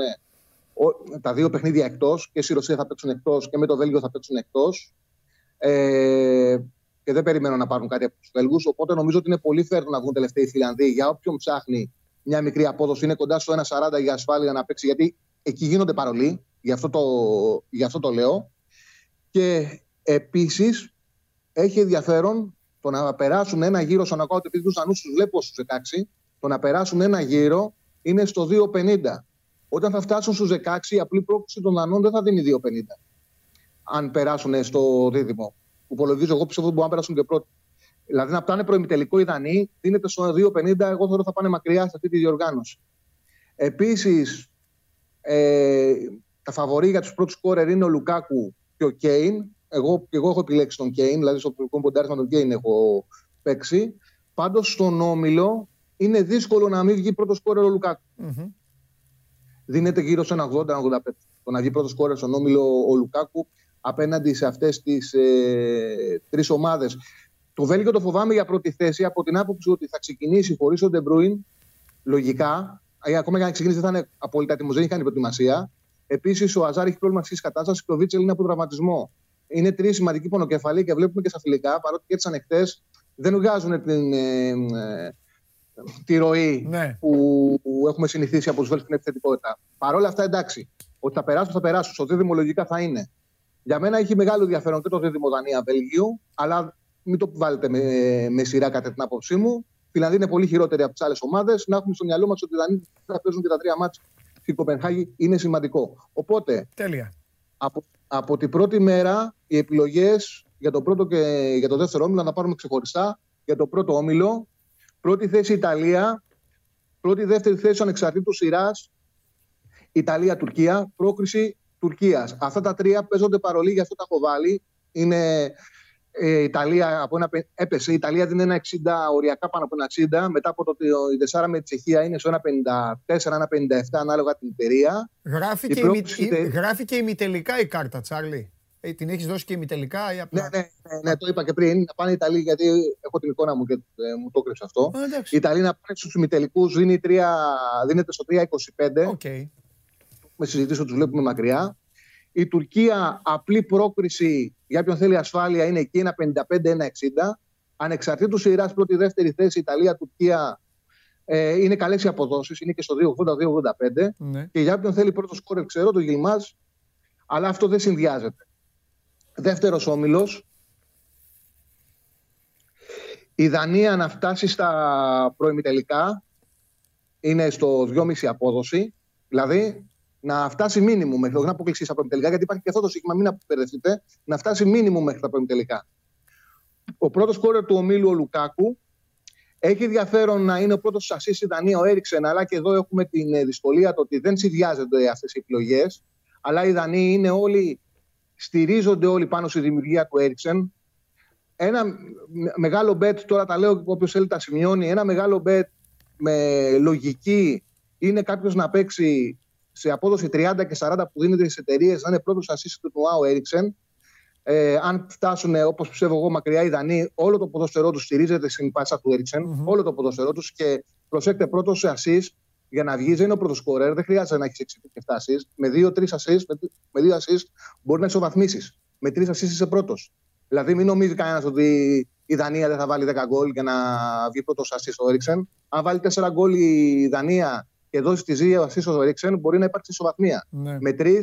τα δύο παιχνίδια εκτός. Και στη Ρωσία θα παίξουν εκτός και με το Βέλγιο θα παίξουν εκτός. Ε, και δεν περιμένω να πάρουν κάτι από τους Βέλγους. Οπότε νομίζω ότι είναι πολύ fair να βγουν τελευταίοι οι Φιλανδοί. Για όποιον ψάχνει μια μικρή απόδοση, είναι κοντά στο 1,40 για ασφάλεια να παίξει. Γιατί εκεί γίνονται παρολοί. Γι' αυτό το, γι αυτό το λέω. Και επίσης έχει ενδιαφέρον το να περάσουν ένα γύρο στον ακόμα επειδή τους Δανούς τους βλέπω στους 16, το να περάσουν ένα γύρο είναι στο 2,50. Όταν θα φτάσουν στους 16, η απλή πρόκληση των Δανών δεν θα δίνει 2,50. Αν περάσουν στο δίδυμο. Που υπολογίζω εγώ πιστεύω ότι μπορούν να περάσουν και πρώτοι. Δηλαδή να πτάνε προημιτελικό οι Δανείοι, δίνεται στο 2,50. Εγώ θεωρώ θα πάνε μακριά σε αυτή τη διοργάνωση. Επίσης, ε, τα φαβορή για τους πρώτους σκόρερ είναι ο Λουκάκου και ο Κέιν. Εγώ, εγώ έχω επιλέξει τον Κέιν, δηλαδή στο πρώτο ποντάρισμα τον Κέιν έχω παίξει. Πάντως στον όμιλο είναι δύσκολο να μην βγει πρώτος σκόρερ ο Λουκάκου. Mm-hmm. Δίνεται γύρω σε ένα 80-85. Το να βγει πρώτος σκόρερ στον όμιλο ο Λουκάκου απέναντι σε αυτές τις ε, τρεις ομάδες. Το Βέλγιο το φοβάμαι για πρώτη θέση από την άποψη ότι θα ξεκινήσει χωρίς τον Ντεμπρούιν λογικά. Ε, ακόμα και αν ξεκινήσει δεν θα είναι απόλυτα έτοιμος, δεν έχει κάνει προετοιμασία. Επίσης, ο Αζάρ έχει πρόβλημα φυσικής κατάστασης και ο Βίτσελ είναι από τραυματισμό. Είναι τρει σημαντικοί πονοκεφαλοί και βλέπουμε και στα φιλικά, παρότι και τι ανοιχτέ δεν βγάζουν την, ε, ε, τη ροή ναι. που, που, έχουμε συνηθίσει από τους Βέλγου στην επιθετικότητα. Παρ' όλα αυτά, εντάξει, ότι θα περάσουν, θα περάσουν. Στο δίδυμο λογικά θα είναι. Για μένα έχει μεγάλο ενδιαφέρον και το δίδυμο Δανία-Βέλγιο, αλλά μην το βάλετε με, με σειρά κατά την άποψή μου. Η Φιλανδία είναι πολύ χειρότερη από τις άλλες ομάδες. Να έχουμε στο μυαλό μας ότι οι Δανείοι θα παίζουν και τα τρία μάτια στην Κοπενχάγη είναι σημαντικό. Οπότε, Τέλεια. Από, από την πρώτη μέρα οι επιλογές για το πρώτο και για το δεύτερο όμιλο να πάρουμε ξεχωριστά. Για το πρώτο όμιλο, πρώτη θέση Ιταλία, πρώτη δεύτερη θέση ανεξαρτήτου σειράς Ιταλία-Τουρκία, πρόκριση Τουρκίας. Αυτά τα τρία παίζονται παρολί, γι' αυτό τα έχω βάλει. Είναι ε, η Ιταλία από ένα, έπεσε. Η Ιταλία δίνει ένα 60, οριακά πάνω από ένα 60. Μετά από το ότι η Δεσάρα με τη Τσεχία είναι στο 1,54, 1,57 ανάλογα την εταιρεία. Γράφει, και, πρόψη... η, γράφει και ημιτελικά η κάρτα, Τσάρλι. Ε, την έχεις δώσει και ημιτελικά ή απλά. Ναι, ναι, ναι, ναι, το είπα και πριν. Να πάνε οι Ιταλοί, γιατί έχω την εικόνα μου και ε, μου το έκρυψε αυτό. οι Ιταλοί να πάνε στους ημιτελικού δίνεται στο 3,25. Okay. Με συζητήσει ότι τους βλέπουμε μακριά. Η Τουρκία απλή πρόκριση για ποιον θέλει ασφάλεια είναι εκεί ένα 55-1,60. Ανεξαρτήτως σειράς πρώτη-δεύτερη θέση Ιταλία-Τουρκία ε, είναι καλές οι αποδόσεις, είναι και στο 2,80-2,85. Ναι. Και για ποιον θέλει πρώτο σκόρ, ξέρω, το Γιλμάζ, αλλά αυτό δεν συνδυάζεται. Δεύτερος όμιλος, η Δανία να φτάσει στα προημιτελικά είναι στο 2,5 απόδοση. Δηλαδή να φτάσει μήνυμου μέχρι να αποκλειστεί στα τελικά, γιατί υπάρχει και αυτό το σύγχυμα, μην αποπερδευτείτε, να φτάσει μήνυμου μέχρι τα τελικά. Ο πρώτος κόρεο του ομίλου, ο Λουκάκου, έχει ενδιαφέρον να είναι ο πρώτος ασή η Δανία, ο Έριξεν, αλλά και εδώ έχουμε την ε, δυσκολία το ότι δεν συνδυάζονται αυτές οι επιλογές. Αλλά οι Δανείοι είναι όλοι, στηρίζονται όλοι πάνω στη δημιουργία του Έριξεν. Ένα μεγάλο bet, τώρα τα λέω όποιος θέλει τα σημειώνει, ένα μεγάλο bet με λογική είναι κάποιος να παίξει σε απόδοση 30 και 40 που δίνεται στις εταιρείες να είναι πρώτος ασίστη του Νουάου Έριξεν. Ε, αν φτάσουν, όπως πιστεύω εγώ, μακριά οι Δανείοι, όλο το ποδοσφαιρό τους στηρίζεται στην πάσα του Έριξεν. Mm-hmm. Όλο το ποδοσφαιρό τους και προσέξτε πρώτος σε ασή για να βγει, δεν είναι ο πρώτος σκορέρ, δεν χρειάζεται να έχεις 6 και 7 ασή. Με 2-3 ασή, με 2 ασή μπορεί να ισοβαθμίσεις. Με 3 ασή είσαι πρώτος. Δηλαδή, μην νομίζει κανένας ότι η Δανία δεν θα βάλει 10 γκολ για να βγει πρώτος ασή στο Έριξεν. Αν βάλει 4 γκολ η Δανία και δώσει τη ζύγια βασί στο Ρίξεν, μπορεί να υπάρξει ισοβαθμία. Ναι. Με τρει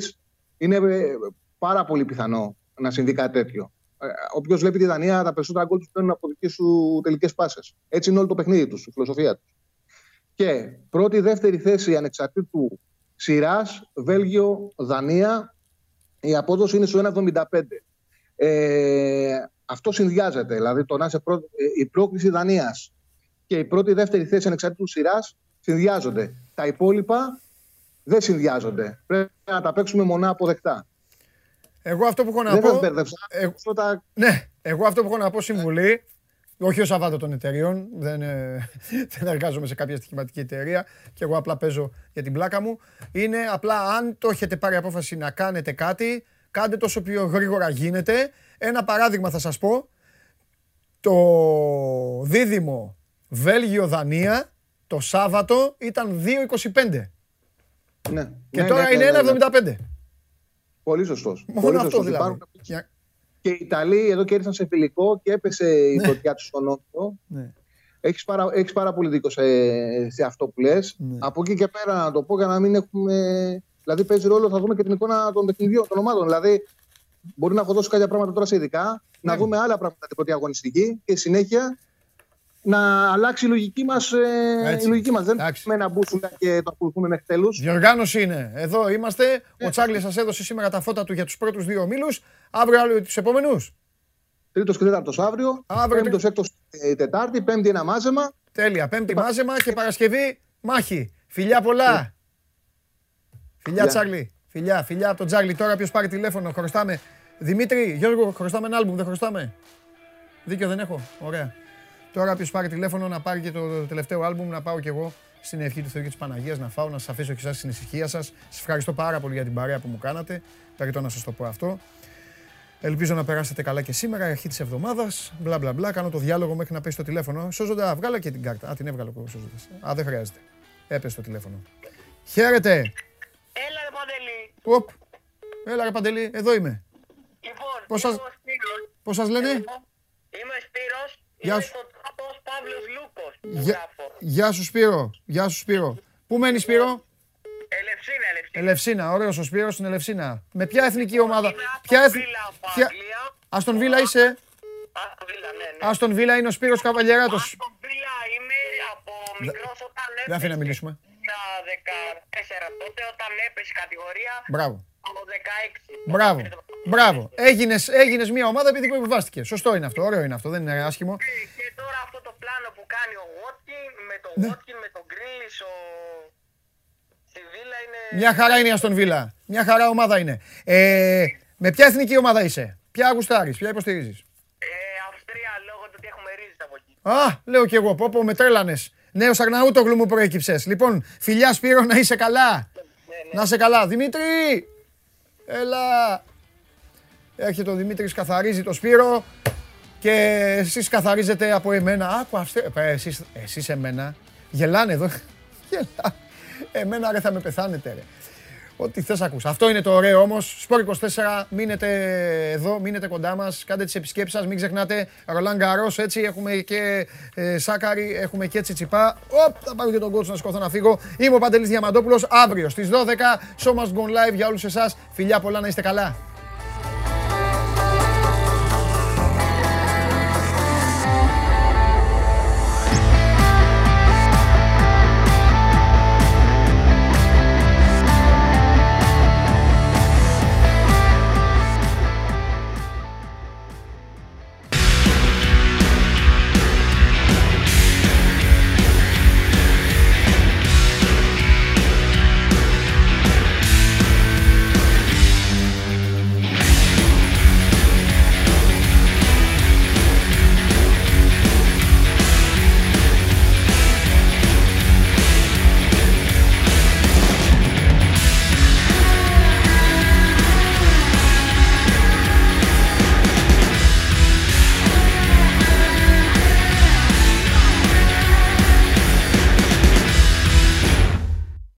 είναι ε, πάρα πολύ πιθανό να συμβεί κάτι τέτοιο. Ε, Όποιος βλέπει τη Δανία, τα περισσότερα γκολ τους παίρνουν από δικές σου τελικές πάσες. Έτσι είναι όλο το παιχνίδι τους, η φιλοσοφία τους. Και πρώτη-δεύτερη θέση ανεξαρτήτου σειράς, Βέλγιο, Δανία, η απόδοση είναι στο 1,75. Ε, αυτό συνδυάζεται. Δηλαδή, το να είσαι πρό... Ε, η πρόκληση Δανίας και η πρώτη-δεύτερη θέση ανεξαρτήτου σειράς συνδυάζονται. Τα υπόλοιπα δεν συνδυάζονται. Πρέπει να τα παίξουμε μονά αποδεκτά. Εγώ αυτό που έχω να πω. Εγώ... Ναι, εγώ αυτό που έχω να πω συμβουλή. Όχι ο Σαββάτο των εταιριών, δεν, ε, δεν εργάζομαι σε κάποια στοιχηματική εταιρεία και εγώ απλά παίζω για την πλάκα μου. Είναι απλά αν το έχετε πάρει απόφαση να κάνετε κάτι, κάντε το όσο πιο γρήγορα γίνεται. Ένα παράδειγμα θα σας πω. Το δίδυμο Βέλγιο-Δανία το Σάββατο ήταν 2,25. Ναι. Και ναι, τώρα ναι, είναι 1,75. Ναι, Πολύ σωστός. Μόνο αυτό δηλαδή. Υπάρχουν... Και οι Ιταλοί εδώ κέρδισαν σε φιλικό και έπεσε η ναι. φωτιά τους στον Νότο. Ναι. Έχεις πάρα, έχεις πάρα πολύ δίκιο σε, σε αυτό που λες. Ναι. Από εκεί και πέρα να το πω για να μην έχουμε... Δηλαδή παίζει ρόλο, θα δούμε και την εικόνα των παιχνιδιών, των ομάδων. Δηλαδή μπορεί να έχω δώσει κάποια πράγματα τώρα σε ειδικά, ναι. να δούμε άλλα πράγματα την πρώτη αγωνιστική και συνέχεια να αλλάξει η λογική μας. Ε, η λογική μας. Δεν έχουμε να μπούσουμε και το ακολουθούμε μέχρι τέλους. Διοργάνωση είναι. Εδώ είμαστε. Ο Τσάρλι σας έδωσε σήμερα τα φώτα του για τους πρώτους δύο μήλου. Αύριο άλλο τους επόμενους. Τρίτος και τέταρτος αύριο. Αύριο. Πέμπτος, έκτος, Τετάρτη. Πέμπτη ένα μάζεμα. Τέλεια. Πέμπτη μάζεμα και Παρασκευή μάχη. Φιλιά πολλά. Ναι. Φιλιά, Τσάρλι. Φιλιά, φιλιά από τον Τσάρλι. Τώρα ποιος πάρει τηλέφωνο. Χρωστάμε. Δημήτρη, Γιώργο, χρωστάμε ένα άλμπουμ. Δεν χρωστάμε. Δίκιο δεν έχω. Ωραία. Τώρα ποιος πάρει τηλέφωνο να πάρει και το τελευταίο άλμπουμ να πάω κι εγώ στην ευχή του Θεού και της Παναγίας να φάω, να σας αφήσω και εσάς στην ησυχία σας. Σας ευχαριστώ πάρα πολύ για την παρέα που μου κάνατε. Περιτώ να σας το πω αυτό. Ελπίζω να περάσετε καλά και σήμερα, αρχή της εβδομάδας. Μπλα μπλα μπλα. Κάνω το διάλογο μέχρι να πέσει το τηλέφωνο. Σώζοντα, βγάλα και την κάρτα. Α, την έβγαλε ο σώζοντας. Α, δεν χρειάζεται. Έπεσε το τηλέφωνο. Χαίρετε. Έλα, ρε Παντελή. Οπ. Έλα, ρε Παντελή, εδώ είμαι. Λοιπόν, Πώς σας... Πώς σας λένε; Είμαι Σπύρος. Γεια είμαι σου. στο τράπος Παύλος Λούκος. Γεια... Γεια σου Σπύρο. Γεια σου Σπύρο. Πού μένεις Σπύρο; Ελευσίνα, Ελευσίνα. Ελευσίνα, ωραίος ο Σπύρος στην Ελευσίνα. Με ποια εθνική ομάδα; Ποια εθνική... Ποια... Αστον Βίλα είσαι; Αστον Βίλα, ναι, ναι. Αστον Βίλα είναι ο Σπύρος Καβαλιεράτος. Αστον Βίλα είμαι από μικρός όταν έπεσε. Δεν αφήνει να μιλήσουμε. Τα 14 τότε όταν έπεσε η κατηγορία. Μπράβο. Από 16. Μπράβο. Μπράβο. Έγινες, έγινες μια ομάδα επειδή υποβιβάστηκε. Σωστό είναι αυτό. Ωραίο είναι αυτό. Δεν είναι άσχημο. Και τώρα αυτό το πλάνο που κάνει ο Βότκιν με τον Ναι. Βότκιν, με τον Γκρίλης, ο... Στη Βίλα είναι... Μια χαρά είναι η Αστον Βίλα. Μια χαρά ομάδα είναι. Ε, με ποια εθνική ομάδα είσαι; Ποια γουστάρεις, ποια υποστηρίζεις; Ε, Αυστρία λόγω του ότι έχουμε ρίζες από εκεί. Α, λέω κι εγώ, πω πω με τρέλανες. Νέος Αγναούτογλου μου προέκυψες. Λοιπόν, φιλιά Σπύρο να είσαι καλά. Να είσαι καλά. Δημήτρη! Έλα. Έρχεται ο Δημήτρης, καθαρίζει το Σπύρο και εσείς καθαρίζετε από εμένα. Άκου αυστε... ε, εσείς, εσείς εμένα. Γελάνε εδώ. Γελά. Εμένα ρε θα με πεθάνετε ρε. Ό,τι θες ακούς. Αυτό είναι το ωραίο όμως. Σπορ 24, μείνετε εδώ, μείνετε κοντά μας, κάντε τις επισκέψεις σας, μην ξεχνάτε. Ρολάν Γκαρός, έτσι, έχουμε και ε, Σάκαρη, έχουμε και Τσιτσιπά. Οπ, θα πάρω και τον κότσο να σηκωθώ να φύγω. Είμαι ο Παντελής Διαμαντόπουλος, αύριο στις 12, Show Must Go Live για όλους εσάς. Φιλιά πολλά, να είστε καλά.